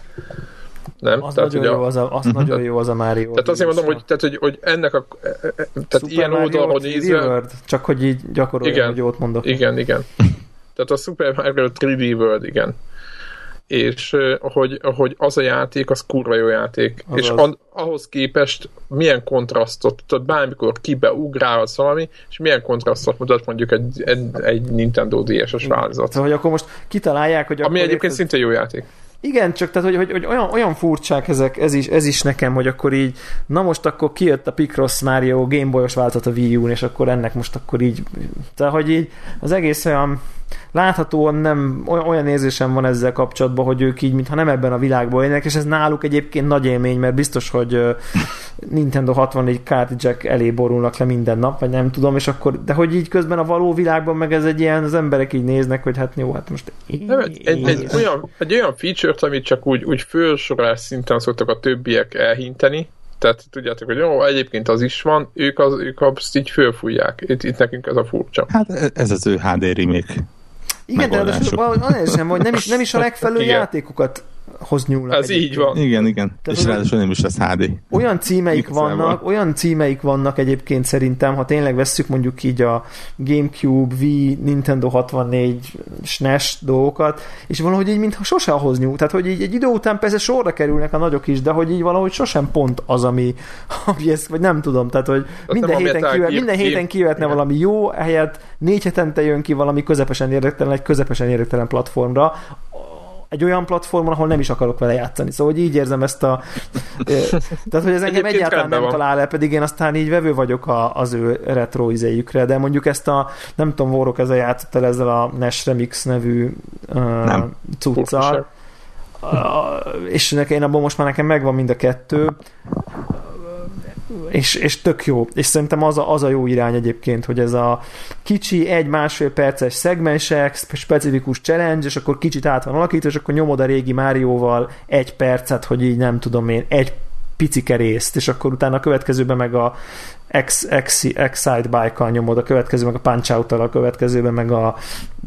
Nem? Az tehát, nagyon jó, az a, az nagyon jó az a Mario. tehát azért mondom, hogy, tehát, hogy, hogy ennek a... Tehát Super ilyen Mario oldalról 3D nézve... World, csak hogy így gyakoroljam, Igen. hogy jót mondok. Igen, igen. Tehát a Super Mario 3D World, igen. és hogy, hogy az a játék, az kurva jó játék. Azaz. És a, ahhoz képest milyen kontrasztot, tudod, bármikor kibe ugrálsz valami, és milyen kontrasztot mutat mondjuk egy, egy, egy Nintendo DS-es változat. Szóval, hogy akkor most kitalálják, hogy Ami egyébként érted- szintén jó játék. Igen, csak tehát, hogy, hogy, hogy olyan, olyan furcsák ezek, ez is, ez is nekem, hogy akkor így, na most akkor kijött a Picross Mario Gameboy-os változat a Wii U-n, és akkor ennek most akkor így, tehát hogy így az egész olyan láthatóan nem, olyan, érzésem van ezzel kapcsolatban, hogy ők így, mintha nem ebben a világban élnek, és ez náluk egyébként nagy élmény, mert biztos, hogy Nintendo 64 cartridge elé borulnak le minden nap, vagy nem tudom, és akkor, de hogy így közben a való világban meg ez egy ilyen, az emberek így néznek, hogy hát jó, hát most Nem, egy, egy, egy, olyan, egy olyan feature-t, amit csak úgy, úgy fölsorolás szinten szoktak a többiek elhinteni, tehát tudjátok, hogy jó, egyébként az is van, ők, az, ők azt így fölfújják. Itt, itt nekünk ez a furcsa. Hát ez az ő HD remake. Igen, de ráadásul annál sem, hogy nem is, nem is a legfelelő Igen. játékokat hoz nyúlnak. Ez így egyébként. van. Igen, igen. Tehát és ráadásul nem is lesz HD. Olyan címeik Igazából. vannak, olyan címeik vannak egyébként szerintem, ha tényleg vesszük mondjuk így a Gamecube, Wii, Nintendo 64, SNES dolgokat, és valahogy így mintha sose ahhoz nyúl. Tehát, hogy így egy idő után persze sorra kerülnek a nagyok is, de hogy így valahogy sosem pont az, ami, ami ez, vagy nem tudom, tehát, hogy minden nem, héten, elkír- minden héten kivetne Igen. valami jó, ehelyett négy hetente jön ki valami közepesen érdektelen, egy közepesen érdektelen platformra, egy olyan platformon, ahol nem is akarok vele játszani. Szóval hogy így érzem ezt a... Tehát, hogy ez engem Egyébként egyáltalán nem van. talál el, pedig én aztán így vevő vagyok a, az ő retro izéjükre, de mondjuk ezt a, nem tudom, Vorok ezzel játszott el ezzel a Nash Remix nevű uh, Nem. cuccal, uh, és nekem, én abban most már nekem megvan mind a kettő, és, és tök jó. És szerintem az a, az a jó irány egyébként, hogy ez a kicsi, egy-másfél perces szegmensek, specifikus challenge, és akkor kicsit át van alakítva, és akkor nyomod a régi Márióval egy percet, hogy így nem tudom én, egy picike részt, és akkor utána a következőben meg a X, X, Excite Bike-kal nyomod, a következő meg a punch out a következőben meg a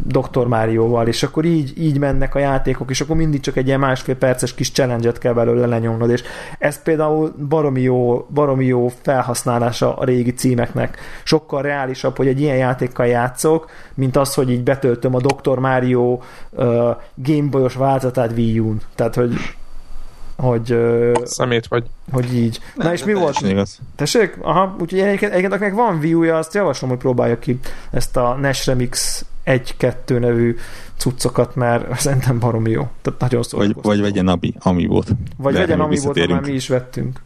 Dr. Márióval, és akkor így, így mennek a játékok, és akkor mindig csak egy ilyen másfél perces kis challenge-et kell belőle lenyomnod, és ez például baromi jó, baromi jó felhasználása a régi címeknek. Sokkal reálisabb, hogy egy ilyen játékkal játszok, mint az, hogy így betöltöm a Dr. Mario uh, Gameboy-os változatát Wii U-n. Tehát, hogy hogy, Szemét vagy. hogy így. Na és mi volt? Igaz. Tessék? Aha, úgyhogy egyébként, egyébként akinek van view azt javaslom, hogy próbálja ki ezt a Nash Remix 1-2 nevű cuccokat, mert szerintem baromi jó. Tehát nagyon Vagy, szórakoztató. vagy vegyen Abi, ami volt. vagy De vegyen, ami volt, már mi is vettünk.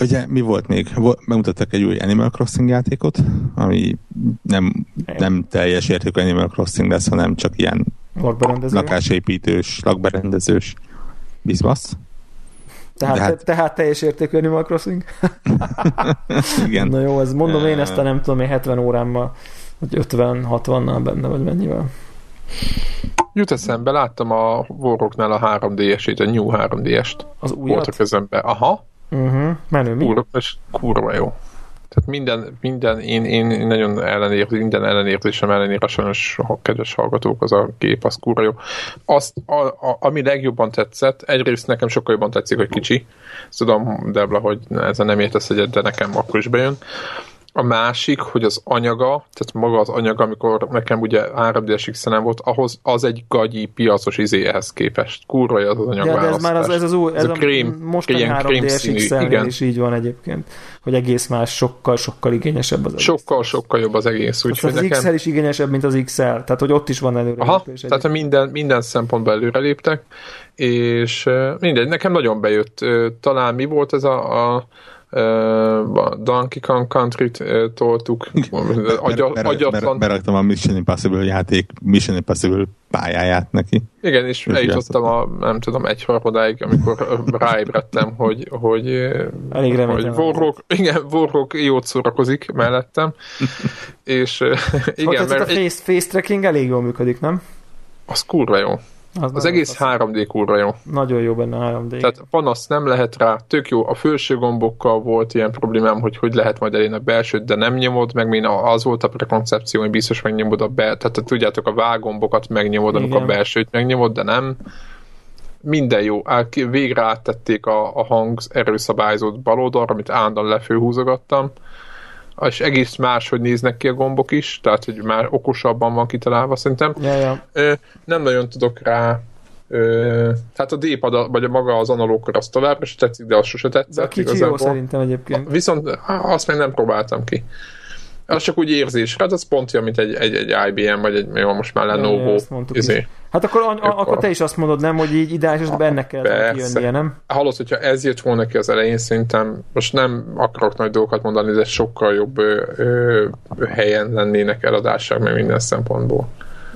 Ugye mi volt még? Bemutattak egy új Animal Crossing játékot, ami nem, nem teljes értékű Animal Crossing lesz, hanem csak ilyen Lakberendező. lakásépítős, lakberendezős bizbasz. Tehát, hát- tehát teljes értékű Animal Crossing. Igen. Na jó, ez mondom én ezt a nem tudom én 70 órámmal, vagy 50-60-nal benne, vagy mennyivel. Jut eszembe, láttam a Warrocknál a 3DS-ét, a New 3DS-t. Az Volt a újat? kezembe. Aha, Uh-huh. Menő, mi? kurva, és kurva jó. Tehát minden, minden én, én, én nagyon ellenérző, minden ellenérzésem ellenére sajnos, ha kedves hallgatók, az a kép, az kurva jó. Azt, a, a, ami legjobban tetszett, egyrészt nekem sokkal jobban tetszik, hogy kicsi. Tudom, Debla, hogy ezzel nem értesz egyet, de nekem akkor is bejön. A másik, hogy az anyaga, tehát maga az anyaga, amikor nekem ugye 3D-es x volt, ahhoz az egy gagyi piacos izéhez képest. Kurva az az Ja, de ez már az, ez az új, ez, Ez a krém- mostani ilyen 3 krém színű, igen. is így van egyébként, hogy egész más, sokkal, sokkal igényesebb az egész. Sokkal, sokkal jobb az egész. Úgyhogy az nekem... XL is igényesebb, mint az XL, tehát hogy ott is van előre. Aha, tehát minden, minden szempontból előreléptek, és mindegy, nekem nagyon bejött. Talán mi volt ez a, a a Donkey Kong Country-t toltuk, agyatlan. ber- Beraktam a Mission Impossible játék Mission Impossible pályáját neki. Igen, és eljutottam a, nem tudom, egy harmadáig, amikor ráébredtem, hogy, hogy, Elég hogy. Warrock, igen, Warrock jót szórakozik mellettem, és Igen, a mert egy, face, face tracking elég jól működik, nem? az kurva jó. Az nagyon egész fasz. 3D kurva jó. Nagyon jó benne a 3D. Tehát panasz nem lehet rá, tök jó. A felső gombokkal volt ilyen problémám, hogy hogy lehet majd elérni a belsőt, de nem nyomod meg, mint az volt a prekoncepció, hogy biztos megnyomod a bel, tehát tudjátok, a vágombokat megnyomod, amikor a Igen. belsőt megnyomod, de nem. Minden jó. Végre áttették a, a hang erőszabályzót bal oldalra, amit állandóan lefőhúzogattam és egész más, hogy néznek ki a gombok is, tehát hogy már okosabban van kitalálva szerintem. Ja, ja. Ö, nem nagyon tudok rá Ö, tehát a D-pad, vagy a maga az analóg az tovább, és tetszik, de az sose tetszett. De a kicsi jó szerintem egyébként. Viszont azt még nem próbáltam ki. Az csak úgy érzés. Hát az pont olyan, mint egy, egy, egy IBM, vagy egy, jó, most már Lenovo. Izé. Hát akkor, a, a, akkor te is azt mondod, nem, hogy így ideális, hogy benne kell kijönnie, nem? Hallod, hogyha ez jött volna ki az elején, szerintem most nem akarok nagy dolgokat mondani, de sokkal jobb ö, ö, helyen lennének eladások, meg minden szempontból.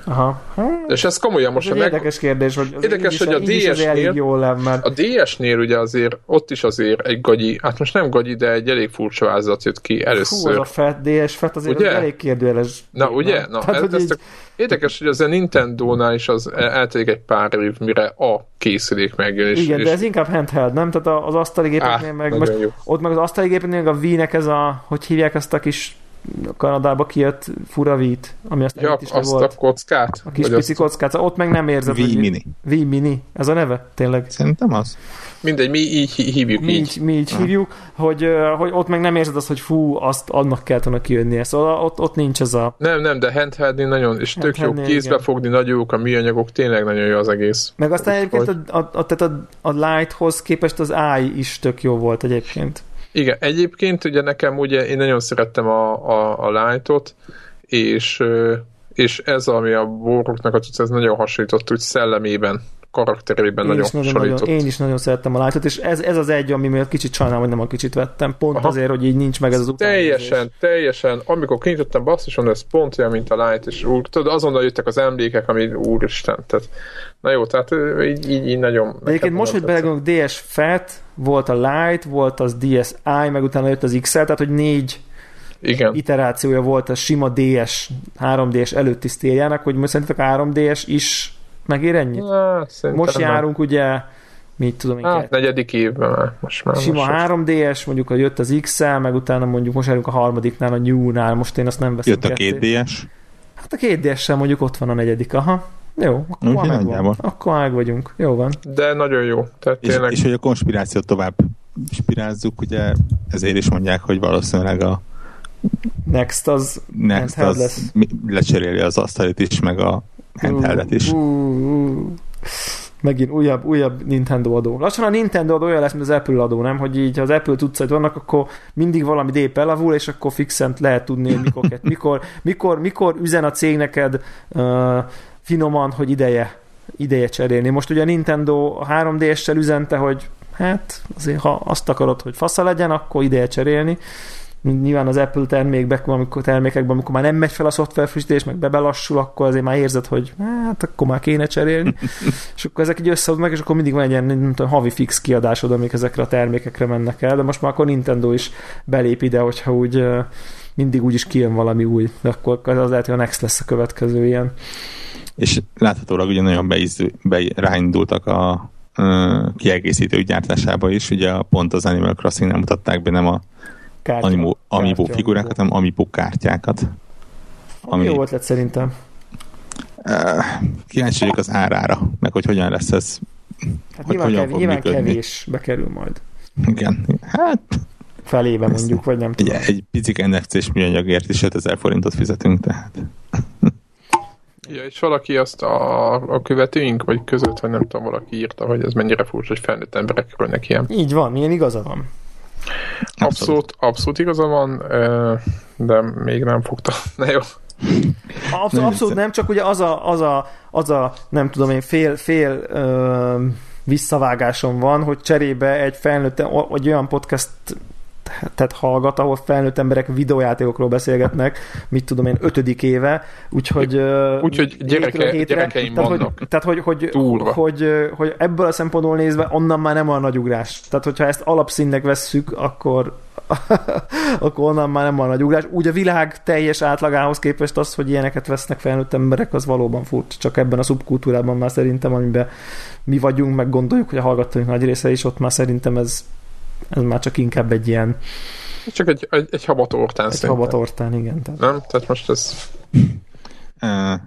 Aha. De és ez komolyan most... Ez egy érdekes kérdés, hogy, érdekes, hogy a DS-nél, a DS-nél ugye azért, ott is azért egy gagyi, hát most nem gagyi, de egy elég furcsa vázat jött ki először. Az a FAT DS, FAT azért ugye? Az elég kérdőjeles. Na ugye? Na, Tehát, ez, ez így... Érdekes, hogy az a Nintendo-nál is az eltelik egy pár év, mire a készülék megjön. És, Igen, és... de ez inkább handheld, nem? Tehát az asztali gépeknél meg most, jó. ott meg az asztali gépeknél a Wii-nek ez a, hogy hívják ezt a kis Kanadába kijött fura vít, ami azt ja, is azt volt. a kockát? A kis pici azt... kockát, ott meg nem érzed, V Mini. V Mini. Ez a neve? Tényleg? Szerintem az. Mindegy, mi így hívjuk mi így. Mi így hívjuk, hogy, hogy ott meg nem érzed azt, hogy fú, azt annak kellett volna kijönnie. Szóval ott, ott nincs ez a... Nem, nem, de handheldnél nagyon, és tök jó kézbe igen. fogni, nagyon jók a műanyagok, tényleg nagyon jó az egész. Meg aztán egyébként hogy... a, a, a, a, a Lighthoz képest az AI is tök jó volt egyébként. Igen, egyébként ugye nekem ugye én nagyon szerettem a, a, a Light-ot, és, és ez, ami a boroknak a ez nagyon hasonlított úgy szellemében karakterében én nagyon. Nagyon, én is nagyon szerettem a light és ez, ez az egy, ami miatt kicsit sajnálom, hogy nem a kicsit vettem. Pont Aha. azért, hogy így nincs meg ez az Teljesen, teljesen. Amikor kinyitottam basszison, ez pont olyan, mint a Light, és úr, tudod, azonnal jöttek az emlékek, ami úristen. Tehát, na jó, tehát így, így, így nagyon... De egyébként most, hogy belegondolok, DS FAT, volt a Light, volt az DSi, meg utána jött az XL, tehát hogy négy igen. iterációja volt a sima DS, 3DS előtti sztéljának, hogy most szerintetek a 3DS is megér ennyit? Hát, most járunk már. ugye mit tudom én. Hát, negyedik évben már. Most már Sima most 3DS, mondjuk a jött az XL, meg utána mondjuk most járunk a harmadiknál, a New-nál, most én azt nem veszem Jött a két DS? Hát a két ds mondjuk ott van a negyedik, aha. Jó, akkor már megvan. Akkor meg vagyunk. Jó van. De nagyon jó. Tehát és, tényleg... és hogy a konspirációt tovább spirázzuk, ugye ezért is mondják, hogy valószínűleg a Next az Next az lesz. lecseréli az asztalit is, meg a handheldet is. Megint újabb, újabb Nintendo adó. Lassan a Nintendo adó olyan lesz, mint az Apple adó, nem? Hogy így, ha az Apple tudsz, vannak, akkor mindig valami dép elavul, és akkor fixent lehet tudni, hogy mikor, mikor, mikor, mikor üzen a cég neked uh, finoman, hogy ideje, ideje cserélni. Most ugye a Nintendo 3DS-sel üzente, hogy hát azért ha azt akarod, hogy fasza legyen, akkor ideje cserélni nyilván az Apple termékben, amikor termékekben, amikor már nem megy fel a szoftverfrissítés, meg bebelassul, akkor azért már érzed, hogy hát akkor már kéne cserélni. és akkor ezek így összehoznak meg, és akkor mindig van egy ilyen nem tudom, havi fix kiadásod, amik ezekre a termékekre mennek el, de most már akkor Nintendo is belép ide, hogyha úgy mindig úgy is kijön valami új, de akkor az lehet, hogy a Next lesz a következő ilyen. És láthatólag ugye nagyon beizd, be, ráindultak a kiegészítő gyártásába is, ugye pont az Animal Crossing nem mutatták be, nem a Kártya, Amiibo, Amiibo figurákat, hanem Amiibo kártyákat. Ami jó volt lett szerintem. Uh, kíváncsi vagyok az árára, meg hogy hogyan lesz ez. Hát hogy nyilván, kev- nyilván kevés bekerül majd. Igen, hát felébe mondjuk, vagy nem tudom. Egy, egy picik NFC-s műanyagért is 5000 forintot fizetünk, tehát. Ja, és valaki azt a, a követőink, vagy között, vagy nem tudom, valaki írta, hogy ez mennyire furcsa, hogy felnőtt emberek kerülnek ilyen. Így van, milyen igaza van. Abszolút, abszolút igaza van, de még nem fogta. Na jó. Abszolút, abszolút nem, csak ugye az a, az a, az a nem tudom én, fél, fél ö, visszavágásom van, hogy cserébe egy felnőtt, vagy olyan podcast tehát hallgat, ahol felnőtt emberek videójátékokról beszélgetnek, mit tudom én, ötödik éve, úgyhogy... Úgyhogy gyereke, hétre, gyerekeim tehát, vannak. Hogy, tehát, hogy, hogy, hogy, hogy, ebből a szempontból nézve onnan már nem a nagy ugrás. Tehát, hogyha ezt alapszínnek vesszük, akkor akkor onnan már nem van nagy ugrás. Úgy a világ teljes átlagához képest az, hogy ilyeneket vesznek felnőtt emberek, az valóban furcsa. Csak ebben a szubkultúrában már szerintem, amiben mi vagyunk, meg gondoljuk, hogy a hallgatóink nagy része is, ott már szerintem ez ez már csak inkább egy ilyen... Csak egy, egy, egy habatortán Egy szerintem. habatortán, igen. Tehát. Nem? Tehát most ez... Uh,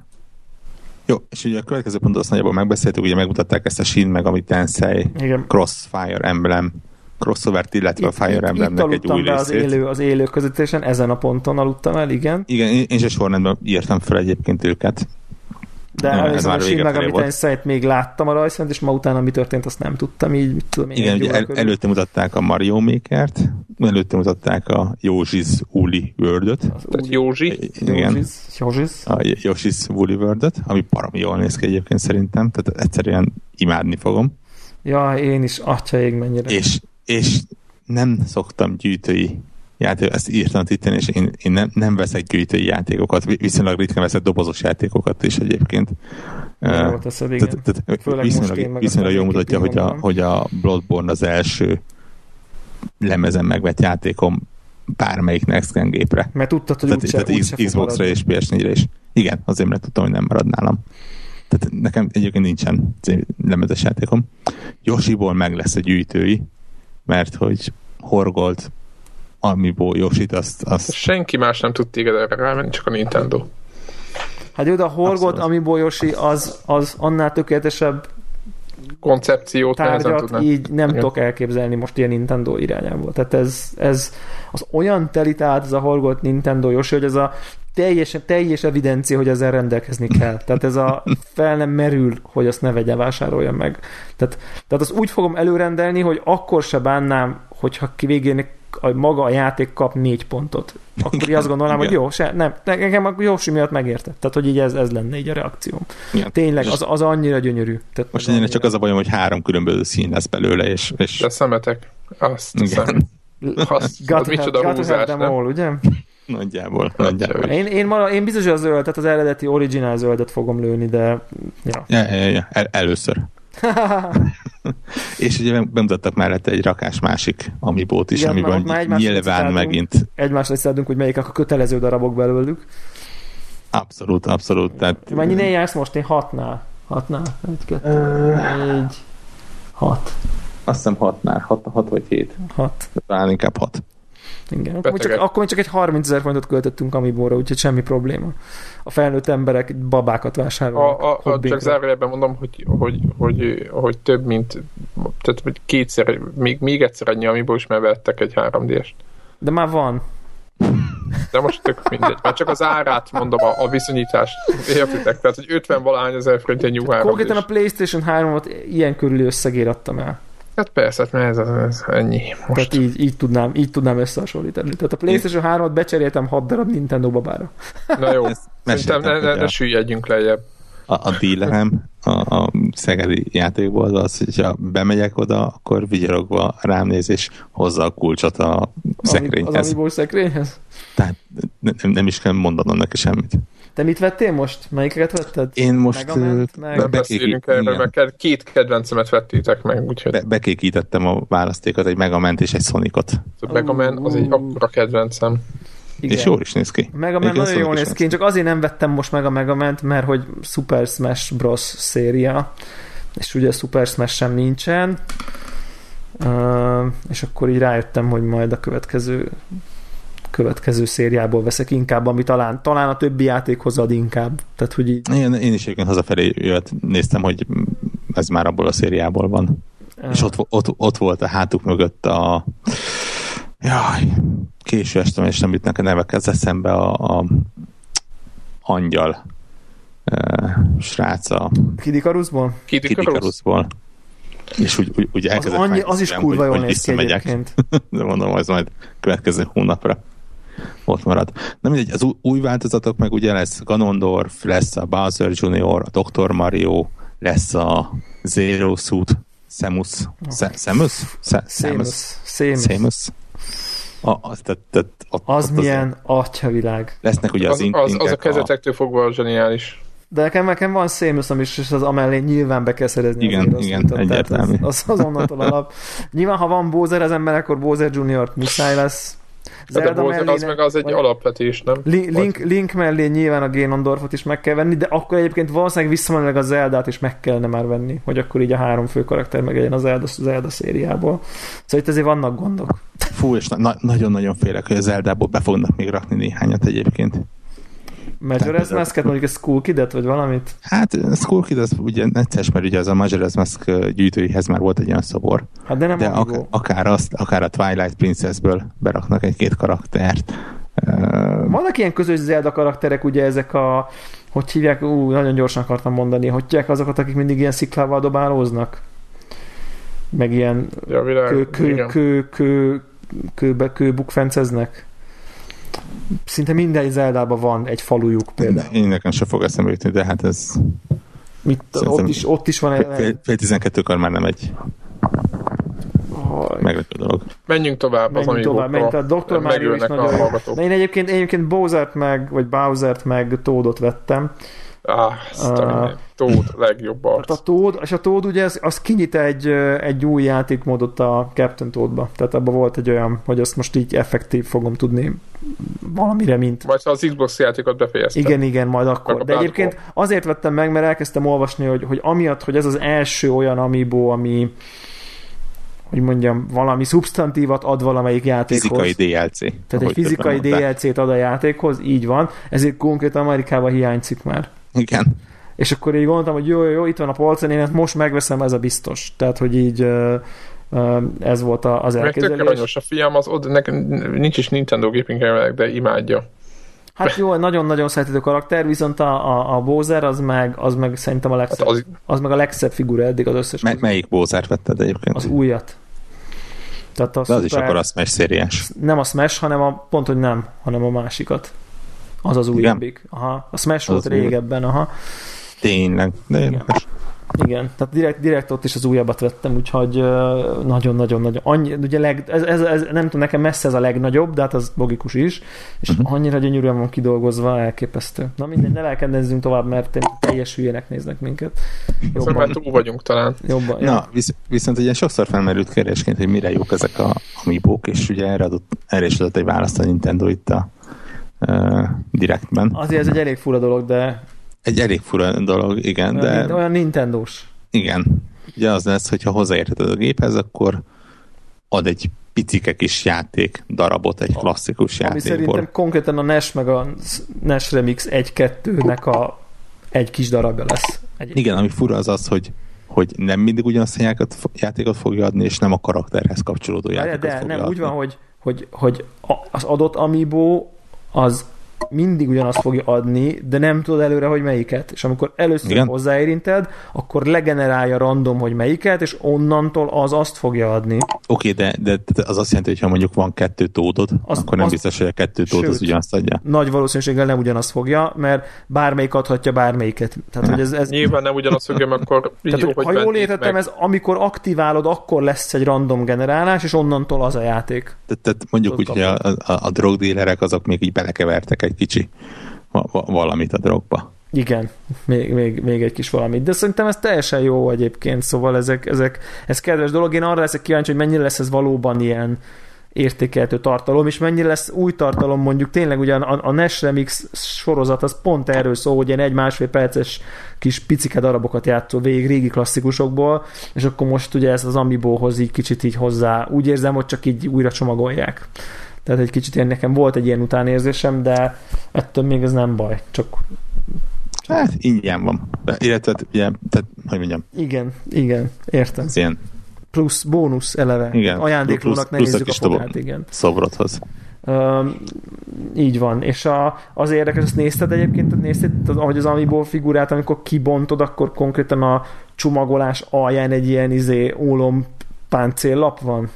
jó, és ugye a következő pontot azt nagyjából megbeszéltük, ugye megmutatták ezt a Shin meg amit Tensei igen. Crossfire Emblem crossover illetve itt, a Fire Emblemnek egy új be részét. az élő, az élő közvetítésen, ezen a ponton aludtam el, igen. Igen, én, én se sorrendben írtam fel egyébként őket. De Nem, ez már a Megami volt. Tensei-t még láttam a rajzfilmet, és ma utána mi történt, azt nem tudtam, így mit tudom én. Igen, ugye el, körül. előtte mutatták a Mario Maker-t, előtte mutatták a Yoshi's Woolly World-öt, Tehát Józsi. igen, Józsis. a Yoshi's Woolly World-öt, ami baromi jól néz ki egyébként szerintem, tehát egyszerűen imádni fogom. Ja, én is, atya ég mennyire. És, és nem szoktam gyűjtői játék, ezt írtam a Twitteren, és én, én nem, nem veszek gyűjtői játékokat, vi- viszonylag ritkán veszek dobozos játékokat is egyébként. Jól teszed, igen. tehát- tehát Főleg most én viszonylag, viszonylag jól mutatja, hogy a, hogy a Bloodborne az első lemezen megvett játékom bármelyik Next Gen gépre. Mert tudtad, hogy Tehát, úgyse, tehát úgyse fog Xbox-ra és PS4-re is. Igen, azért mert tudtam, hogy nem marad nálam. Tehát nekem egyébként nincsen lemezes játékom. Yoshiból meg lesz a gyűjtői, mert hogy horgolt Amiibo Yoshit, azt, azt Senki más nem tud téged erre rámenni, csak a Nintendo. Hát jó, de a horgot, Abszolút. ami Bolyosi, az, az annál tökéletesebb Koncepciót tárgyat tudnám. így nem Igen. tudok elképzelni most ilyen Nintendo irányából. Tehát ez, ez az olyan teli át ez a horgolt Nintendo Yoshi, hogy ez a teljes, teljes evidencia, hogy ezzel rendelkezni kell. Tehát ez a fel nem merül, hogy azt ne vegye, vásárolja meg. Tehát, tehát azt úgy fogom előrendelni, hogy akkor se bánnám, hogyha ki végén a maga a játék kap négy pontot. Akkor így azt gondolnám, hogy Igen. jó, se, nem, nekem a Yoshi miatt megérte. Tehát, hogy így ez, ez lenne így a reakcióm. Igen. Tényleg, az, az annyira gyönyörű. Tehát Most annyira- csak az a bajom, hogy három különböző szín lesz belőle, és, és De szemetek. Azt Igen. Azt, Got az micsoda húzás, nem? all, ugye? nagyjából, nagyjából. Én, én, mara, én biztos, hogy a zöld, tehát az eredeti original zöldet fogom lőni, de ja. Ja, ja, ja, el, először. És ugye bemutattak mellette egy rakás másik amibót is, Igen, amiben már nyilván megint Egymásra leszedünk, hogy melyik a kötelező darabok belőlük. abszolút, abszolút. Tehát, Mennyinél jársz most? Én hatnál. Hatnál? Egy, kettő, négy, hat. azt hiszem hatnál, hat, hat vagy hét. Hat. Talán inkább hat. Igen. Akkor csak, akkor még csak egy 30 ezer forintot költöttünk Amibóra, úgyhogy semmi probléma. A felnőtt emberek babákat vásárolnak. A, a, a, csak zárójelben mondom, hogy, hogy, hogy, hogy több, mint tehát hogy kétszer, még, még egyszer annyi, amiből is vettek egy 3 d De már van. De most tök mindegy. Már csak az árát mondom, a, a viszonyítást. Értitek? Tehát, hogy 50 valány ezer forint egy 3 Konkrétan a PlayStation 3-ot ilyen körüli összegért adtam el. Hát persze, hát mert ez, ez, ez ennyi. Most Tehát így, így, tudnám, így tudnám összehasonlítani. Tehát a PlayStation 3-ot becseréltem 6 darab Nintendo babára. Na jó, szerintem ne, ne, ne a- süllyedjünk lejjebb. a, a dílerem a, a szegedi játékból az, hogyha bemegyek oda, akkor vigyorogva rám néz, és hozza a kulcsot a Az szekrényhez. Amiibo szekrényhez. Tehát nem, nem is kell mondanom neki semmit. Te mit vettél most? Melyiket vetted? Én most Megament, meg- be- erről, mert két kedvencemet vettétek meg, úgyhogy be, bekékítettem a választékot, egy Megament és egy Sonicot. a Mega Man az egy akkora kedvencem. Igen. És jól is néz ki. Mega Man Igen, nagyon jól néz ki, én csak azért nem vettem most meg a Mega Man-t, mert hogy Super Smash Bros. széria, és ugye Super Smash sem nincsen, uh, és akkor így rájöttem, hogy majd a következő következő szériából veszek inkább, ami talán, talán a többi játékhoz ad inkább. Tehát, hogy így, Én, én is egyébként hazafelé jött, néztem, hogy ez már abból a szériából van. uh, És ott, ott, ott volt a hátuk mögött a jaj, késő este, és nem jutnak a nevek az eszembe a, a angyal uh, srác a Kid Icarusból? Kid Kid Icarus? Icarusból. És úgy, úgy, úgy Az, annyi, az is kurva jól néz ki egyébként. De mondom, az majd következő hónapra ott marad. Na mindegy, az új- változatok meg ugye lesz Ganondorf, lesz a Bowser Junior, a Dr. Mario, lesz a Zero Suit, Samus, Samus? Samus? Samus. A, az, tehát, tehát, ott, Az ott milyen atyavilág. Lesznek ugye az, Az, az, az a kezetektől fogva zseniális. De nekem, nekem van Samus, is, és az amellé nyilván be kell szerezni. Igen, azért igen, tehát egyértelmű. Az, az, az onnantól alap. Nyilván, ha van Bowser az ember, akkor Bowser Junior muszáj lesz. De a Bowser az meg az egy vagy- alapvetés, nem? Link, Link, Link mellé nyilván a Ganondorfot is meg kell venni, de akkor egyébként valószínűleg visszamenőleg a Zeldát is meg kellene már venni, hogy akkor így a három fő karakter meg legyen a Zelda, Zelda szériából. Szóval itt azért vannak gondok. Fú, és na- na- nagyon-nagyon félek, hogy az Zeldából be fognak még rakni néhányat egyébként. Majora's Mask-et, mondjuk a Skull Kid-et, vagy valamit? Hát Skull Kid az ugye necces, mert ugye az a Majora's Mask gyűjtőihez már volt egy olyan szobor. Hát de nem De ak- akár, azt, akár a Twilight Princessből beraknak egy-két karaktert. Vannak ilyen közös Zelda karakterek, ugye ezek a hogy hívják, ú, nagyon gyorsan akartam mondani, hogy hívják azokat, akik mindig ilyen sziklával dobálóznak? Meg ilyen Ja, világ, kő, kő, igen. kő, kő, kőbe, kőbukfenceznek. Szinte minden Zeldában van egy falujuk például. Én nekem se fog eszembe jutni, de hát ez Mit, ott, is, ott is van egy... fél, fél 12-kor már nem egy Oh, meglepő dolog. Menjünk tovább az Menjünk tovább, menjünk. A Dr. Mario is a nagyon jó. én egyébként, én egyébként Bowsert meg, vagy Bowsert meg Toadot vettem. Ah, Ah. a Tóth legjobb arc. A Toad, és a Toad ugye az, az kinyit egy, ö, egy új játékmódot a Captain Toadba. Tehát abban volt egy olyan, hogy azt most így effektív fogom tudni valamire, mint Majd ha az Xbox játékot befejezte. Igen, igen, majd akkor. De egyébként azért vettem meg, mert elkezdtem olvasni, hogy, hogy amiatt, hogy ez az első olyan amiibo, ami hogy mondjam, valami szubstantívat ad valamelyik játékhoz. Fizikai DLC. Tehát egy fizikai. DLC-t ad a játékhoz, így van, ezért konkrétan Amerikában hiányzik már. Igen. És akkor így gondoltam, hogy jó, jó, jó, itt van a polcon, én ezt most megveszem, ez a biztos. Tehát, hogy így ez volt a- az Meg tök elképzelés. a fiam, az oda, nekem nincs is Nintendo gépünk jelenleg, de imádja. Hát jó, nagyon-nagyon szerethető karakter, viszont a, a, a Bowser az meg, az meg szerintem a Hát legszebb, az, az meg a legszebb figura eddig az összes. Me- melyik bózárt vetted egyébként? Az újat. Tehát a De az is szuper- akkor a Smash szériás. Nem a Smash, hanem a, pont, hogy nem, hanem a másikat. Az az újabbik. Aha. A Smash Az volt régebben, aha. Tényleg. De érdekes. Igen, tehát direkt, direkt ott is az újabbat vettem, úgyhogy nagyon-nagyon-nagyon. Annyi, ugye leg, ez, ez, ez, nem tudom, nekem messze ez a legnagyobb, de hát az logikus is, és uh-huh. annyira gyönyörűen van kidolgozva, elképesztő. Na mindegy, ne lelkedezzünk tovább, mert teljes hülyének néznek minket. Azon már túl vagyunk talán. jobban. ja. Na, visz, viszont ugye sokszor felmerült kérdésként, hogy mire jók ezek a amiibók, és ugye erre, adott, erre is adott egy választ a Nintendo itt a uh, Directben. Azért ez egy elég fura dolog, de Egy elég fura dolog, igen, olyan, de olyan Nintendo-s. igen. Ugye az lesz, hogyha hozzáérheted a géphez, akkor ad egy picike kis játék darabot, egy klasszikus Ami játékból. szerintem konkrétan a NES meg a NES Remix 1-2-nek a egy kis darabja lesz. Egy, Igen, ami fura az az, hogy hogy nem mindig ugyanazt a játékot, fogja adni, és nem a karakterhez kapcsolódó játékot de fogja nem, úgy adni. van, hogy, hogy, hogy az adott Amiibo az mindig ugyanazt fogja adni, de nem tudod előre, hogy melyiket. És amikor először Igen. hozzáérinted, akkor legenerálja random, hogy melyiket, és onnantól az azt fogja adni. Oké, de, de, de az azt jelenti, hogy ha mondjuk van kettő tódod, Az- akkor nem az- biztos, hogy a kettő tód az ugyanazt adja. Nagy valószínűséggel nem ugyanazt fogja, mert bármelyik adhatja bármelyiket. Tehát, hogy ez, ez Nyilván nem ugyanazt fogja, mert akkor tehát, jó, hogy, ha jól értettem, meg. ez amikor aktiválod, akkor lesz egy random generálás, és onnantól az a játék. Tehát, tehát mondjuk úgy, hogy a, a, a drogdílerek azok még így belekevertek egy kicsi va- va- valamit a drogba. Igen, még, még, még egy kis valamit. De szerintem ez teljesen jó egyébként, szóval ezek, ezek, ez kedves dolog. Én arra leszek kíváncsi, hogy mennyire lesz ez valóban ilyen értékelhető tartalom, és mennyire lesz új tartalom, mondjuk tényleg ugyan a, a NES Remix sorozat az pont erről szól, hogy ilyen egy-másfél perces kis picike darabokat játszol végig régi klasszikusokból, és akkor most ugye ez az Amiibo-hoz így kicsit így hozzá, úgy érzem, hogy csak így újra csomagolják. Tehát egy kicsit ilyen, nekem volt egy ilyen utánérzésem, de ettől még ez nem baj, csak Hát ingyen van. Illetve, ugye, tehát, hogy mondjam, igen, igen, értem. ez ilyen Plusz bónusz eleve. Igen, Ajándéklónak plusz- plusz a a fogát, igen. szobrothoz. Um, így van, és a, az érdekes, ezt nézted egyébként, nézted, ahogy az Amiibo figurát, amikor kibontod, akkor konkrétan a csomagolás alján egy ilyen izé ólom páncéllap van?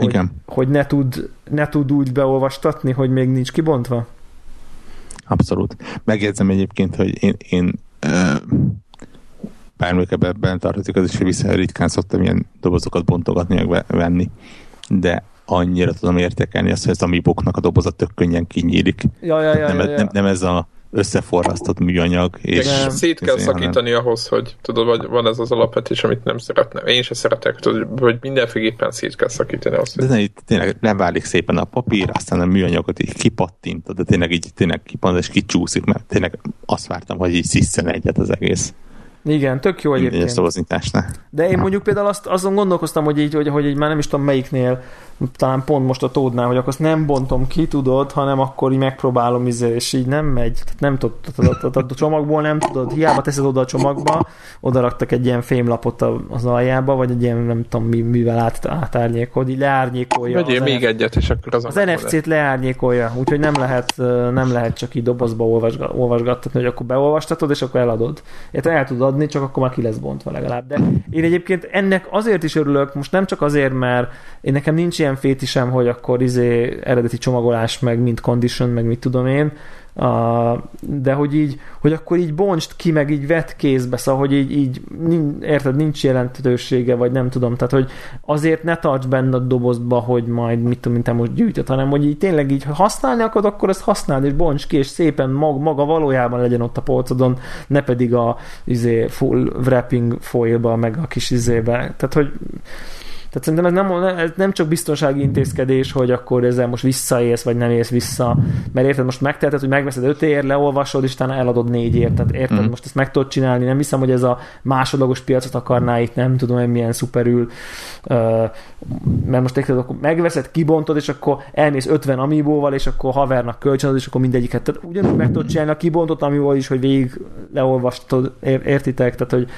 Hogy, Igen. Hogy ne tud, ne tud úgy beolvastatni, hogy még nincs kibontva? Abszolút. Megjegyzem egyébként, hogy én, én ö, ebben tartozik, az is, hogy vissza ritkán szoktam ilyen dobozokat bontogatni, meg ve- venni, de annyira tudom értékelni azt, hogy az amiboknak a doboza tök könnyen kinyílik. Ja, ja, ja, nem, ja, nem, ja. nem, ez a összeforrasztott műanyag. És Nem. szét kell izé, szakítani ahhoz, hogy tudod, vagy van ez az alapvetés, amit nem szeretném. Én se szeretek, tudod, hogy mindenféleképpen szét kell szakítani ahhoz, De ne, itt tényleg leválik szépen a papír, aztán a műanyagot így kipattintod, de tényleg így tényleg kipattint és kicsúszik, mert tényleg azt vártam, hogy így sziszen egyet az egész. Igen, tök jó Egyébként. egyébként. szavazításnál. De én mondjuk például azt, azon gondolkoztam, hogy így, hogy, hogy így már nem is tudom melyiknél, talán pont most a tódnál, hogy akkor azt nem bontom ki, tudod, hanem akkor így megpróbálom, izé, és így nem megy. Tehát nem tudod, a, a, a csomagból nem tudod, hiába teszed oda a csomagba, oda raktak egy ilyen fémlapot a- az aljába, vagy egy ilyen, nem tudom, mi, mivel át, átárnyékod, így leárnyékolja. Vegyél még egyet, és akkor az az NFC-t leárnyékolja, úgyhogy nem lehet, nem lehet csak így dobozba olvasga, olvasgattatni, hogy akkor beolvastatod, és akkor eladod. Érted, el tudod adni, csak akkor már ki lesz bontva legalább. De én egyébként ennek azért is örülök, most nem csak azért, mert én nekem nincs ilyen fétisem, hogy akkor izé eredeti csomagolás, meg mint condition, meg mit tudom én, de hogy így, hogy akkor így bontsd ki, meg így vett kézbe, szóval, hogy így, így érted, nincs jelentősége, vagy nem tudom, tehát, hogy azért ne tarts benne a dobozba, hogy majd mit tudom, te most gyűjtöd, hanem, hogy így tényleg így, ha használni akarod, akkor ezt használd, és bonts ki, és szépen mag, maga valójában legyen ott a polcodon, ne pedig a izé, full wrapping foilba, meg a kis izébe. Tehát, hogy tehát szerintem ez nem, ez nem csak biztonsági intézkedés, hogy akkor ezzel most visszaélsz, vagy nem élsz vissza, mert érted, most megteheted, hogy megveszed 5 ér, leolvasod, és utána eladod 4 ér, tehát érted, Mhm. most ezt meg tudod csinálni, nem hiszem, hogy ez a másodlagos piacot akarná itt, nem tudom, hogy milyen szuperül, mert most érted, akkor megveszed, kibontod, és akkor elmész 50 amibóval, és akkor havernak kölcsönöd, és akkor mindegyiket, tehát ugyanúgy meg tudod csinálni a kibontott amiból is, hogy végig leolvastod, ér- értitek, tehát hogy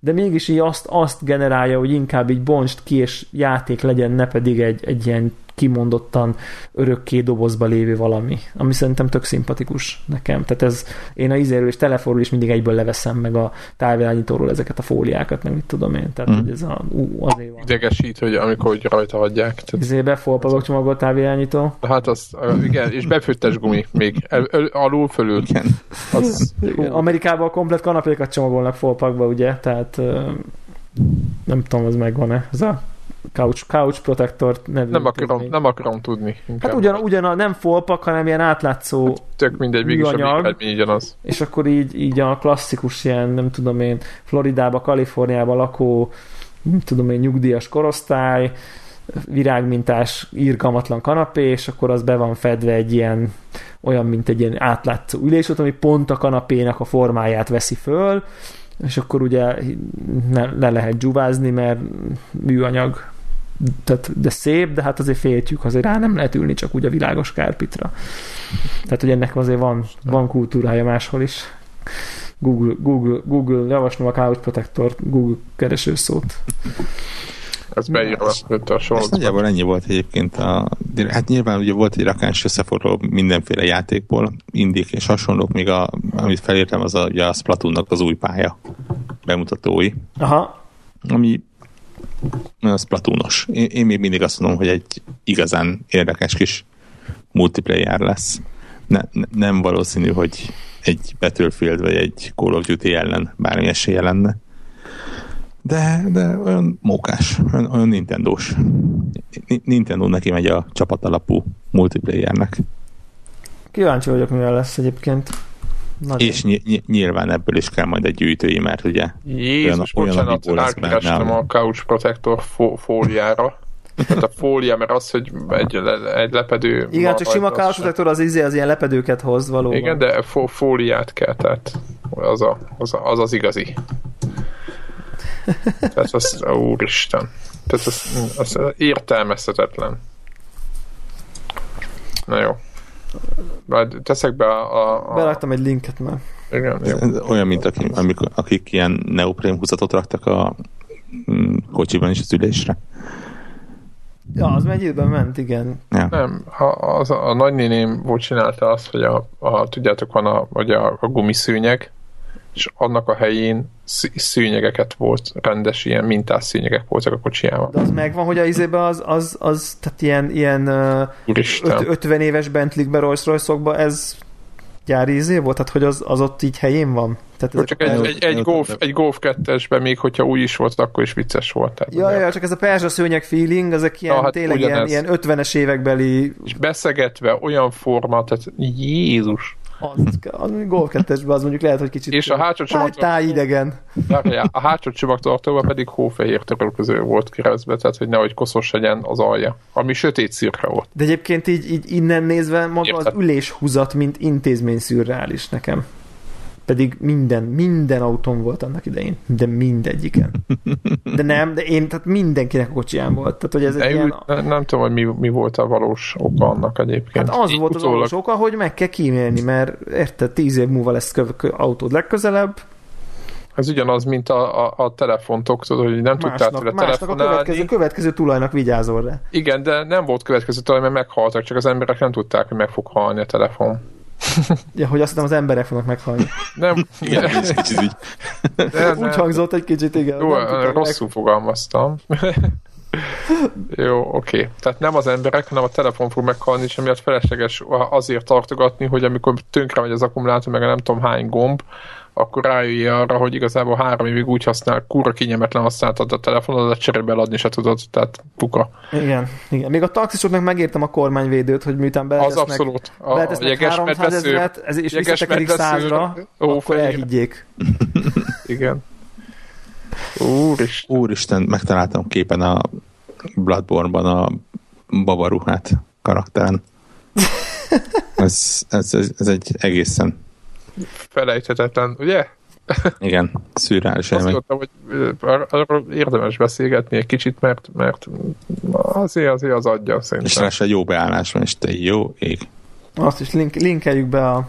de mégis így azt, azt generálja, hogy inkább így bonst ki, és játék legyen, ne pedig egy, egy ilyen kimondottan örökké dobozba lévő valami, ami szerintem tök szimpatikus nekem. Tehát ez, én a izéről és telefonról is mindig egyből leveszem meg a távirányítóról ezeket a fóliákat, meg mit tudom én. Tehát, Mm. hogy ez a, ú, azért van. Idegesít, hogy amikor hogy rajta hagyják. Tehát, Izébe folpazok csomagolt távirányító. hát az, igen, és befőttes gumi még el, el, alul fölül. Igen. Az, Amerikában a komplet kanapékat csomagolnak folpakba, ugye? Tehát nem tudom, az megvan-e. Ez a couch, couch protector nevű. nem, akarom, nem akarom tudni. Inkább. Hát ugyan, ugyan a, nem folpak, hanem ilyen átlátszó, Tök mindegy, mégis a ugyanaz. és akkor így, így a klasszikus ilyen, nem tudom én, Floridába, Kaliforniába lakó, nem tudom én, nyugdíjas korosztály, virágmintás, írgalmatlan kanapé, és akkor az be van fedve egy ilyen, olyan, mint egy ilyen átlátszó ülésot, ami pont a kanapénak a formáját veszi föl, és akkor ugye ne, le lehet dzsuvázni, mert műanyag, tehát, de szép, de hát azért féltjük, azért rá nem lehet ülni csak úgy a világos kárpitra. Tehát, hogy ennek azért van, van kultúrája máshol is. Google, Google, Google, javaslom a Couch Protector Google keresőszót. Ez beírva ott a Ez sorozatban. nagyjából ennyi volt egyébként. A, hát nyilván ugye volt egy rakás összefoglaló mindenféle játékból, indik és hasonlók, még a, amit felírtam, az a, ugye a Splatoonnak az új pálya bemutatói, Aha, ami a Splatoonos. Én, én még mindig azt mondom, hogy egy igazán érdekes kis multiplayer lesz. Ne, ne, nem valószínű, hogy egy Battlefield vagy egy Call of Duty ellen bármi esélye lenne. De, de olyan mókás, olyan, olyan Nintendo-s. Ni- Nintendo neki megy a csapatalapú multiplayernek. kíváncsi vagyok, mivel lesz egyébként. Nagyon. És ny- ny- nyilván ebből is kell majd egy gyűjtői, mert ugye Jézus, Olyan- olyan, bocsánat, rákerestem benne. a Couch Protector fó- fóliára. Tehát a fólia, mert az, hogy egy, egy lepedő... Igen, csak sima Couch. Protector az izé, az ilyen lepedőket hoz valóban. Igen, de fó- fóliát kell, tehát az a, az, a, az, az igazi. Tehát az, úristen. Tehát az, az értelmezhetetlen. Na jó. Majd teszek be a... a, Beraktam egy linket már. igen. Ez olyan, mint aki, amikor, akik ilyen neoprém húzatot raktak a mm, kocsiban is az ülésre. Ja, az mennyiben ment, igen. Ja. Nem, a, az, a nagynéném volt csinálta azt, hogy a, a tudjátok, van a, hogy a, a gumiszőnyeg, és annak a helyén szű- szőnyegeket volt, rendes ilyen mintás szőnyegek voltak a kocsijában. De az megvan, hogy a izébe az, az, az tehát ilyen, ilyen Úristen. öt- 50 éves Bentley-be, Rolls royce ez gyári izé volt? Tehát, hogy az, az ott így helyén van? Tehát ezek csak egy, egy, egy, golf, egy golf kettesben még, hogyha új is volt, akkor is vicces volt. Tehát Ja, ja, csak ez a perzsa szőnyeg feeling, ezek ilyen, Ja, hát tényleg ilyen, ilyen 50-es évekbeli És beszegetve olyan forma, tehát Jézus. Az, az Golf 2 az mondjuk lehet, hogy kicsit És a hátsó csomagtartó, tájidegen. várjál, a hátsó csomagtartóban pedig hófehér törölköző volt keresztbe, tehát hogy nehogy koszos legyen az alja, ami sötét szürke volt. De egyébként így, így innen nézve maga Érted. az üléshúzat, mint intézmény szürreális nekem. Pedig minden, minden autón volt annak idején, de mindegyiken. De nem, de én, tehát mindenkinek a kocsiján volt. Tehát, hogy ez egy De ilyen, nem, nem tudom, hogy mi, mi volt a valós oka annak egyébként. Hát az Így volt az utólag- valós oka, hogy meg kell kímélni, mert érted, tíz év múlva lesz köv- kö- autód legközelebb, Ez ugyanaz, mint a, a, a telefontok, tudod, hogy nem tudtál másnak, tőle másnak a telefonálni. következő, következő tulajnak vigyázol rá. Igen, de nem volt következő talán, mert meghaltak, csak az emberek nem tudták, hogy meg fog halni a telefon. Ja, hogy azt hiszem az emberek fognak meghalni. Nem, Igen, ez kicsit így. nem, Úgy hangzott egy kicsit, igen. Jó, rosszul fogalmaztam. Jó, oké. Tehát nem az emberek, hanem a telefon fog meghalni, és emiatt felesleges azért tartogatni, hogy amikor tönkre megy az akkumulátor, meg a nem tudom hány gomb, akkor rájöjj arra, hogy igazából három évig úgy használ, kurva kényelmetlen használtad a telefonodat, cserébe eladni se tudod, tehát puka. Igen, igen. Még a taxisoknak megértem a kormányvédőt, hogy miután Az beletesznek, abszolút. A, beletesznek jeges 300 medvesző, ezeret, ez, és visszatekerik százra, Ó, akkor fehér. elhiggyék. igen. Úristen. Úristen, megtaláltam képen a Bloodborne-ban a babaruhát karakteren. Ez, ez, ez, ez egy egészen, Felejthetetlen, ugye? igen, szürreális Azt mondtam, hogy arról érdemes beszélgetni egy kicsit, mert, mert azért, azért az adja És szerintem. ráadásul egy jó beállás van, és te jó ég. Azt is link, linkeljük be a...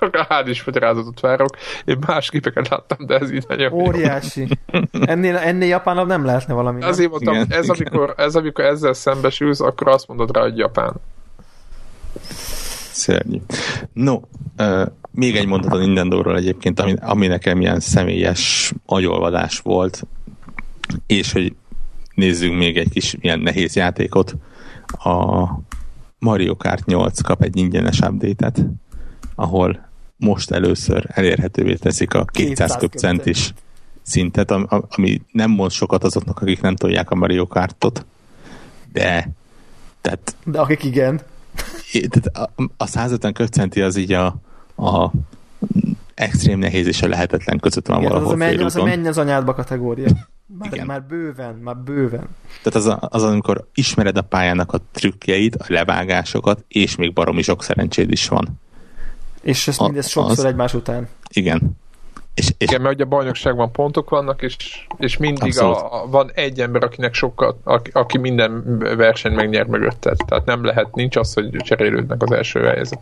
Rád is magyarázatot várok. Én más képeket láttam, de ez így nagyon jó. Óriási. Ennél, ennél japánabb nem lehetne valami. Nem? Azért mondtam, Igen, ez, igen. amikor, ez amikor ezzel szembesülsz, akkor azt mondod rá, hogy Japán. Szörnyű. No, uh, még egy mondat a Nintendo-ról egyébként, ami, ami nekem ilyen személyes agyolvadás volt, és hogy nézzünk még egy kis ilyen nehéz játékot. A Mario Kart 8 kap egy ingyenes update-et, ahol most először elérhetővé teszik a 200 200 köpcentis szintet, am- am- ami nem mond sokat azoknak, akik nem tolják a Mario Kartot, de tehát De akik igen. Tehát a, a 150 köpcenti az így a, a extrém nehéz és a lehetetlen között van igen az, a valahol menj, az a menj az anyádba kategória. Már, Igen. már bőven, már bőven. Tehát az, a, az, amikor ismered a pályának a trükkjeit, a levágásokat, és még baromi sok szerencséd is van. És ezt mindez sokszor az- egymás után. Igen. És, és Igen, mert ugye a bajnokságban pontok vannak, és, és mindig Abszolút. a, a, van egy ember, akinek sokkal, aki, aki minden versenyt megnyer mögötted. Tehát nem lehet, nincs az, hogy cserélődnek az első helyzet.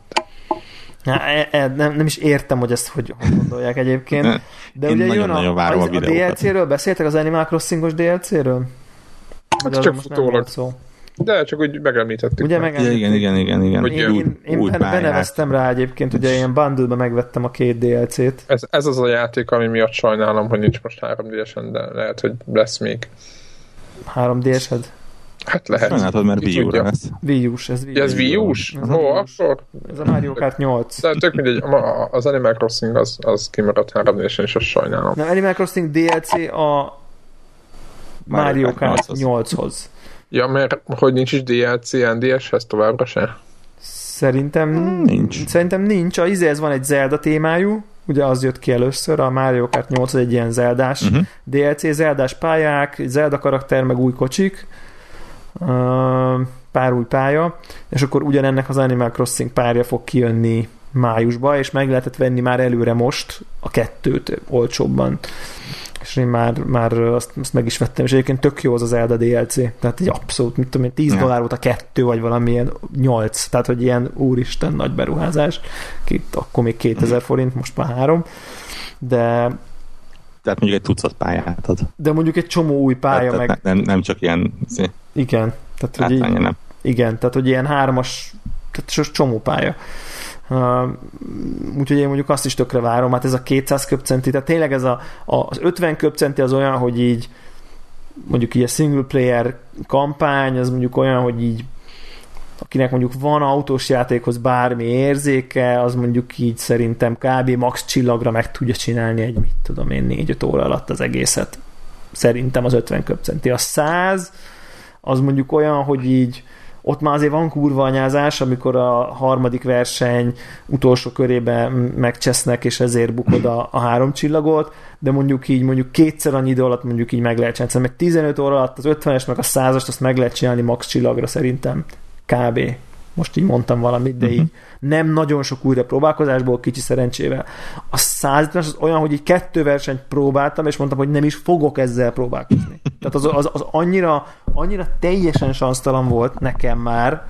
Ja, e, e, nem, nem is értem, hogy ezt hogy, hogy gondolják egyébként. De én ugye jön nagyon-nagyon a, várom a a, a. DLC-ről, beszéltek az Animal Crossing-os DLC-ről? Vagy csak futólag. De csak úgy megemlítettük. Ugye meg. meg ja, igen, igen, igen, igen. Hogy Én, én, én új beneveztem rá egyébként, ugye ilyen bundle megvettem a két DLC-t. Ez, ez az a játék, ami miatt sajnálom, hogy nincs most 3 d de lehet, hogy lesz még. 3 ds -ed. Hát lehet. Sajnáltad, mert Wii U-ra lesz. Wii U-s, ez Wii Ja, ez Wii U-s? Ez a Ó, akkor... Ez a Mario Kart 8. De tök mindegy, ma- az Animal Crossing az, az kimaradt 3 d és azt sajnálom. Nem, Animal Crossing DLC a Mario Kart 8-hoz. Ja, mert hogy nincs is DLC NDS-hez továbbra se? Szerintem Nincs. Szerintem nincs. A izé, ez van egy Zelda témájú, ugye az jött ki először, a Mario Kart 8 az egy ilyen zeldás Mhm. uh-huh. DLC, zeldás pályák, Zelda karakter, meg új kocsik, pár új pálya, és akkor ugyanennek az Animal Crossing párja fog kijönni májusba, és meg lehetett venni már előre most a kettőt olcsóbban. És én már, már azt, azt meg is vettem, és egyébként tök jó az az Zelda DLC. Tehát egy abszolút, mit tudom én, 10 Ja. dollár volt a kettő, vagy valamilyen 8. Tehát, hogy ilyen úristen nagy beruházás. Itt akkor még 2000 forint, most már három. De, Tehát mondjuk egy tucat pályát ad. de mondjuk egy csomó új pálya, tehát, meg nem, nem csak ilyen igen. Tehát, hogy így, nem. igen, tehát, hogy ilyen hármas, tehát sos- csomó pálya. Uh, úgyhogy én mondjuk azt is tökre várom, hát ez a 200 köpcenti, tehát tényleg ez a, az 50 köpcenti az olyan, hogy így mondjuk így a single player kampány, az mondjuk olyan, hogy így akinek mondjuk van autós játékhoz bármi érzéke, az mondjuk így szerintem kb. max csillagra meg tudja csinálni egy, mit tudom én, 4-5 óra alatt az egészet. Szerintem az 50 köpcenti. A 100 az mondjuk olyan, hogy így ott már azért van kurva anyázás, amikor a harmadik verseny utolsó körében megcsesznek, és ezért bukod a, a három csillagot, de mondjuk így mondjuk kétszer annyi idő alatt mondjuk így meg lehet csinálni. Meg 15 óra alatt az 50-es, meg a 100-ast azt meg lehet csinálni max csillagra szerintem. Kb. Most így mondtam valamit, de uh-huh. így nem nagyon sok újra próbálkozásból, kicsi szerencsével. A 150 az olyan, hogy így kettő versenyt próbáltam, és mondtam, hogy nem is fogok ezzel próbálkozni. Tehát az, az, az annyira, annyira teljesen sansztalan volt nekem már,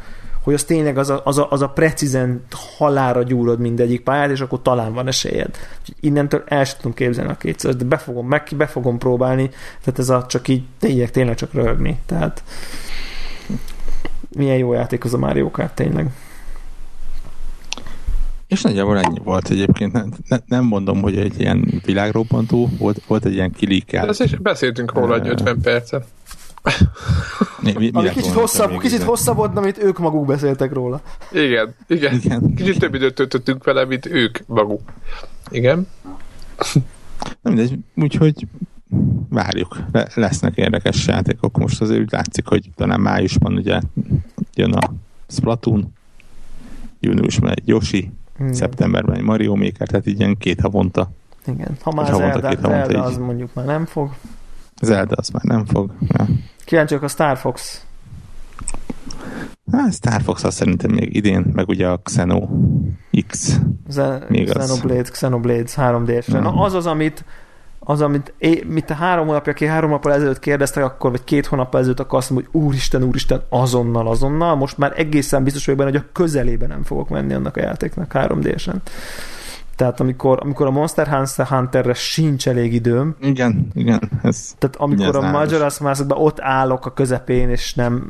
hogy az tényleg az a, az a, az a precízen halára gyúrod mindegyik pályát, és akkor talán van esélyed. Innentől el sem tudom képzelni a kétszer, de be fogom, meg be fogom próbálni, tehát ez a csak így tényleg, tényleg csak röhögni. Tehát milyen jó játék az a Mario Kart, tényleg. És nagyjából ennyi volt egyébként. Nem, nem mondom, hogy egy ilyen világrobbantó, volt, volt egy ilyen kilíkelt. Beszéltünk róla egy 50 percet. Mi, mi, mi kicsit, hosszabb, kicsit hosszabb volt, amit ők maguk beszéltek róla. Igen, igen. igen. Kicsit több időt töltöttünk vele, mint ők maguk. Igen. Nem mindegy, úgyhogy várjuk. Lesznek érdekes játékok. Most azért úgy látszik, hogy talán májusban ugye jön a Splatoon, júniusban egy Yoshi, Igen. szeptemberben egy Mario Maker, tehát így ilyen két havonta. Igen, ha már havonta, Zelda, két havonta Zelda az mondjuk már nem fog. Zelda az már nem fog. Ja. Kíváncsiak a Star Fox. Hát Star Fox az szerintem még idén, meg ugye a Xeno X. Ze- még Xenoblade, az. Xenoblade 3D-sre. Na az az, amit az, amit é, mit a három hónapja, aki három nappal ezelőtt kérdeztek, akkor, vagy két hónappal ezelőtt, akkor azt mondom, hogy úristen, úristen, azonnal, azonnal. Most már egészen biztos vagyok benne, hogy a közelében nem fogok menni annak a játéknak 3D-sen. Tehát amikor, amikor a Monster Hunter Hunterre sincs elég időm. Igen, igen. Ez tehát amikor a Majora's mask ott állok a közepén, és nem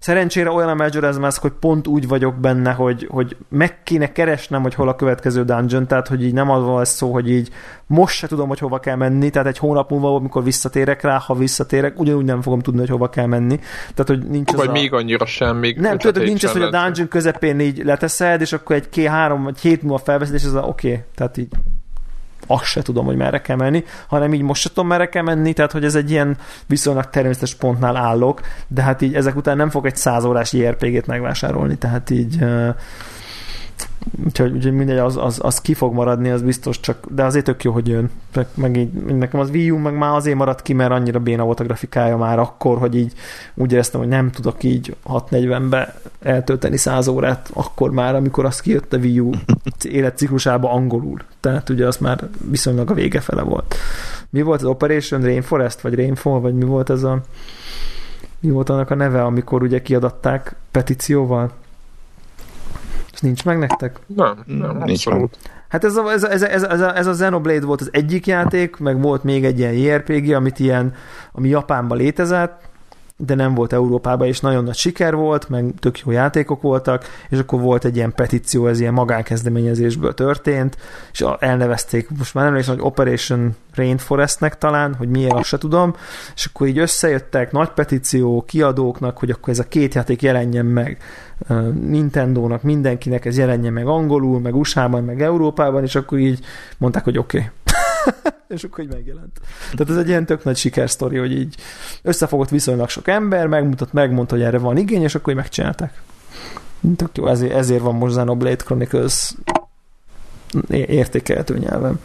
Szerencsére olyan a Majora's Mask, hogy pont úgy vagyok benne, hogy, hogy meg kéne keresnem, hogy hol a következő dungeon, tehát hogy így nem az van szó, hogy így most se tudom, hogy hova kell menni, tehát egy hónap múlva, amikor visszatérek rá, ha visszatérek, ugyanúgy nem fogom tudni, hogy hova kell menni. Tehát, hogy nincs Vagy az még a... annyira sem, még Nem, tudod, hogy nincs az, hogy a dungeon közepén így leteszed, és akkor egy két, három vagy hét múlva felveszed, és ez a oké, okay. tehát így azt se tudom, hogy merre kell menni, hanem így most se tudom, merre kell menni, tehát hogy ez egy ilyen viszonylag természetes pontnál állok, de hát így ezek után nem fog egy száz órás IRPG-t megvásárolni, tehát így Úgyhogy, úgyhogy mindegy, az, az, az, ki fog maradni, az biztos csak, de azért tök jó, hogy jön. Meg, meg így, nekem az Wii U meg már azért maradt ki, mert annyira béna volt a grafikája már akkor, hogy így úgy éreztem, hogy nem tudok így 640-be eltölteni 100 órát, akkor már, amikor az kijött a Wii U életciklusába angolul. Tehát ugye az már viszonylag a vége fele volt. Mi volt az Operation Rainforest, vagy Rainfall, vagy mi volt ez a mi volt annak a neve, amikor ugye kiadatták petícióval? Ez nincs meg nektek? Nem, nem, nincs meg. Hát ez a, ez, a, ez, a, ez, a, ez a Xenoblade volt az egyik játék, meg volt még egy ilyen JRPG, amit ilyen, ami Japánban létezett, de nem volt Európában, és nagyon nagy siker volt, meg tök jó játékok voltak, és akkor volt egy ilyen petíció, ez ilyen magánkezdeményezésből történt, és elnevezték, most már nem emlékszem, hogy Operation Rainforestnek talán, hogy miért, azt se tudom, és akkor így összejöttek nagy petíció kiadóknak, hogy akkor ez a két játék jelenjen meg Nintendo-nak, mindenkinek ez jelenjen meg angolul, meg USA-ban, meg Európában, és akkor így mondták, hogy oké. Okay. és akkor így megjelent. Tehát ez egy ilyen tök nagy sikersztori, hogy így összefogott viszonylag sok ember, megmutat, megmondta, hogy erre van igény, és akkor így megcsinálták. Tök jó, ezért, ezért van most Xenoblade Chronicles értékelhető nyelven.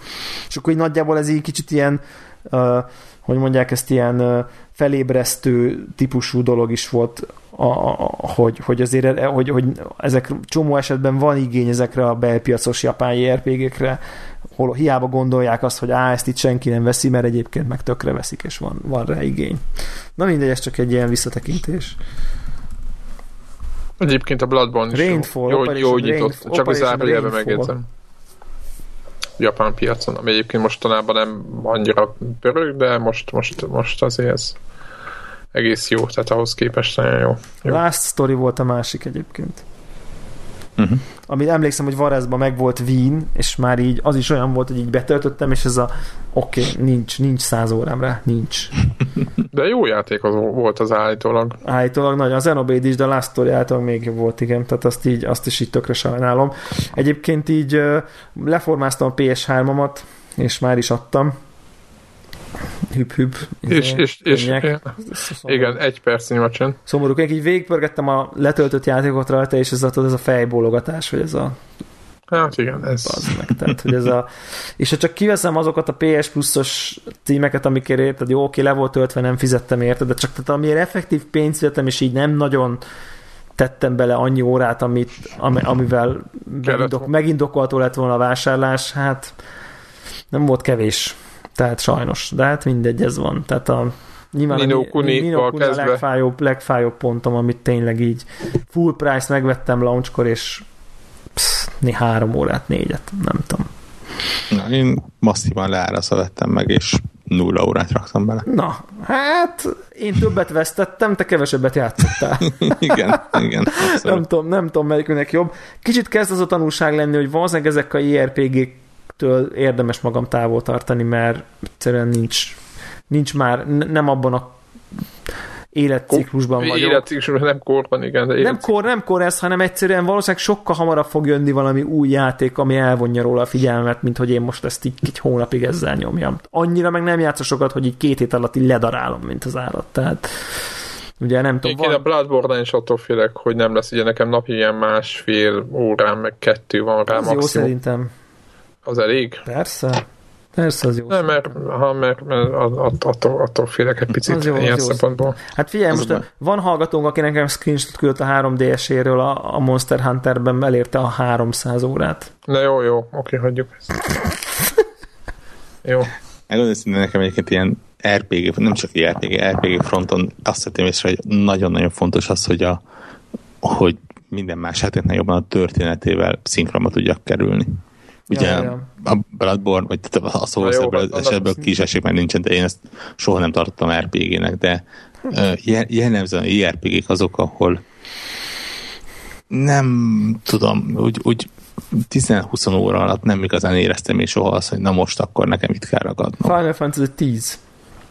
És akkor így nagyjából ez így kicsit ilyen uh, hogy mondják, ezt ilyen uh, felébresztő típusú dolog is volt a, a, hogy, hogy azért hogy, hogy ezek csomó esetben van igény ezekre a belpiacos japán JRPG-kre, hol hiába gondolják azt, hogy á, ezt itt senki nem veszi, mert egyébként meg tökre veszik, és van, van rá igény. Na mindegy, ez csak egy ilyen visszatekintés. Egyébként a Bloodborne is Rainfall, jó, jó, jó nyitott, Rainfall, csak az zárójelben megjegyzem. Japán piacon, ami egyébként mostanában nem annyira pörög, de most, most, most azért ez egész jó, tehát ahhoz képest nagyon jó. jó. Last Story volt a másik egyébként. Uh-huh. Amit emlékszem, hogy Varezban meg volt Wien, és már így az is olyan volt, hogy így betöltöttem, és ez a oké, okay, nincs, nincs száz órám rá, nincs. De jó játék az volt az állítólag. Állítólag nagyon. Az Xenoblade is, de a Last Story állítólag még volt, igen, tehát azt, így, azt is így tökre sajnálom. Egyébként így leformáztam a PS3-amat, és már is adtam, hüp-hüp. És, és, és, igen, egy perc a csend. Szomorú, így végigpörgettem a letöltött játékot rajta, és ez a, ez a fejbólogatás, hogy ez a Hát igen, ez... Az meg, tehát, hogy ez a... És ha csak kiveszem azokat a PS Plus-os címeket, amikért érted, jó, oké, le volt töltve, nem fizettem érted, de csak tehát amiért effektív pénzt fizettem, és így nem nagyon tettem bele annyi órát, amit, amivel megindok, megindokolható lett volna a vásárlás, hát nem volt kevés. Tehát sajnos, de hát mindegy, ez van. Tehát a Nyilván Nino Kuni, Nino Kuni a legfájóbb, legfájóbb pontom, amit tényleg így full price megvettem launchkor, és psz, három órát, négyet, nem tudom. Na, én masszívan leáraszva vettem meg, és nulla órát raktam bele. Na, hát én többet vesztettem, te kevesebbet játszottál. igen, igen. nem tudom, nem tudom melyikünknek jobb. Kicsit kezd az a tanulság lenni, hogy valószínűleg ezek a JRPG-től érdemes magam távol tartani, mert egyszerűen nincs, nincs már, nem abban a életciklusban vagyok. Életciklusban, nem korban, igen. De nem kor, nem kor ez, hanem egyszerűen valószínűleg sokkal hamarabb fog jönni valami új játék, ami elvonja róla a figyelmet, mint hogy én most ezt így egy hónapig ezzel nyomjam. Annyira meg nem játszok sokat, hogy így két hét alatt így ledarálom, mint az állat. Tehát ugye nem tudom. Én van... a Bloodborne-en is attól félek, hogy nem lesz, ugye nekem napi ilyen másfél órán, meg kettő van rá Az maximum. jó szerintem. Az elég? Persze. Persze, az jó. Nem, mert, ha, mert, mert attól, attól félek egy picit az jó, ilyen az szempontból. Hát figyelj, az most a, van hallgatónk, aki nekem screenshot küldött a 3DS-éről, a, a Monster Hunterben elérte a 300 órát. Na jó, jó, oké, hagyjuk ezt. jó. Megmondom nekem egyébként ilyen RPG, nem csak RPG, RPG fronton azt vettem észre, hogy nagyon-nagyon fontos az, hogy, a, hogy minden más játéknál jobban a történetével szinkronba tudjak kerülni. Ugye ja, ja. a Bloodborne, vagy a Souls ebből esetből kis esik, mert nincsen, de én ezt soha nem tartottam RPG-nek, de jellemzően a JRPG-k azok, ahol nem tudom, úgy, úgy 10-20 óra alatt nem igazán éreztem én soha azt, hogy na most akkor nekem itt kell ragadnom. Final Fantasy 10.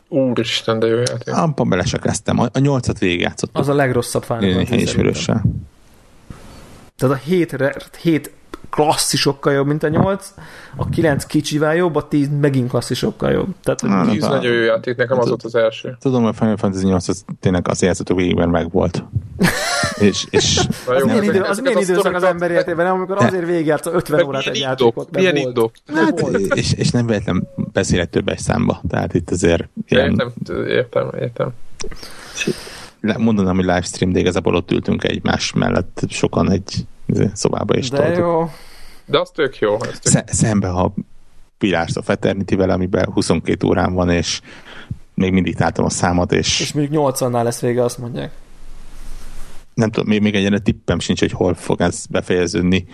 Úristen, de jó játék. Abban bele se kezdtem. A, a 8-at végigjátszottam. Az a legrosszabb Final Fantasy. Tehát a 7, 7 klasszisokkal jobb, mint a 8, a 9 kicsivel jobb, a 10 megint klasszisokkal jobb. Tehát, a 10 nagyon jó játék, nekem az volt az első. Tudom, hogy Final Fantasy 8 az tényleg az játszható végigben meg volt. és, és az, jó, milyen, idő, az milyen időszak az ember életében, amikor azért végigjátsza 50 órát egy játékot. Milyen indok? Hát, és, és nem véletlen beszélek többes számba. Tehát itt azért ilyen... Értem, értem, értem mondanám, hogy livestream, de igazából ott ültünk egymás mellett sokan egy szobába is. De toltuk. jó. De az tök jó. Az tök... Sze- szembe, ha pilást a Feternity-vel, amiben 22 órán van, és még mindig látom a számot, és... És még 80-nál lesz vége, azt mondják. Nem tudom, még, még egy tippem sincs, hogy hol fog ez befejeződni.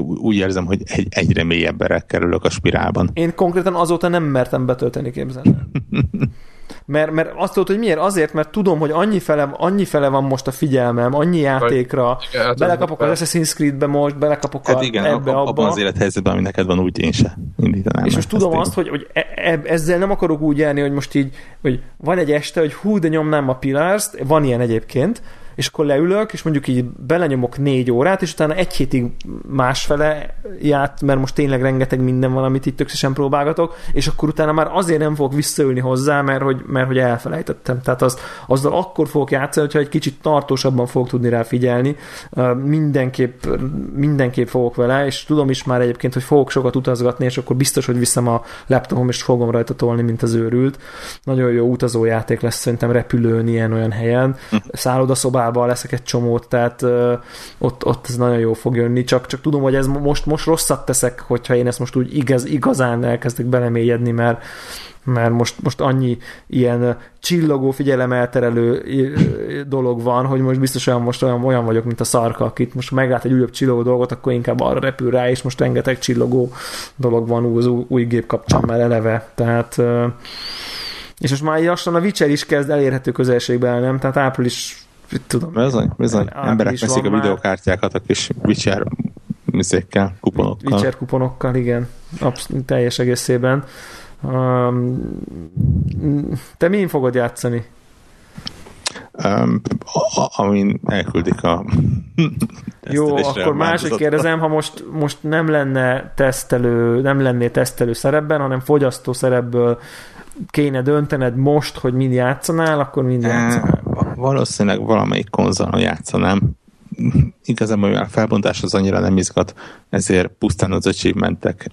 Úgy érzem, hogy egy, egyre mélyebbre kerülök a spirálban. Én konkrétan azóta nem mertem betölteni, képzelni. Mert, mert azt tudod, hogy miért? Azért, mert tudom, hogy annyi fele, annyi fele van most a figyelmem, annyi játékra, igen, hát belekapok az Assassin's Creed-be most, belekapok hát igen, ebbe, abba. abban az élethelyzetben, ami neked van, úgy én se indítanám. És most tudom azt, hogy, hogy e, e, ezzel nem akarok úgy járni, hogy most így, hogy van egy este, hogy hú, de nyomnám a pillars van ilyen egyébként, és akkor leülök, és mondjuk így belenyomok négy órát, és utána egy hétig másfele ját, mert most tényleg rengeteg minden van, amit itt tökéletesen próbálgatok, és akkor utána már azért nem fogok visszaülni hozzá, mert hogy, mert hogy elfelejtettem. Tehát az, azzal akkor fogok játszani, hogyha egy kicsit tartósabban fogok tudni rá figyelni. Mindenképp, mindenképp fogok vele, és tudom is már egyébként, hogy fogok sokat utazgatni, és akkor biztos, hogy viszem a laptopom, és fogom rajta tolni, mint az őrült. Nagyon jó utazójáték lesz szerintem repülőn ilyen-olyan helyen. Hm. Szállodaszobában szobában leszek egy csomót, tehát ott, ott ez nagyon jó fog jönni, csak, csak tudom, hogy ez most, most rosszat teszek, hogyha én ezt most úgy igaz, igazán elkezdek belemélyedni, mert mert most, most annyi ilyen csillogó, figyelemelterelő dolog van, hogy most biztosan most olyan, olyan vagyok, mint a szarka, akit most meglát egy újabb csillogó dolgot, akkor inkább arra repül rá, és most rengeteg csillogó dolog van új, új gép kapcsán már eleve, tehát és most már lassan a Witcher is kezd elérhető közelségben, nem? Tehát április tudom. Bizony, bizony. Emberek veszik a videokártyákat a kis Witcher műzékkel, kuponokkal. Witcher kuponokkal, igen. Abszolút teljes egészében. Um, te min fogod játszani? Um, amin elküldik a Jó, akkor másik kérdezem, ha most, most nem lenne tesztelő, nem lenné tesztelő szerepben, hanem fogyasztó szerepből kéne döntened most, hogy mind játszanál, akkor mind játszanál. Valószínűleg valamelyik konzolon játszanám. Igazából a felbontás az annyira nem izgat, ezért pusztán az achievementek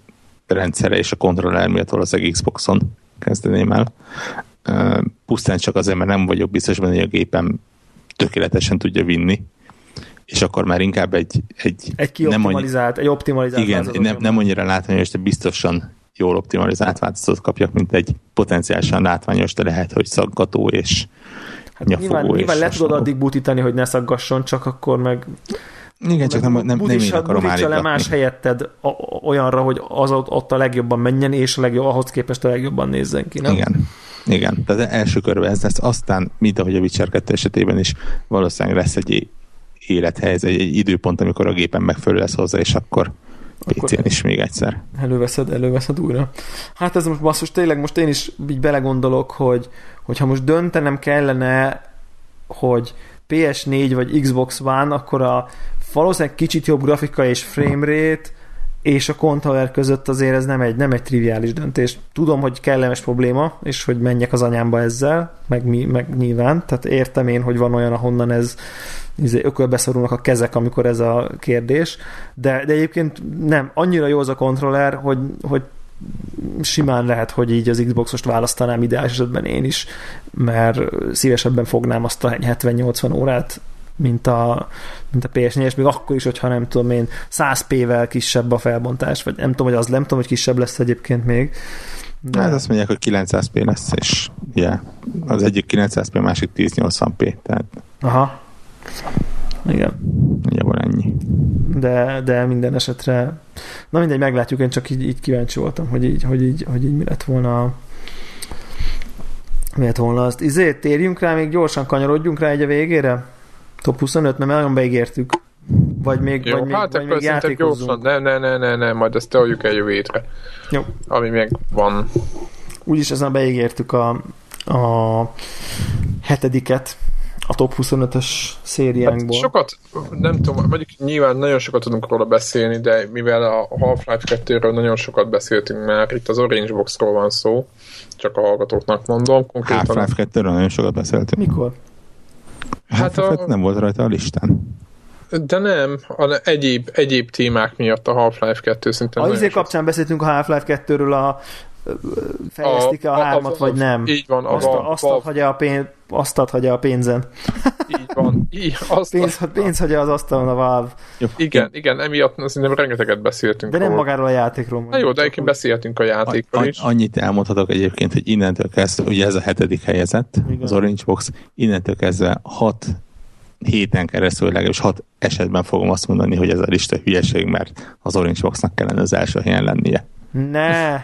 rendszere és a kontroller miatt az Xboxon kezdeném el. Pusztán csak azért, mert nem vagyok biztos benne, hogy a gépem tökéletesen tudja vinni. és akkor már inkább egy... Egy, egy kioptimalizált, egy optimalizált Igen, nem, nem annyira látványos, de biztosan jól optimalizált változatot kapjak, mint egy potenciálisan látványos, de lehet, hogy szaggató és hát nyilván, nyilván le tudod addig butítani, hogy ne szaggasson, csak akkor meg igen, csak nem, nem, nem én akarom le más helyetted olyanra, hogy az ott, ott a legjobban menjen, és a legjobb, ahhoz képest a legjobban nézzen ki, nem? Igen. Igen, tehát első körben ez lesz, aztán, mint ahogy a Witcher 2 esetében is, valószínűleg lesz egy élethelyzet, egy, egy időpont, amikor a gépen megfelelő lesz hozzá, és akkor PC-n is még egyszer. Előveszed, előveszed újra. Hát ez most basszus, tényleg most én is így belegondolok, hogy hogyha most döntenem kellene, hogy PS4 vagy Xbox One, akkor a valószínűleg kicsit jobb grafika és framerate, és a controller között azért ez nem egy, nem egy triviális döntés. Tudom, hogy kellemes probléma, és hogy menjek az anyámba ezzel, meg, mi, meg nyilván, tehát értem én, hogy van olyan, ahonnan ez izé, ökölbe szorulnak a kezek, amikor ez a kérdés, de, de egyébként nem, annyira jó az a kontroller, hogy, hogy simán lehet, hogy így az Xbox-ost választanám ideális esetben én is, mert szívesebben fognám azt a 70-80 órát, mint a, mint a PS4, és még akkor is, hogyha nem tudom én, 100p-vel kisebb a felbontás, vagy nem tudom, hogy az nem tudom, hogy kisebb lesz egyébként még. De... Hát azt mondják, hogy 900p lesz, és yeah, az egyik 900p, a másik 1080p, tehát... Aha. Igen. Nagyjából ennyi. De, de minden esetre, na mindegy, meglátjuk, én csak így, így kíváncsi voltam, hogy így, hogy így, hogy így mi lett volna mi lett volna azt. Izé, térjünk rá, még gyorsan kanyarodjunk rá egy a végére? Top 25, mert nagyon beígértük. Vagy még, Jó, vagy még, hát vagy még játékozzunk. Ne, ne, ne, ne, ne, majd ezt toljuk el jövő hétre. Jó. Ami még van. Úgyis ezen beígértük a, a hetediket a top 25-ös szériánkból. Hát sokat, nem tudom, mondjuk nyilván nagyon sokat tudunk róla beszélni, de mivel a Half-Life 2-ről nagyon sokat beszéltünk már, itt az Orange Boxról van szó, csak a hallgatóknak mondom. Konkrétan... Half-Life 2-ről nagyon sokat beszéltünk. Mikor? Hát a... nem volt rajta a listán. De nem, a egyéb, egyéb témák miatt a Half-Life 2 szinte. A izé kapcsán beszéltünk a Half-Life 2-ről a fejlesztik-e a, a hármat, vagy nem. Így van. Azt, a, azt, adhatja a pénz, azt adhatja a pénzen. Így van. Így, azt pénz, a, pénz hagyja az asztalon a Valve. Jó. Igen, igen, emiatt szerintem rengeteget beszéltünk. De nem róla. magáról a játékról. Na jó, de egyébként beszéltünk a játékról is. Annyit elmondhatok egyébként, hogy innentől kezdve, ugye ez a hetedik helyezett, igen. az Orange Box, innentől kezdve hat héten keresztül legalábbis hat esetben fogom azt mondani, hogy ez a lista hülyeség, mert az Orange Boxnak kellene az első helyen lennie. Ne!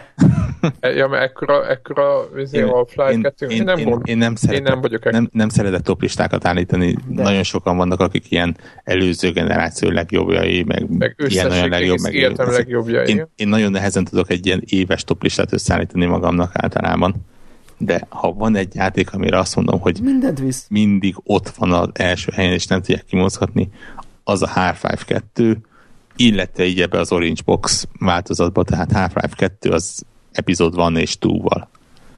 ja, mert ekkora, ekkora izé, én, én, 2, én, én, nem, én, én, nem, szeretek, én nem vagyok nem, nem szeretek toplistákat állítani. De. Nagyon sokan vannak, akik ilyen előző generáció legjobbjai, meg, meg ilyen olyan legjobb, meg én, legjobbjai. Én, én, nagyon nehezen tudok egy ilyen éves toplistát összeállítani magamnak általában. De ha van egy játék, amire azt mondom, hogy Mindent visz. mindig ott van az első helyen, és nem tudják kimozgatni, az a Half-Life 2, illetve így ebbe az Orange Box változatba, tehát Half-Life 2 az epizód van és túlval.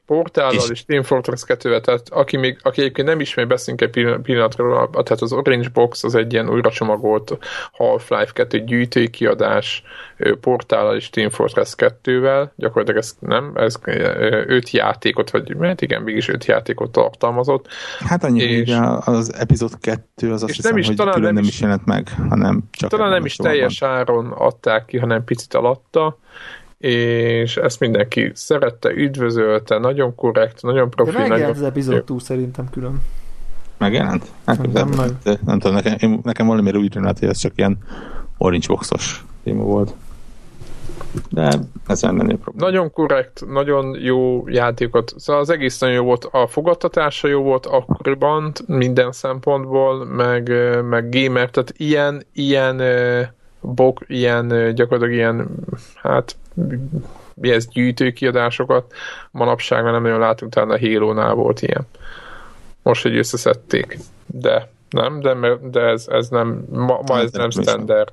Portállal és, és Team Fortress 2 tehát aki, még, aki egyébként nem ismer, beszélünk egy pillanatról, tehát az Orange Box az egy ilyen újra csomagolt Half-Life 2 gyűjtői kiadás Portállal és Team Fortress 2-vel, gyakorlatilag ez nem, ez öt játékot, vagy mert igen, mégis öt játékot tartalmazott. Hát annyi, és, az epizód 2 az azt hiszem, nem is, hogy talán nem, nem is jelent meg, hanem csak talán nem is teljes áron adták ki, hanem picit alatta, és ezt mindenki szerette, üdvözölte, nagyon korrekt, nagyon profi. De megjelent nagyon... az epizód túl szerintem külön. Megjelent? Hát, nem, meg. De, nem tudom, nekem, nekem valamiért úgy tűnhet, hogy ez csak ilyen orange boxos téma volt. De ez nem lenni probléma. Nagyon korrekt, nagyon jó játékot. Szóval az egész nagyon jó volt, a fogadtatása jó volt akkoriban minden szempontból, meg, meg gamer, tehát ilyen, ilyen bok, ilyen gyakorlatilag ilyen, hát mi ez gyűjtőkiadásokat manapság már nem nagyon látunk, talán a Halo-nál volt ilyen. Most, hogy összeszedték. De nem, de, de ez, ez nem, ma, ma ez nem standard.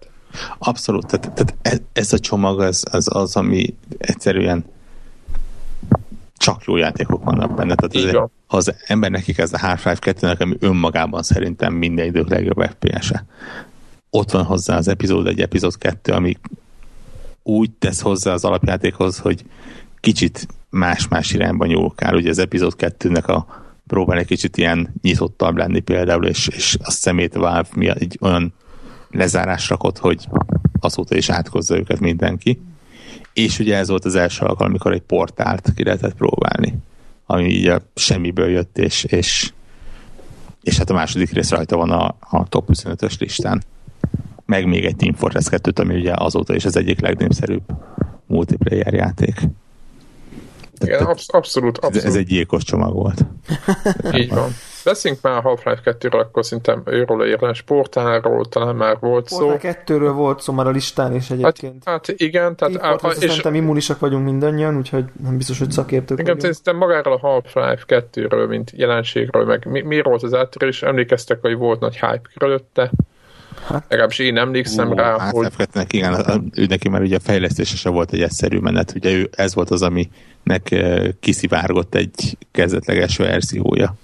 Abszolút, tehát, tehát ez, ez a csomag az, az az, ami egyszerűen csak jó játékok vannak benne. Tehát azért, ha az ember nekik ez a Half-Life 2 ami önmagában szerintem minden idők legjobb FPS-e. Ott van hozzá az epizód egy epizód 2, ami úgy tesz hozzá az alapjátékhoz, hogy kicsit más-más irányba nyúlkál. Ugye az epizód 2-nek a próbál egy kicsit ilyen nyitottabb lenni például, és, és a szemét Valve mi egy olyan lezárás rakott, hogy azóta is átkozza őket mindenki. És ugye ez volt az első alkalom, amikor egy portált ki lehetett próbálni, ami így a semmiből jött, és, és, és hát a második rész rajta van a, a top 25-ös listán. Meg még egy Team Fortress 2 ami ugye azóta is az egyik legnépszerűbb multiplayer játék. Igen, absz- abszolút, abszolút. Ez, egy gyilkos csomag volt. Így van. Beszéljünk már a Half-Life 2-ről, akkor szinte őről érdemes portálról talán már volt szó. Portál kettőről volt szó már a listán is Hát, egyébként. hát igen, tehát... Á, és... Szerintem immunisak vagyunk mindannyian, úgyhogy nem biztos, hogy szakértők Igen, vagyunk. szerintem magáról a Half-Life 2-ről, mint jelenségről, meg mi, miért volt az áttörés, emlékeztek, hogy volt nagy hype körülötte. Hát- Legalábbis én emlékszem Ú, rá, hát hogy F2-nek igen, ő neki már ugye a fejlesztése se volt egy egyszerű menet, ugye ő, ez volt az, aminek kiszivárgott egy kezdetleges verziója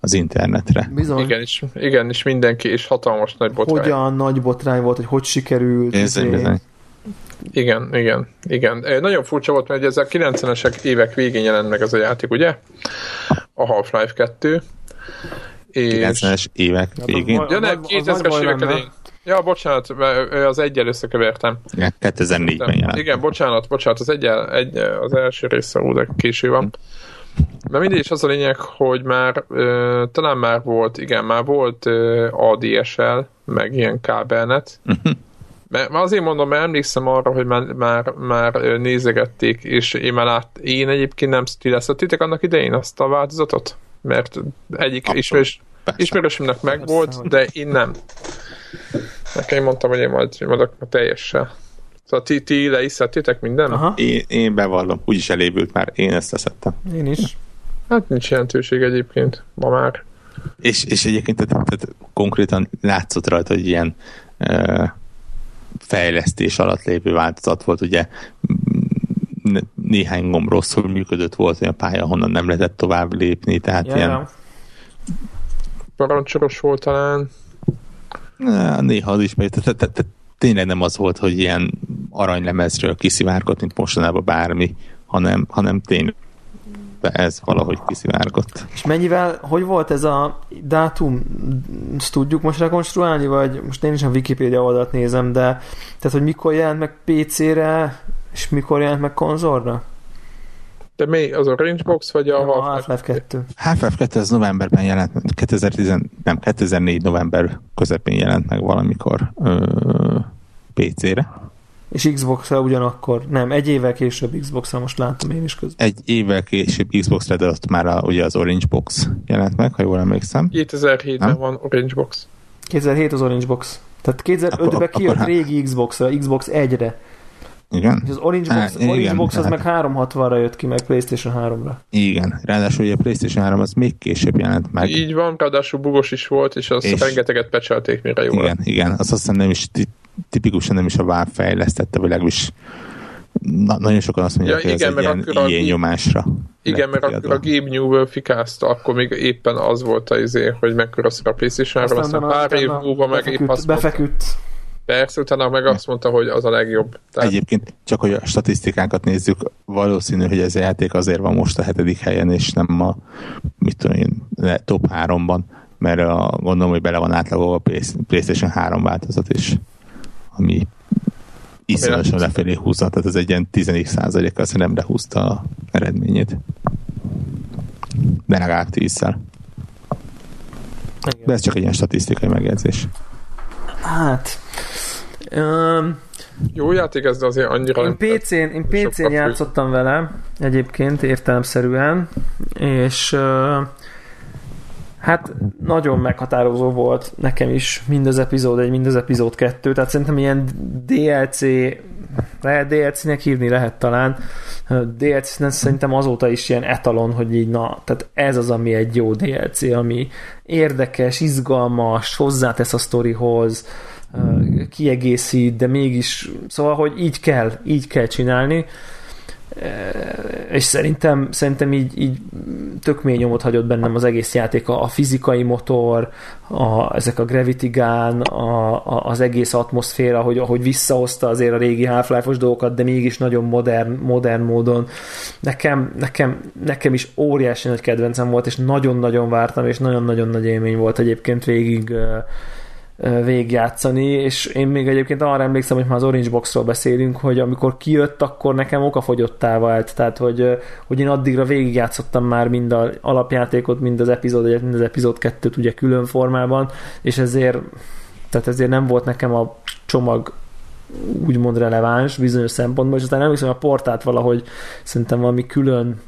az internetre. Bizony. igenis, igenis mindenki, és hatalmas nagy botrány. Hogyan nagy botrány volt, hogy hogy sikerült. Bizony, izé. bizony. Igen, igen, igen. Nagyon furcsa volt, mert ugye ez a 90-es évek végén jelent meg ez a játék, ugye? A Half-Life 2. És... 90-es évek Hát végén. Ja, nem, Az nagy 2000-es baj évek elején. Ja, bocsánat, az egyel összekevertem. Igen, 2004-ben jelent. Igen, bocsánat, bocsánat, az, egyel, egy, az első része de késő van. Mert mindig is az a lényeg, hogy már ö, talán már volt, igen, már volt ö, ADSL, meg ilyen kábelnet. Mert mert azért mondom, mert emlékszem arra, hogy már, már, már nézegették, és én már lát, én egyébként nem stileztettétek annak idején azt a változatot? Mert egyik ismerős, ismerősömnek meg volt, de én nem. Nekem én mondtam, hogy én majd majd a teljessel. Szóval ti, ti le is szedtétek minden? Aha, Én, én bevallom, úgyis elévült már, én ezt leszettem. én is. Hát nincs jelentőség egyébként, ma már. És, és egyébként tehát, tehát konkrétan látszott rajta, hogy ilyen ö, fejlesztés alatt lévő változat volt, ugye néhány gomb rosszul működött, volt olyan pálya, honnan nem lehetett tovább lépni, tehát Ja, ilyen. Parancsoros volt talán. Néha az is megy. Tehát, tehát, tehát tényleg nem az volt, hogy ilyen aranylemezről kiszivárgott, mint mostanában bármi, hanem, hanem tényleg ez valahogy kiszivárgott. És mennyivel, hogy volt ez a dátum, ezt tudjuk most rekonstruálni, vagy most én is a Wikipedia oldalt nézem, de tehát, hogy mikor jelent meg PC-re, és mikor jelent meg konzolra? De mi, az a Rangebox vagy a, A Half-Life? Half-Life 2. Half-Life 2 az novemberben jelent, 2010, nem, 2004 november közepén jelent meg valamikor ö, PC-re. És Xbox-ra ugyanakkor, nem, egy évvel később Xbox-ra most láttam én is közben. Egy évvel később Xbox-re, de ott már a, ugye az Orange Box jelent meg, ha jól emlékszem. 2007-ben Nem? van Rangebox. 2007 az Orange Box. Tehát 2005-ben Akkor- kijött akkor- régi Xbox-ra, Xbox 1-re. Igen? És az Orange Box, Á, Orange igen, Box az tehát- meg 360-ra jött ki, meg PlayStation 3-ra. Igen. Ráadásul ugye a PlayStation 3 az még később jelent meg. Így van, ráadásul bugos is volt, és azt És- rengeteget pecselték, mire jó lett. Igen, igen. Azt azt hiszem nem is, ti- tipikusan nem is a Valve fejlesztette, vagy legalábbis na, nagyon sokan azt mondják, Ja, hogy igen, ez egy mert ilyen akkor a- ilyen nyomásra. Igen, mert akkor a Gabe Newell fikázta, akkor még éppen az volt az izé, hogy mekkora szar a playstation aztán, aztán pár év múlva meg épp befeküdt, azt mondta, befeküdt. Persze, utána meg azt mondta, hogy az a legjobb. Tehát, Egyébként csak, hogy a statisztikákat nézzük, valószínű, hogy ez a játék azért van most a hetedik helyen, és nem a, mit tudom én, top 3-ban, mert a, gondolom, hogy bele van átlagolva a Play- PlayStation 3 változat is, ami iszonyatosan lefelé húzza, tehát ez egy ilyen 10 százalékkal szerintem lehúzta a eredményét. De legalább 10-szer. De ez csak egy ilyen statisztikai megjegyzés. Hát... Um, jó játék ez, de azért annyira én nem PC-n, én PC-n játszottam vele egyébként értelemszerűen, és uh, hát nagyon meghatározó volt nekem is mind az epizód 1, mind az epizód 2, tehát szerintem ilyen DLC lehet DLC-nek hívni lehet talán. DLC szerintem azóta is ilyen etalon, hogy így na, tehát ez az, ami egy jó DLC, ami érdekes, izgalmas, hozzátesz a sztorihoz, kiegészít, de mégis, szóval, hogy így kell, így kell csinálni, és szerintem, szerintem így, így tök mély nyomot hagyott bennem az egész játék, a, a fizikai motor, a, ezek a Gravity Gun, a, a, az egész atmoszféra, hogy ahogy visszahozta azért a régi Half-Life-os dolgokat, de mégis nagyon modern, modern módon. Nekem, nekem, nekem is óriási nagy kedvencem volt, és nagyon-nagyon vártam, és nagyon-nagyon nagy élmény volt egyébként végig végigjátszani, és én még egyébként arra emlékszem, hogy már az Orange Boxról beszélünk, hogy amikor kijött, akkor nekem okafogyottá vált, tehát hogy, hogy én addigra végigjátszottam már mind az alapjátékot, mind az epizód egyet, mind az epizód kettőt ugye külön formában, és ezért tehát ezért nem volt nekem a csomag úgymond releváns bizonyos szempontból, és aztán emlékszem, a portát valahogy szerintem valami külön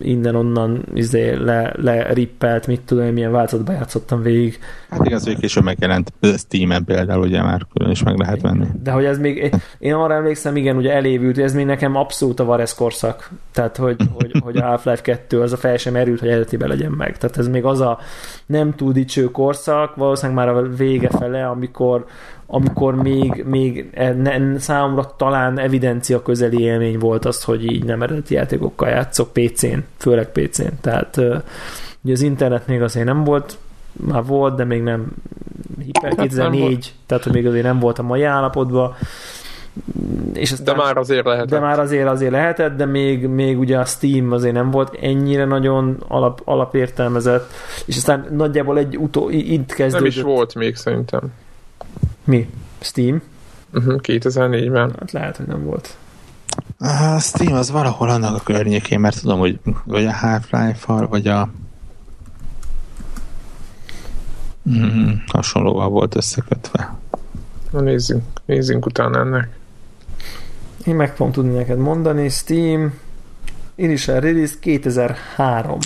innen-onnan izé le, le rippelt, mit tudom, milyen változatba játszottam végig. Hát igaz, hogy később megjelent Steam-en például, ugye már külön is meg lehet venni. De hogy ez még, én arra emlékszem, igen, ugye elévült, ez még nekem abszolút a Vares korszak. Tehát, hogy, hogy, hogy a Half-Life 2 az a fel sem erült, hogy eredetiben legyen meg. Tehát ez még az a nem túl dicső korszak, valószínűleg már a vége fele, amikor amikor még, még e, ne, számomra talán evidencia közeli élmény volt az, hogy így nem eredeti játékokkal játszok PC-n, főleg PC-n. Tehát ugye az internet még azért nem volt, már volt, de még nem Hyper 2004, tehát hogy még azért nem volt a mai állapotban. És aztán, de már azért lehetett. De már azért azért lehetett, de még, még ugye a Steam azért nem volt ennyire nagyon alap, alapértelmezett, és aztán nagyjából egy utó, itt kezdődött. Nem is volt még szerintem. Mi? Steam? Uh-huh, 2004-ben. Hát lehet, hogy nem volt. A Steam az valahol annak a környékén, mert tudom, hogy vagy a Half-Life-al, vagy a mm, hasonlóval volt összekötve. Na nézzünk, nézzünk utána ennek. Én meg fogom tudni neked mondani. Steam Initial Release 2003.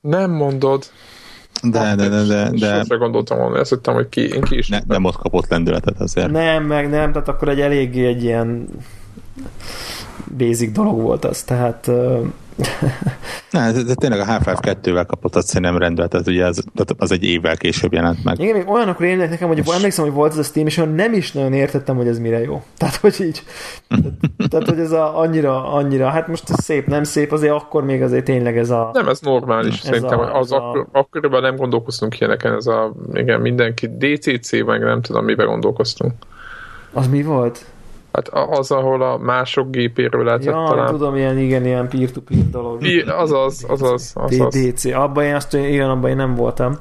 Nem mondod. De, de, de, de, de. Sosem gondoltam volna, ezt hittem, hogy ki, én ki is. Ne, nem ott kapott lendületet azért. Nem, meg nem, tehát akkor egy eléggé egy ilyen basic dolog volt az, tehát ne, de, de tényleg a Half-Life 2-vel kapott a nem rendelt, tehát ugye az, az egy évvel később jelent meg. Igen, még olyanok rémlek nekem, hogy és... emlékszem, hogy volt ez a Steam, és nem is nagyon értettem, hogy ez mire jó. Tehát, hogy így, tehát, tehát, hogy ez a, annyira, annyira, hát most ez szép, nem szép, azért akkor még azért tényleg ez a... Nem, ez normális, ez szerintem, a, az a... akkor, akkoriban nem gondolkoztunk ilyeneken, ez a, igen, mindenki DCC, meg nem tudom, miben gondolkoztunk. Az mi volt? Hát az, ahol a mások gépéről lehetett ja, talán. tudom, ilyen, igen, ilyen peer-to-peer dolog. Az az, az az. az, az. DC. Abban én azt, igen, abban én nem voltam.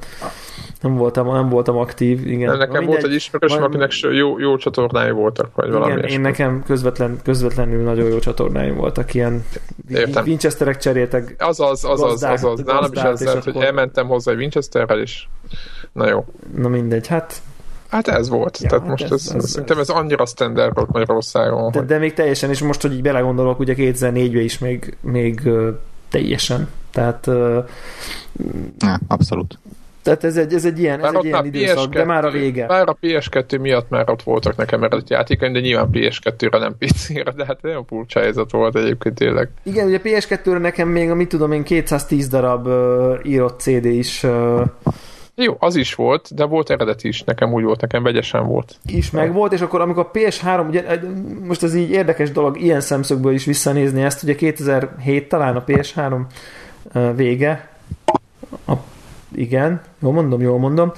Nem voltam, nem voltam aktív, igen. Nekem Mindegy, volt egy ismerősöm, akinek jó, jó csatornái voltak, vagy igen, valami. én nekem közvetlen, közvetlenül nagyon jó csatornáim voltak, ilyen Értem. Winchesterek cseréltek. Az az, az az, az, az. Nálam is ez hogy elmentem hozzá egy Winchesterrel, és na jó. Na mindegy, hát Hát ez volt. Ja, Tehát hát most ez, ez, ez, ez, ez annyira standard volt Magyarországon. De, hogy... de még teljesen, és most, hogy így belegondolok, ugye 2004-ben is még, még uh, teljesen. Tehát uh, ja, abszolút. Tehát ez egy, ez egy ilyen, ez egy ilyen időszak, PS2, de már a vége. Már a PS2 miatt már ott voltak nekem eredeti játékaim, de nyilván PS2-re, nem PC-re, de hát nagyon furcsa helyzet volt egyébként tényleg. Igen, ugye PS2-re nekem még, mit tudom én, 210 darab uh, írott CD is uh, jó, az is volt, de volt eredeti is, nekem úgy volt, nekem vegyesen volt. Is meg volt, és akkor amikor a PS3, ugye, most ez így érdekes dolog ilyen szemszögből is visszanézni ezt, ugye 2007 talán a PS3 vége, a, igen, jól mondom, jól mondom,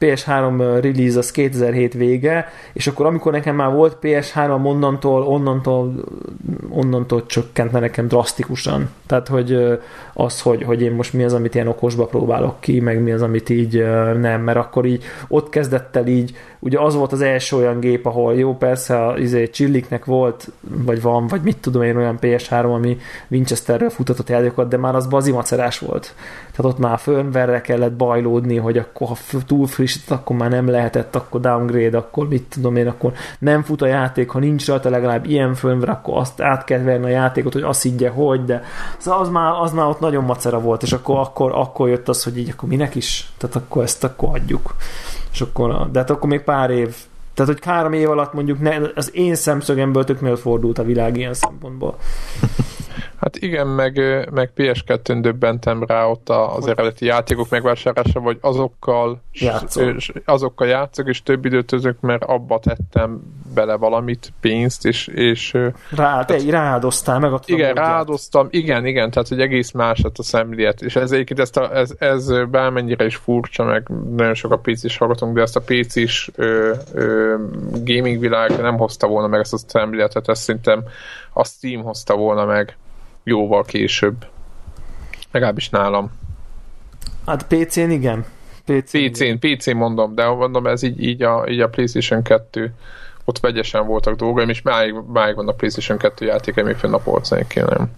PS3 release az 2007 vége, és akkor amikor nekem már volt PS3, onnantól, onnantól, onnantól csökkent nekem drasztikusan. Tehát, hogy az, hogy, hogy én most mi az, amit ilyen okosba próbálok ki, meg mi az, amit így nem, mert akkor így ott kezdett el így, ugye az volt az első olyan gép, ahol jó, persze a izé, Csilliknek volt, vagy van, vagy mit tudom én, olyan PS3, ami Winchesterről futatott játékokat, de már az bazimacerás volt. Tehát ott már firmware kellett bajlódni, hogy akkor ha túl frissített, akkor már nem lehetett, akkor downgrade, akkor mit tudom én, akkor nem fut a játék, ha nincs rajta legalább ilyen firmware, akkor azt át kell verni a játékot, hogy azt higgye, hogy, de szóval az már, az már ott nagyon macera volt, és akkor, akkor, akkor jött az, hogy így akkor minek is, tehát akkor ezt akkor adjuk. És akkor, de hát akkor még pár év tehát, hogy három év alatt mondjuk ne, az én szemszögemből tök fordult a világ ilyen szempontból. Hát igen, meg, meg PS2-n döbbentem rá ott az hogy? eredeti játékok megvásárlása, vagy azokkal játszol. azokkal játszok, és több időt özök, mert abba tettem bele valamit, pénzt, és... és rá, te tehát, ráadoztál meg a Igen, ráadoztam, igen, igen, tehát hogy egész más lett a szemlélet, és ez egyébként ezt a, ez, ez bármennyire is furcsa, meg nagyon sok a PC-s hallgatunk, de ezt a ö, ö, gaming világ nem hozta volna meg ezt a szemléletet, ezt szerintem a Steam hozta volna meg jóval később. Legalábbis nálam. Hát PC-n igen. PC. PC-n, PC-n mondom, de mondom, ez így, így, a, így a PlayStation 2 ott vegyesen voltak dolgaim, és máig, máig van a PlayStation 2 játék, ami fönn a polcon, én nem.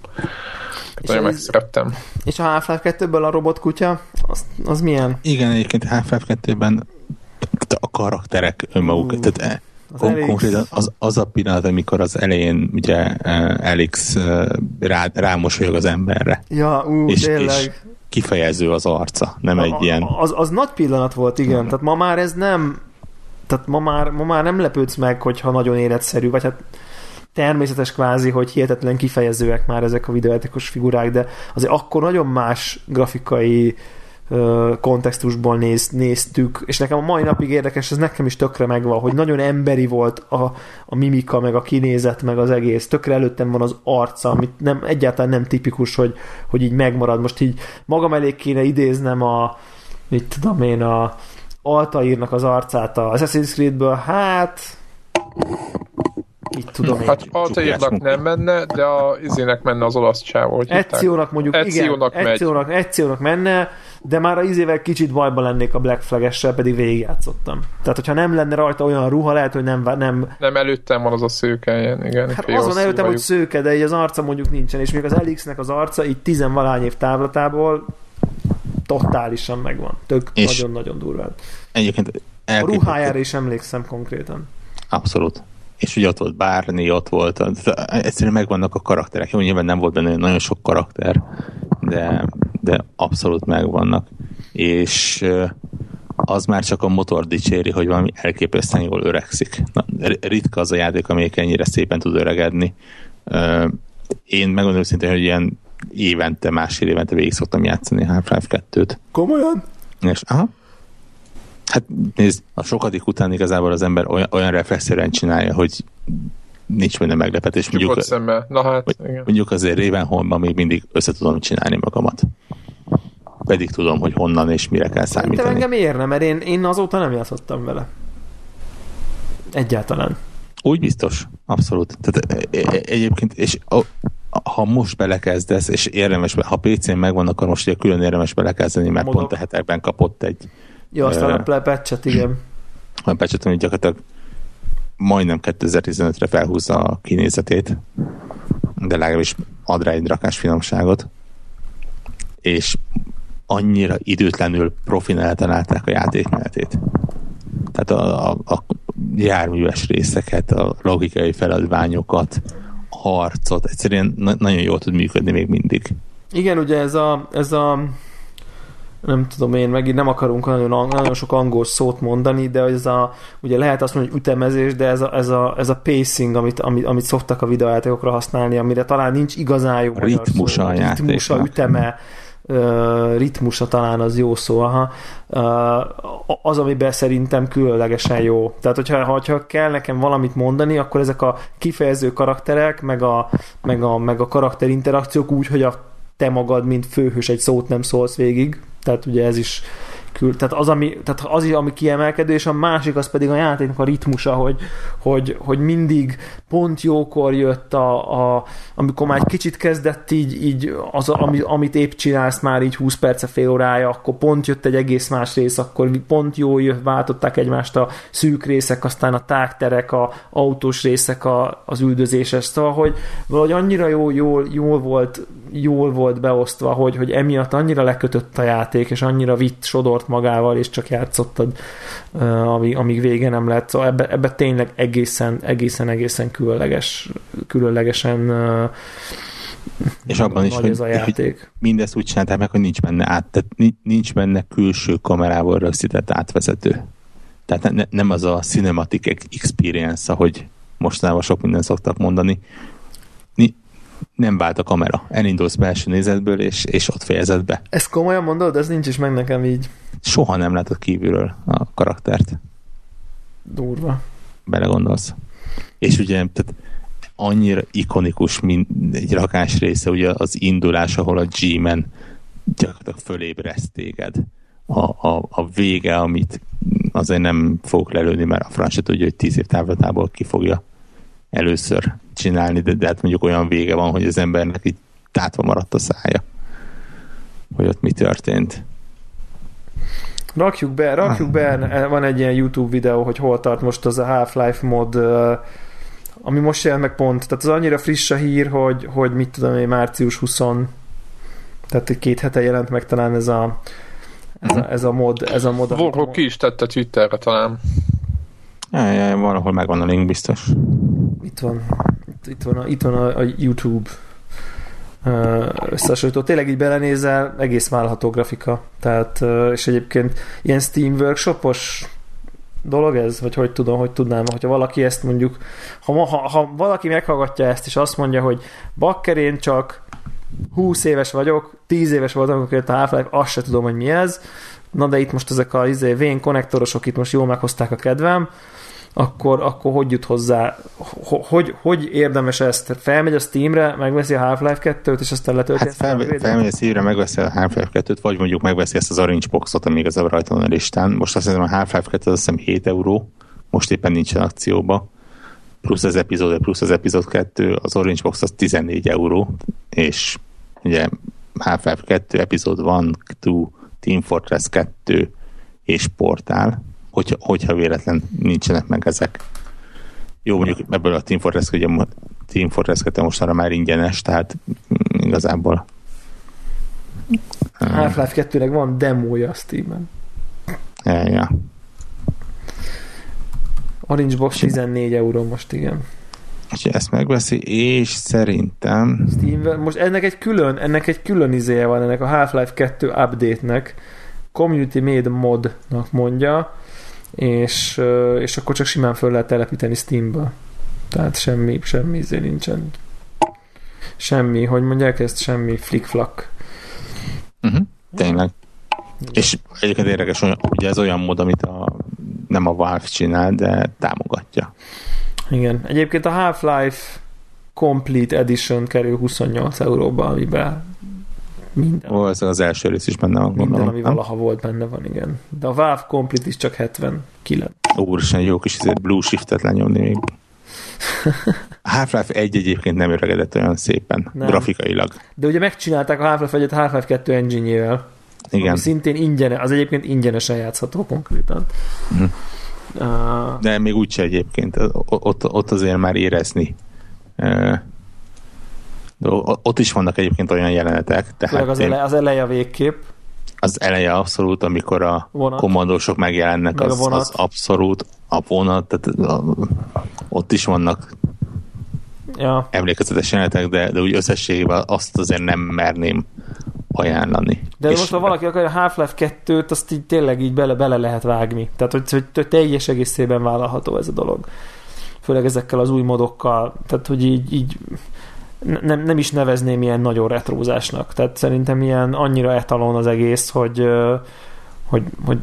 Nagyon megszerettem. És a Half-Life 2-ből a robotkutya, az, az milyen? Igen, egyébként Half-Life 2-ben a karakterek önmaguk, uh, tehát az kon- konkrétan az, az a pillanat, amikor az elején ugye Alex rá, rámosolyog az emberre. Ja, ú, és, tényleg. És kifejező az arca, nem a, egy ilyen... Az, az nagy pillanat volt, igen. Tehát ma már ez nem... Tehát ma már, ma már nem lepődsz meg, hogyha nagyon életszerű, vagy hát természetes kvázi, hogy hihetetlen kifejezőek már ezek a videójátékos figurák, de azért akkor nagyon más grafikai kontextusból néz, néztük, és nekem a mai napig érdekes, ez nekem is tökre megvan, hogy nagyon emberi volt a, a mimika, meg a kinézet, meg az egész. Tökre előttem van az arca, amit nem, egyáltalán nem tipikus, hogy, hogy így megmarad. Most így magam elég kéne idéznem a, mit tudom én, a Altaírnak az arcát a Assassin's Creedből, hát Mit tudom én. Hát Altaírnak nem menne, de a izének menne az olasz csávó. Eciónak mondjuk, Eciónak igen, Eciónak, Eciónak menne, de már a izével kicsit bajban lennék a Black flag pedig végigjátszottam. Tehát, hogyha nem lenne rajta olyan ruha, lehet, hogy nem... Nem, nem előttem van az a szőke, ilyen, igen. Hát az van előttem, hogy szőke, de így az arca mondjuk nincsen, és még az Elixnek az arca így tizenvalány év távlatából totálisan megvan. Tök nagyon-nagyon durván. Egyébként a ruhájára is emlékszem konkrétan. Abszolút és ugye ott volt Bárni, ott volt, egyszerűen megvannak a karakterek. Jó, nyilván nem volt benne nagyon sok karakter, de, de abszolút megvannak. És az már csak a motor dicséri, hogy valami elképesztően jól öregszik. Na, ritka az a játék, amelyik ennyire szépen tud öregedni. Én megmondom szintén, hogy ilyen évente, másfél évente végig szoktam játszani Half-Life 2-t. Komolyan? És, aha, Hát nézd, a sokadik után igazából az ember olyan, olyan reflexzerűen csinálja, hogy nincs benne meglepetés. Mondjuk, szemmel. Na hát, igen. mondjuk azért Ravenholmban még mindig össze tudom csinálni magamat. Pedig tudom, hogy honnan és mire kell számítani. De engem érne, mert én, én azóta nem játszottam vele. Egyáltalán. Úgy biztos, abszolút. Tehát e, e, egyébként, és ha most belekezdesz, és érdemes, ha PC-n megvan, akkor most ugye külön érdemes belekezdeni, mert Modok. pont a hetekben kapott egy Ja, aztán uh, a patchet, igen. A patchet, ami gyakorlatilag majdnem 2015-re felhúzza a kinézetét, de legalábbis ad rá egy rakás finomságot, és annyira időtlenül profin eltalálták a játékmenetét. Tehát a, a, a járműves részeket, a logikai feladványokat, a harcot, egyszerűen na- nagyon jól tud működni még mindig. Igen, ugye ez a, ez a nem tudom én, megint nem akarunk nagyon, nagyon sok angol szót mondani, de ez a, ugye lehet azt mondani, hogy ütemezés, de ez a, ez a, ez a pacing, amit, amit, amit szoktak a videójátékokra használni, amire talán nincs igazán jó ritmusa a ritmusa, üteme, ritmusa talán az jó szó, aha. az, amiben szerintem különlegesen jó. Tehát, hogyha, hogyha kell nekem valamit mondani, akkor ezek a kifejező karakterek, meg a, meg a, meg a karakterinterakciók úgy, hogy a te magad, mint főhős egy szót nem szólsz végig, tehát ugye ez is kül, tehát az, ami, tehát az, ami kiemelkedő, és a másik az pedig a játéknak a ritmusa, hogy, hogy, hogy mindig pont jókor jött a, a amikor már egy kicsit kezdett így, így az, ami, amit épp csinálsz már így 20 perce, fél órája, akkor pont jött egy egész más rész, akkor pont jó jött, váltották egymást a szűk részek, aztán a tágterek, a autós részek, a, az üldözéses, szóval, hogy valahogy annyira jó, jól, jól volt jól volt beosztva, hogy, hogy emiatt annyira lekötött a játék, és annyira vitt, sodort magával, és csak játszottad, amíg, amíg vége nem lett. Szóval ebbe, ebbe tényleg egészen, egészen, egészen különleges, különlegesen és abban is, hogy, ez a játék. hogy mindezt úgy csinálták meg, hogy nincs benne át, tehát nincs benne külső kamerával rögzített átvezető. Tehát ne, nem az a cinematic experience, ahogy mostanában sok minden szoktak mondani, nem vált a kamera. Elindulsz belső nézetből, és, és ott fejezed be. Ezt komolyan mondod? Ez nincs is meg nekem így. Soha nem látod kívülről a karaktert. Durva. Belegondolsz. És ugye tehát annyira ikonikus, mint egy rakás része, ugye az indulás, ahol a G-men gyakorlatilag fölébreszt téged. A, a, a vége, amit azért nem fogok lelőni, mert a franc tudja, hogy tíz év távlatából ki fogja először csinálni, de, de hát mondjuk olyan vége van, hogy az embernek így tátva maradt a szája, hogy ott mi történt. Rakjuk be, rakjuk be, van egy ilyen YouTube videó, hogy hol tart most az a Half-Life mod, ami most jelent meg pont, tehát az annyira friss a hír, hogy, hogy mit tudom én, március 20 tehát egy két hete jelent meg talán ez a ez a, ez a mod. Ez a mod Vorhó ki is tette Twitterre talán. Ja, ja, valahol megvan a link biztos. Itt van. Itt, van, a, itt van a, a YouTube összehasonlító. Tényleg így belenézel, egész válható grafika. Tehát, és egyébként ilyen Steam workshopos dolog ez? Vagy hogy tudom, hogy tudnám, hogyha valaki ezt mondjuk, ha, ha, ha valaki meghallgatja ezt, és azt mondja, hogy bakker én csak 20 éves vagyok, 10 éves voltam, amikor jött a Half-Life, azt se tudom, hogy mi ez. Na de itt most ezek a izé, vén konnektorosok itt most jól meghozták a kedvem, akkor, akkor hogy jut hozzá, hogy, hogy érdemes ezt? Felmegy a Steamre, megveszi a Half-Life 2-t, és aztán letölti hát fel, felmegy a Steamre, megveszi a Half-Life 2-t, vagy mondjuk megveszi ezt az Orange Boxot, ami igazából rajta van a listán. Most azt hiszem a Half-Life 2 azt hiszem 7 euró, most éppen nincsen akcióba plusz az epizód, plusz az epizód 2, az Orange Box az 14 euró, és ugye Half-Life 2 epizód van, 2, Team Fortress 2 és Portál, hogyha, hogyha véletlen nincsenek meg ezek. Jó, mondjuk ebből a Team Fortress, ugye Team Fortress 2 mostanra már ingyenes, tehát igazából Half-Life 2-nek van demója a Steam-en. Ja, ja. Orange Box 14 euró most, igen. És ezt megveszi, és szerintem... Steam, most ennek egy külön, ennek egy külön izéje van, ennek a Half-Life 2 update-nek, Community Made Modnak mondja, és, és akkor csak simán föl lehet telepíteni Steambe. Tehát semmi, semmi izé nincsen. Semmi, hogy mondják ezt, semmi flick-flak. Uh-huh, tényleg. És egyébként érdekes, hogy ez olyan mód, amit a, nem a Valve csinál, de támogatja. Igen. Egyébként a Half-Life Complete Edition kerül 28 euróba, amiben minden. Ó, ez az első rész is benne van, Minden, ami nem? valaha volt benne van, igen. De a Valve Complete is csak 79. Úristen, jó kis ezért Blue Shiftet lenyomni még. Half-Life 1 egyébként nem öregedett olyan szépen, nem. grafikailag. De ugye megcsinálták a Half-Life 1-et Half-Life 2 engine-jével. Igen. Ami szintén ingyenes, az egyébként ingyenesen játszható konkrétan. Uh-huh. Uh, De még úgyse egyébként, ott, ott azért már érezni. Uh, ott is vannak egyébként olyan jelenetek. Tehát az, ele, az eleje a végkép. Az eleje abszolút, amikor a vonat. kommandósok megjelennek, Meg az, az abszolút a vonat, tehát a, ott is vannak ja. emlékezetes jelenetek, de, de úgy összességében azt azért nem merném ajánlani. De és most, ha valaki akar a Half-Life 2-t, azt így tényleg így bele, bele lehet vágni. Tehát, hogy, hogy teljes egészében vállalható ez a dolog. Főleg ezekkel az új modokkal. Tehát, hogy így, így nem, nem is nevezném ilyen nagyon retrózásnak. Tehát szerintem ilyen annyira etalon az egész, hogy hogy, hogy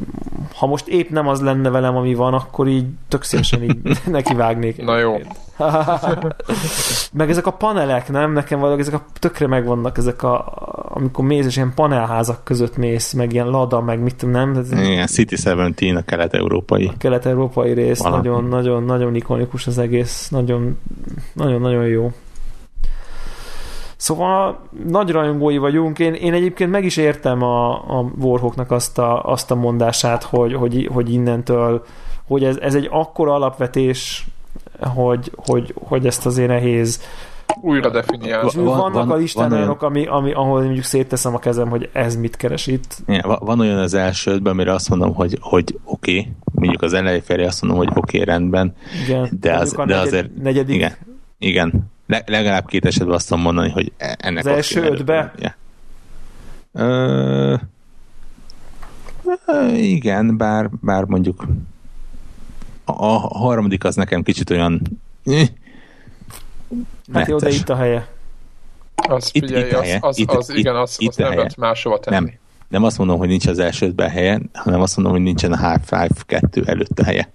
ha most épp nem az lenne velem, ami van, akkor így tök szívesen így nekivágnék. Na jó. meg ezek a panelek, nem? Nekem valahogy ezek a tökre megvannak ezek a amikor mész, és ilyen panelházak között mész, meg ilyen lada, meg mit nem? Ez Igen, City 17 a kelet-európai. A kelet-európai rész, nagyon, nagyon, nagyon ikonikus az egész, nagyon, nagyon, nagyon jó. Szóval nagy rajongói vagyunk. Én, én egyébként meg is értem a, a Warhawknak azt a, azt a mondását, hogy, hogy, hogy innentől, hogy ez, ez egy akkora alapvetés, hogy, hogy, hogy ezt azért nehéz újra definiálni. Van, vannak van, a listán van olyanok, ami, ami, ahol mondjuk szétteszem a kezem, hogy ez mit keres itt. Ja, van olyan az elsődben, amire azt mondom, hogy, hogy oké, okay. mondjuk az elejé felé azt mondom, hogy oké, okay, rendben. Igen, de, az, de negyed, azért... Negyedik. Igen, igen. Le, legalább két esetben azt tudom mondani, hogy e- ennek az első ötbe? Ö, igen, bár, bár mondjuk a, a harmadik az nekem kicsit olyan Hát jó, de itt a helye. Az, itt, figyelj, itt a helye. Az, az, itt, az, itt, igen, az, itt az nem lehet máshova tenni. Nem, nem azt mondom, hogy nincs az elsődben helye, hanem azt mondom, hogy nincsen a Half-Life 2 előtte helye.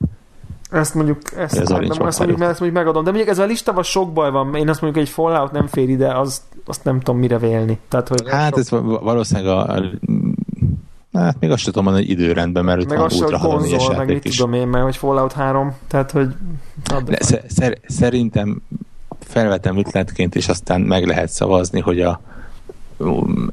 Ezt mondjuk, ezt, ez nem, ezt mondjuk, ezt mondjuk megadom. De mondjuk ez a listával sok baj van. Én azt mondjuk, egy Fallout nem fér ide, az, azt nem tudom mire vélni. Tehát, hogy hát ez valószínűleg a, a Hát még azt tudom mondani, hogy időrendben, mert meg ott van konzol, meg mit is. tudom én, mert hogy Fallout 3, tehát hogy... De szer- szerintem felvetem ütletként, és aztán meg lehet szavazni, hogy a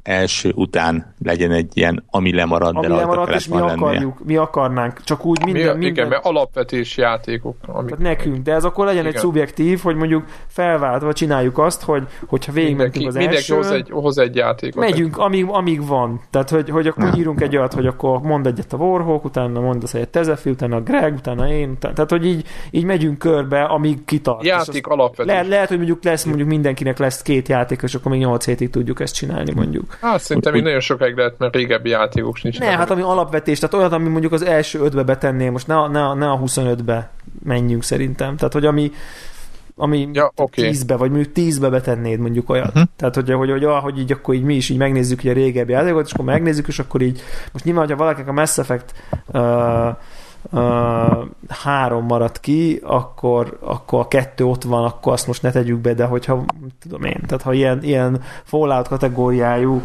első után legyen egy ilyen, ami lemarad, ami de lemaradt, és mi akarjuk, mi akarnánk. Csak úgy minden, mi, minden... Igen, mert alapvetés játékok. Amik... Tehát nekünk, de ez akkor legyen igen. egy szubjektív, hogy mondjuk felváltva csináljuk azt, hogy hogyha végigmentünk az mindenki első... hoz egy, hoz egy játékot. Megyünk, amíg, amíg van. Tehát, hogy, hogy akkor ja. írunk egy olyat, hogy akkor mond egyet a Warhawk, utána mondasz egyet Tezefi, utána a Greg, utána én, tehát, hogy így, így megyünk körbe, amíg kitart. Játék alapvetés. Le, lehet, hogy mondjuk lesz, mondjuk mindenkinek lesz két játék, és akkor még 8 hétig tudjuk ezt csinálni, mondjuk. Hát szerintem még nagyon sokáig lehet, mert régebbi játékok nincs. Ne, hát ami alapvetés, tehát olyan, ami mondjuk az első ötbe betenném, most ne, a, ne, ne a 25-be menjünk szerintem. Tehát, hogy ami, ami ja, okay. 10-be, vagy mondjuk 10-be betennéd mondjuk olyat. Uh-huh. Tehát, hogy, hogy, hogy, hogy, így akkor így mi is így megnézzük így a régebbi játékot, és akkor megnézzük, és akkor így, most nyilván, hogyha valakinek a Mass Effect uh, uh, három maradt ki, akkor, akkor a kettő ott van, akkor azt most ne tegyük be, de hogyha, tudom én, tehát ha ilyen, ilyen Fallout kategóriájú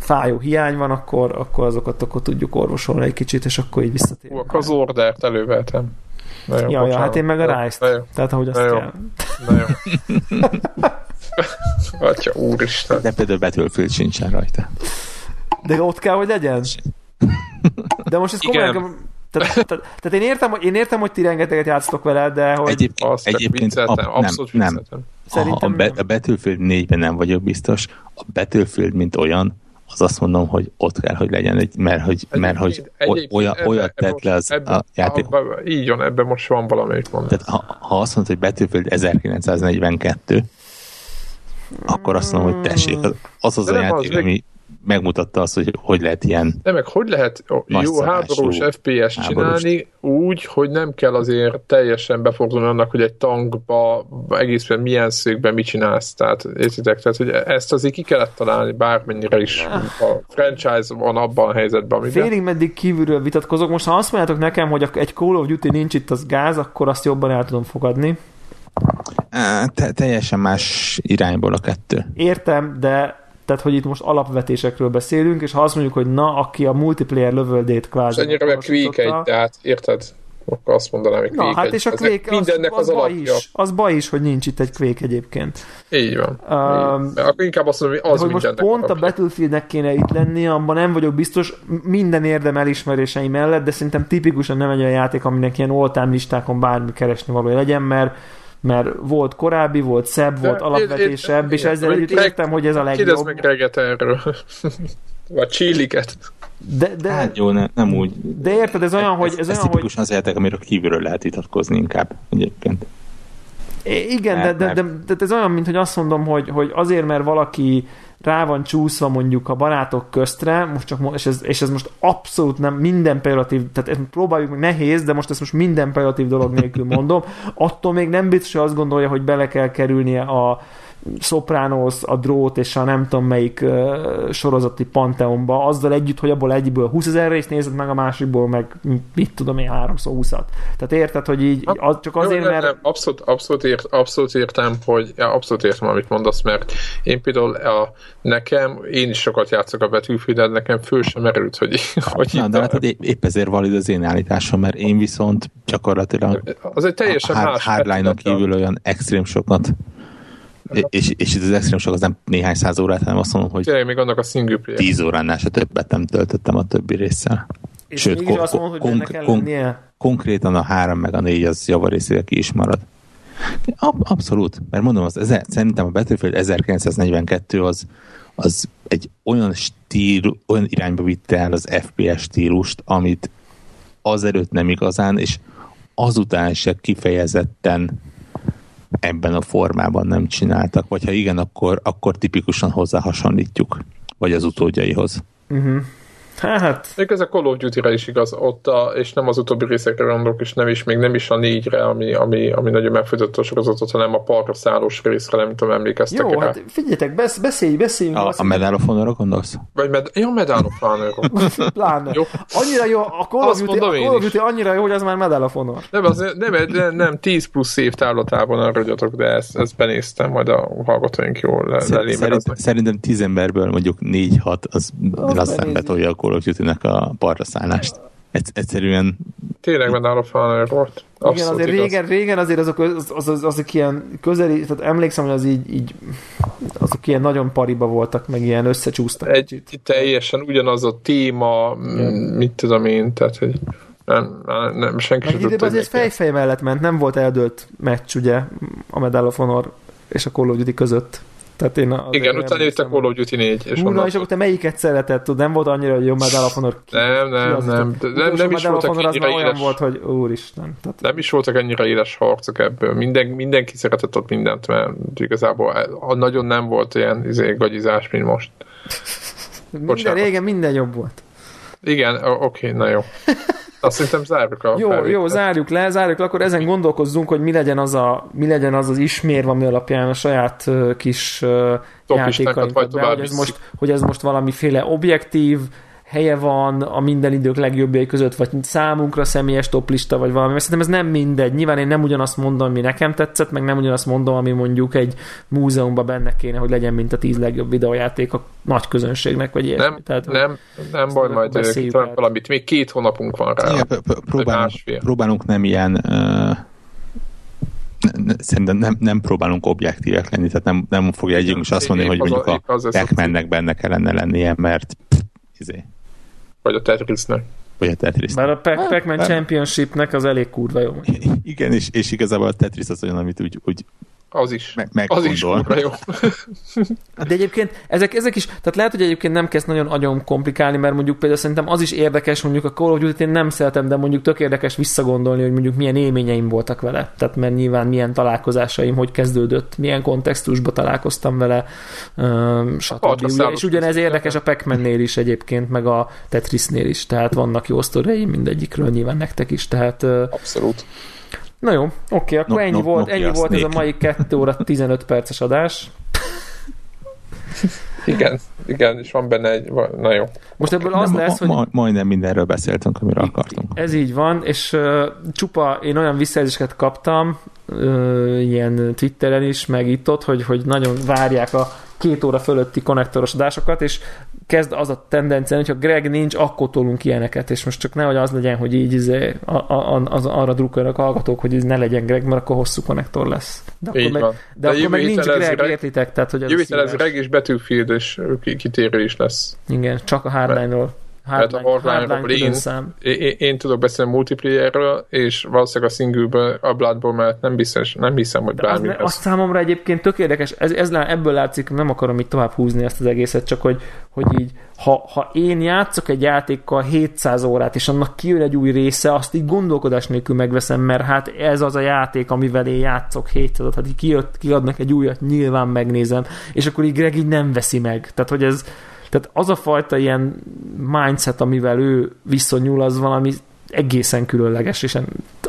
fájó hiány van, akkor, akkor azokat akkor tudjuk orvosolni egy kicsit, és akkor így visszatérünk. Akkor az ordert elővehetem. Nagyon ja, ja, hát én meg a Rise-t. Tehát ahogy azt jó. kell. Na jó. Atya, úristen. De például Battlefield sincsen rajta. De ott kell, hogy legyen? De most ez komolyan... Tehát, tehát, tehát, én, értem, hogy, én értem, hogy ti rengeteget játsztok vele, de hogy... Egyébként, Azt egyébként a, nem, abszolút nem. Szerintem a, a, be, a Battlefield 4-ben nem vagyok biztos. A Battlefield, mint olyan, az azt mondom, hogy ott kell, hogy legyen, egy, mert hogy, mert, hogy olyan, olyat tett le az ebbe, a játék. Abba, így van, ebben most van valamelyik mondat. Tehát ha, ha azt mondod, hogy Battlefield 1942, akkor azt mondom, hogy tessék, az az a játék, az ami megmutatta azt, hogy hogy lehet ilyen De meg hogy lehet jó háborús FPS csinálni úgy, hogy nem kell azért teljesen befordulni annak, hogy egy tankba egészben milyen szögben mit csinálsz. Tehát értitek? Tehát, hogy ezt azért ki kellett találni bármennyire is a franchise van abban a helyzetben, amiben. Félig meddig kívülről vitatkozok. Most ha azt mondjátok nekem, hogy egy Call of Duty nincs itt az gáz, akkor azt jobban el tudom fogadni. Te- teljesen más irányból a kettő. Értem, de tehát hogy itt most alapvetésekről beszélünk, és ha azt mondjuk, hogy na, aki a multiplayer lövöldét kvázi... És ennyire meg Quake egy, tehát érted? Akkor azt mondanám, hogy Na, hát és a Quake az, mindennek az, az, az, baj is, az baj is, hogy nincs itt egy Quake egyébként. Így van. Um, így. Akkor inkább azt mondom, hogy az hogy most pont a Battlefieldnek kéne itt lenni, abban nem vagyok biztos, minden érdem elismerései mellett, de szerintem tipikusan nem egy olyan játék, aminek ilyen all listákon bármi keresni való legyen, mert mert volt korábbi, volt szebb, volt alapvetésebb, és ezzel együtt értem, hogy ez a legjobb. Kérdezd meg Reget erről. Vagy csíliket. De, de, hát jó, ne, nem úgy. De érted, ez olyan, hogy... Ez, ez olyan, tipikusan hogy... az játék, amiről kívülről lehet vitatkozni inkább egyébként. Igen, de, de, de, de, ez olyan, mint hogy azt mondom, hogy, hogy azért, mert valaki rá van csúszva mondjuk a barátok köztre, most csak, és, ez, és ez most abszolút nem minden pejoratív, tehát ezt próbáljuk meg nehéz, de most ezt most minden pejoratív dolog nélkül mondom, attól még nem biztos, hogy azt gondolja, hogy bele kell kerülnie a, Sopranos, a drót és a nem tudom melyik uh, sorozati panteonba, azzal együtt, hogy abból egyből 20 ezer részt nézed meg, a másikból meg mit tudom én, 3 20 Tehát érted, hogy így az, csak azért, Jó, mert... Nem, abszolút, abszolút, ért, abszolút értem, hogy ja, abszolút értem, amit mondasz, mert én például a, nekem, én is sokat játszok a betűfidet, nekem föl sem merült, hogy, hogy Na, de hát épp, épp ezért valid az én állításom, mert én viszont gyakorlatilag az egy teljesen a más hardline kívül olyan extrém sokat és, és itt az extrém sok az nem néhány száz órát, hanem azt mondom, hogy Tényleg még annak a single player. tíz óránál se többet nem töltöttem a többi résszel. És Sőt, kon- azt mondod, hogy konk- kon- konkrétan a három meg a négy az javarészére ki is marad. Ab- abszolút, mert mondom, az ezer, szerintem a Battlefield 1942 az, az egy olyan stíl, olyan irányba vitte el az FPS stílust, amit azelőtt nem igazán, és azután se kifejezetten ebben a formában nem csináltak, vagy ha igen, akkor, akkor tipikusan hozzá hasonlítjuk, vagy az utódjaihoz. Uh-huh. Hát... Még ez a Call of Duty-re is igaz, ott a, és nem az utóbbi részekre gondolok, és nem is, még nem is a négyre, ami, ami, ami nagyon megfogyott a sorozatot, hanem a partra szállós részre, nem tudom, emlékeztek Jó, rá. hát figyeljetek, besz, beszélj, beszéljünk. A, a Medal of Honor-ra gondolsz? Vagy med, jó, Medal of honor Pláne. jó. Annyira jó, a Call of, Duty, a Call of Duty annyira jó, hogy az már Medal of Honor. Nem, az, nem, nem, nem 10 plusz év távlatában arra ragyatok, de ezt, ezt benéztem, majd a hallgatóink jól le, Szerint, Szerintem 10 emberből mondjuk 4-6 az, az lassan betolja a Call of Duty-nek a parra szállást. egyszerűen Tényleg Medal of Honor volt. Igen, azért régen, régen azért azok, az, az, az, azok ilyen közeli, tehát emlékszem, hogy az így, így azok ilyen nagyon pariba voltak, meg ilyen összecsúsztak. Egy, teljesen ugyanaz a téma, Igen. mit tudom én, tehát hogy nem, nem, senki sem tudta. azért fejfej mellett ment, nem volt eldőlt meccs, ugye, a Medal of Honor és a Call of Duty között. Tehát én Igen, utána jött a Call of Duty 4. És, Úrna, és akkor te melyiket szereted? Tud, nem volt annyira, hogy jó Medal of Honor? Nem, nem, nem. Nem, nem, is voltak ennyire éles... olyan volt, hogy úristen. Tehát... Nem is voltak ennyire éles harcok ebből. Minden, mindenki szeretett ott mindent, mert igazából nagyon nem volt ilyen izé, gagyizás, mint most. minden, régen minden jobb volt. Igen, oké, okay, na jó. Azt szerintem zárjuk a Jó, felvétel. jó, zárjuk le, zárjuk le, akkor ezen gondolkozzunk, hogy mi legyen az a, mi legyen az, az ismérv, ami alapján a saját uh, kis uh, játékainkat be, hogy ez, most, hogy ez most valamiféle objektív, helye van a minden idők legjobbjai között, vagy számunkra személyes toplista, vagy valami. Mert szerintem ez nem mindegy. Nyilván én nem ugyanazt mondom, ami nekem tetszett, meg nem ugyanazt mondom, ami mondjuk egy múzeumban benne kéne, hogy legyen, mint a tíz legjobb videójáték a nagy közönségnek, vagy ilyen. Nem, Tehát, nem, nem baj, majd talán valamit. Még két hónapunk van rá. Igen, próbálunk, próbálunk nem ilyen uh szerintem nem, nem próbálunk objektívek lenni, tehát nem, nem fogja együnk is azt mondani, hogy mondjuk a pac benne kellene lennie, mert pff, izé, vagy a Tetrisnek. Vagy a Tetris. Bár a Pac- Pac-Man Championshipnek az elég kurva jó. Igen, és, és igazából a Tetris az olyan, amit úgy, úgy az is. Me- az is kurva jó. De egyébként ezek, ezek is, tehát lehet, hogy egyébként nem kezd nagyon agyon komplikálni, mert mondjuk például szerintem az is érdekes, mondjuk a Call of Duty én nem szeretem, de mondjuk tök érdekes visszagondolni, hogy mondjuk milyen élményeim voltak vele. Tehát mert nyilván milyen találkozásaim, hogy kezdődött, milyen kontextusba találkoztam vele, um, stb. És ugyanez érdekes a pac is egyébként, meg a Tetrisnél is, tehát vannak jó sztoreim mindegyikről nyilván nektek is, tehát Abszolút. Na jó, oké, akkor no, ennyi no, volt, ennyi volt ez a mai 2 óra 15 perces adás. igen, igen, és van benne egy, na jó. Most ebből az Nem, lesz, hogy... Ma, majdnem mindenről beszéltünk, amiről akartunk. Ez így van, és uh, csupa, én olyan visszajelzéseket kaptam, uh, ilyen Twitteren is, meg itt ott, hogy, hogy nagyon várják a két óra fölötti konnektoros adásokat, és kezd az a tendencia, hogyha Greg nincs, akkor tolunk ilyeneket, és most csak nehogy az legyen, hogy így izé, a, a, az, arra drukkolnak hallgatók, hogy ez ne legyen Greg, mert akkor hosszú konnektor lesz. De akkor meg, de, de akkor meg nincs Greg, Greg, értitek? Tehát, hogy jövő ez Greg és Battlefield és kitérő is lesz. Igen, csak a hardline-ról. Hardline, hát a hardline én, én, én, tudok beszélni multiplayerről, és valószínűleg a singleből, a Bloodborne mellett nem, biztos, nem hiszem, hogy bármi az, az számomra egyébként tök érdekes, ez, ez ebből látszik, nem akarom itt tovább húzni ezt az egészet, csak hogy, hogy így, ha, ha én játszok egy játékkal 700 órát, és annak kijön egy új része, azt így gondolkodás nélkül megveszem, mert hát ez az a játék, amivel én játszok 700 hát így kijött, kiadnak egy újat, nyilván megnézem, és akkor így Greg így nem veszi meg. Tehát, hogy ez, tehát az a fajta ilyen mindset, amivel ő viszonyul, az valami egészen különleges, és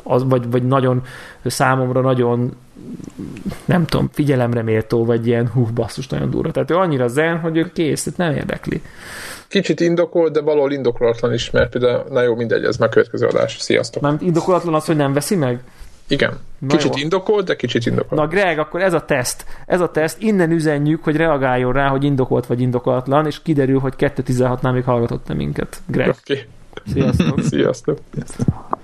az, vagy, vagy nagyon számomra nagyon nem tudom, figyelemre méltó, vagy ilyen hú, basszus, nagyon durva. Tehát ő annyira zen, hogy ő kész, nem érdekli. Kicsit indokol, de valahol indokolatlan is, mert például, na jó, mindegy, ez már következő adás. Sziasztok! Mert indokolatlan az, hogy nem veszi meg? Igen. Na kicsit jó. indokolt, de kicsit indokolt. Na Greg, akkor ez a teszt. Ez a teszt. Innen üzenjük, hogy reagáljon rá, hogy indokolt vagy indokolatlan, és kiderül, hogy 2.16-nál még hallgatott minket. Greg. Okay. Sziasztok. Sziasztok. Sziasztok.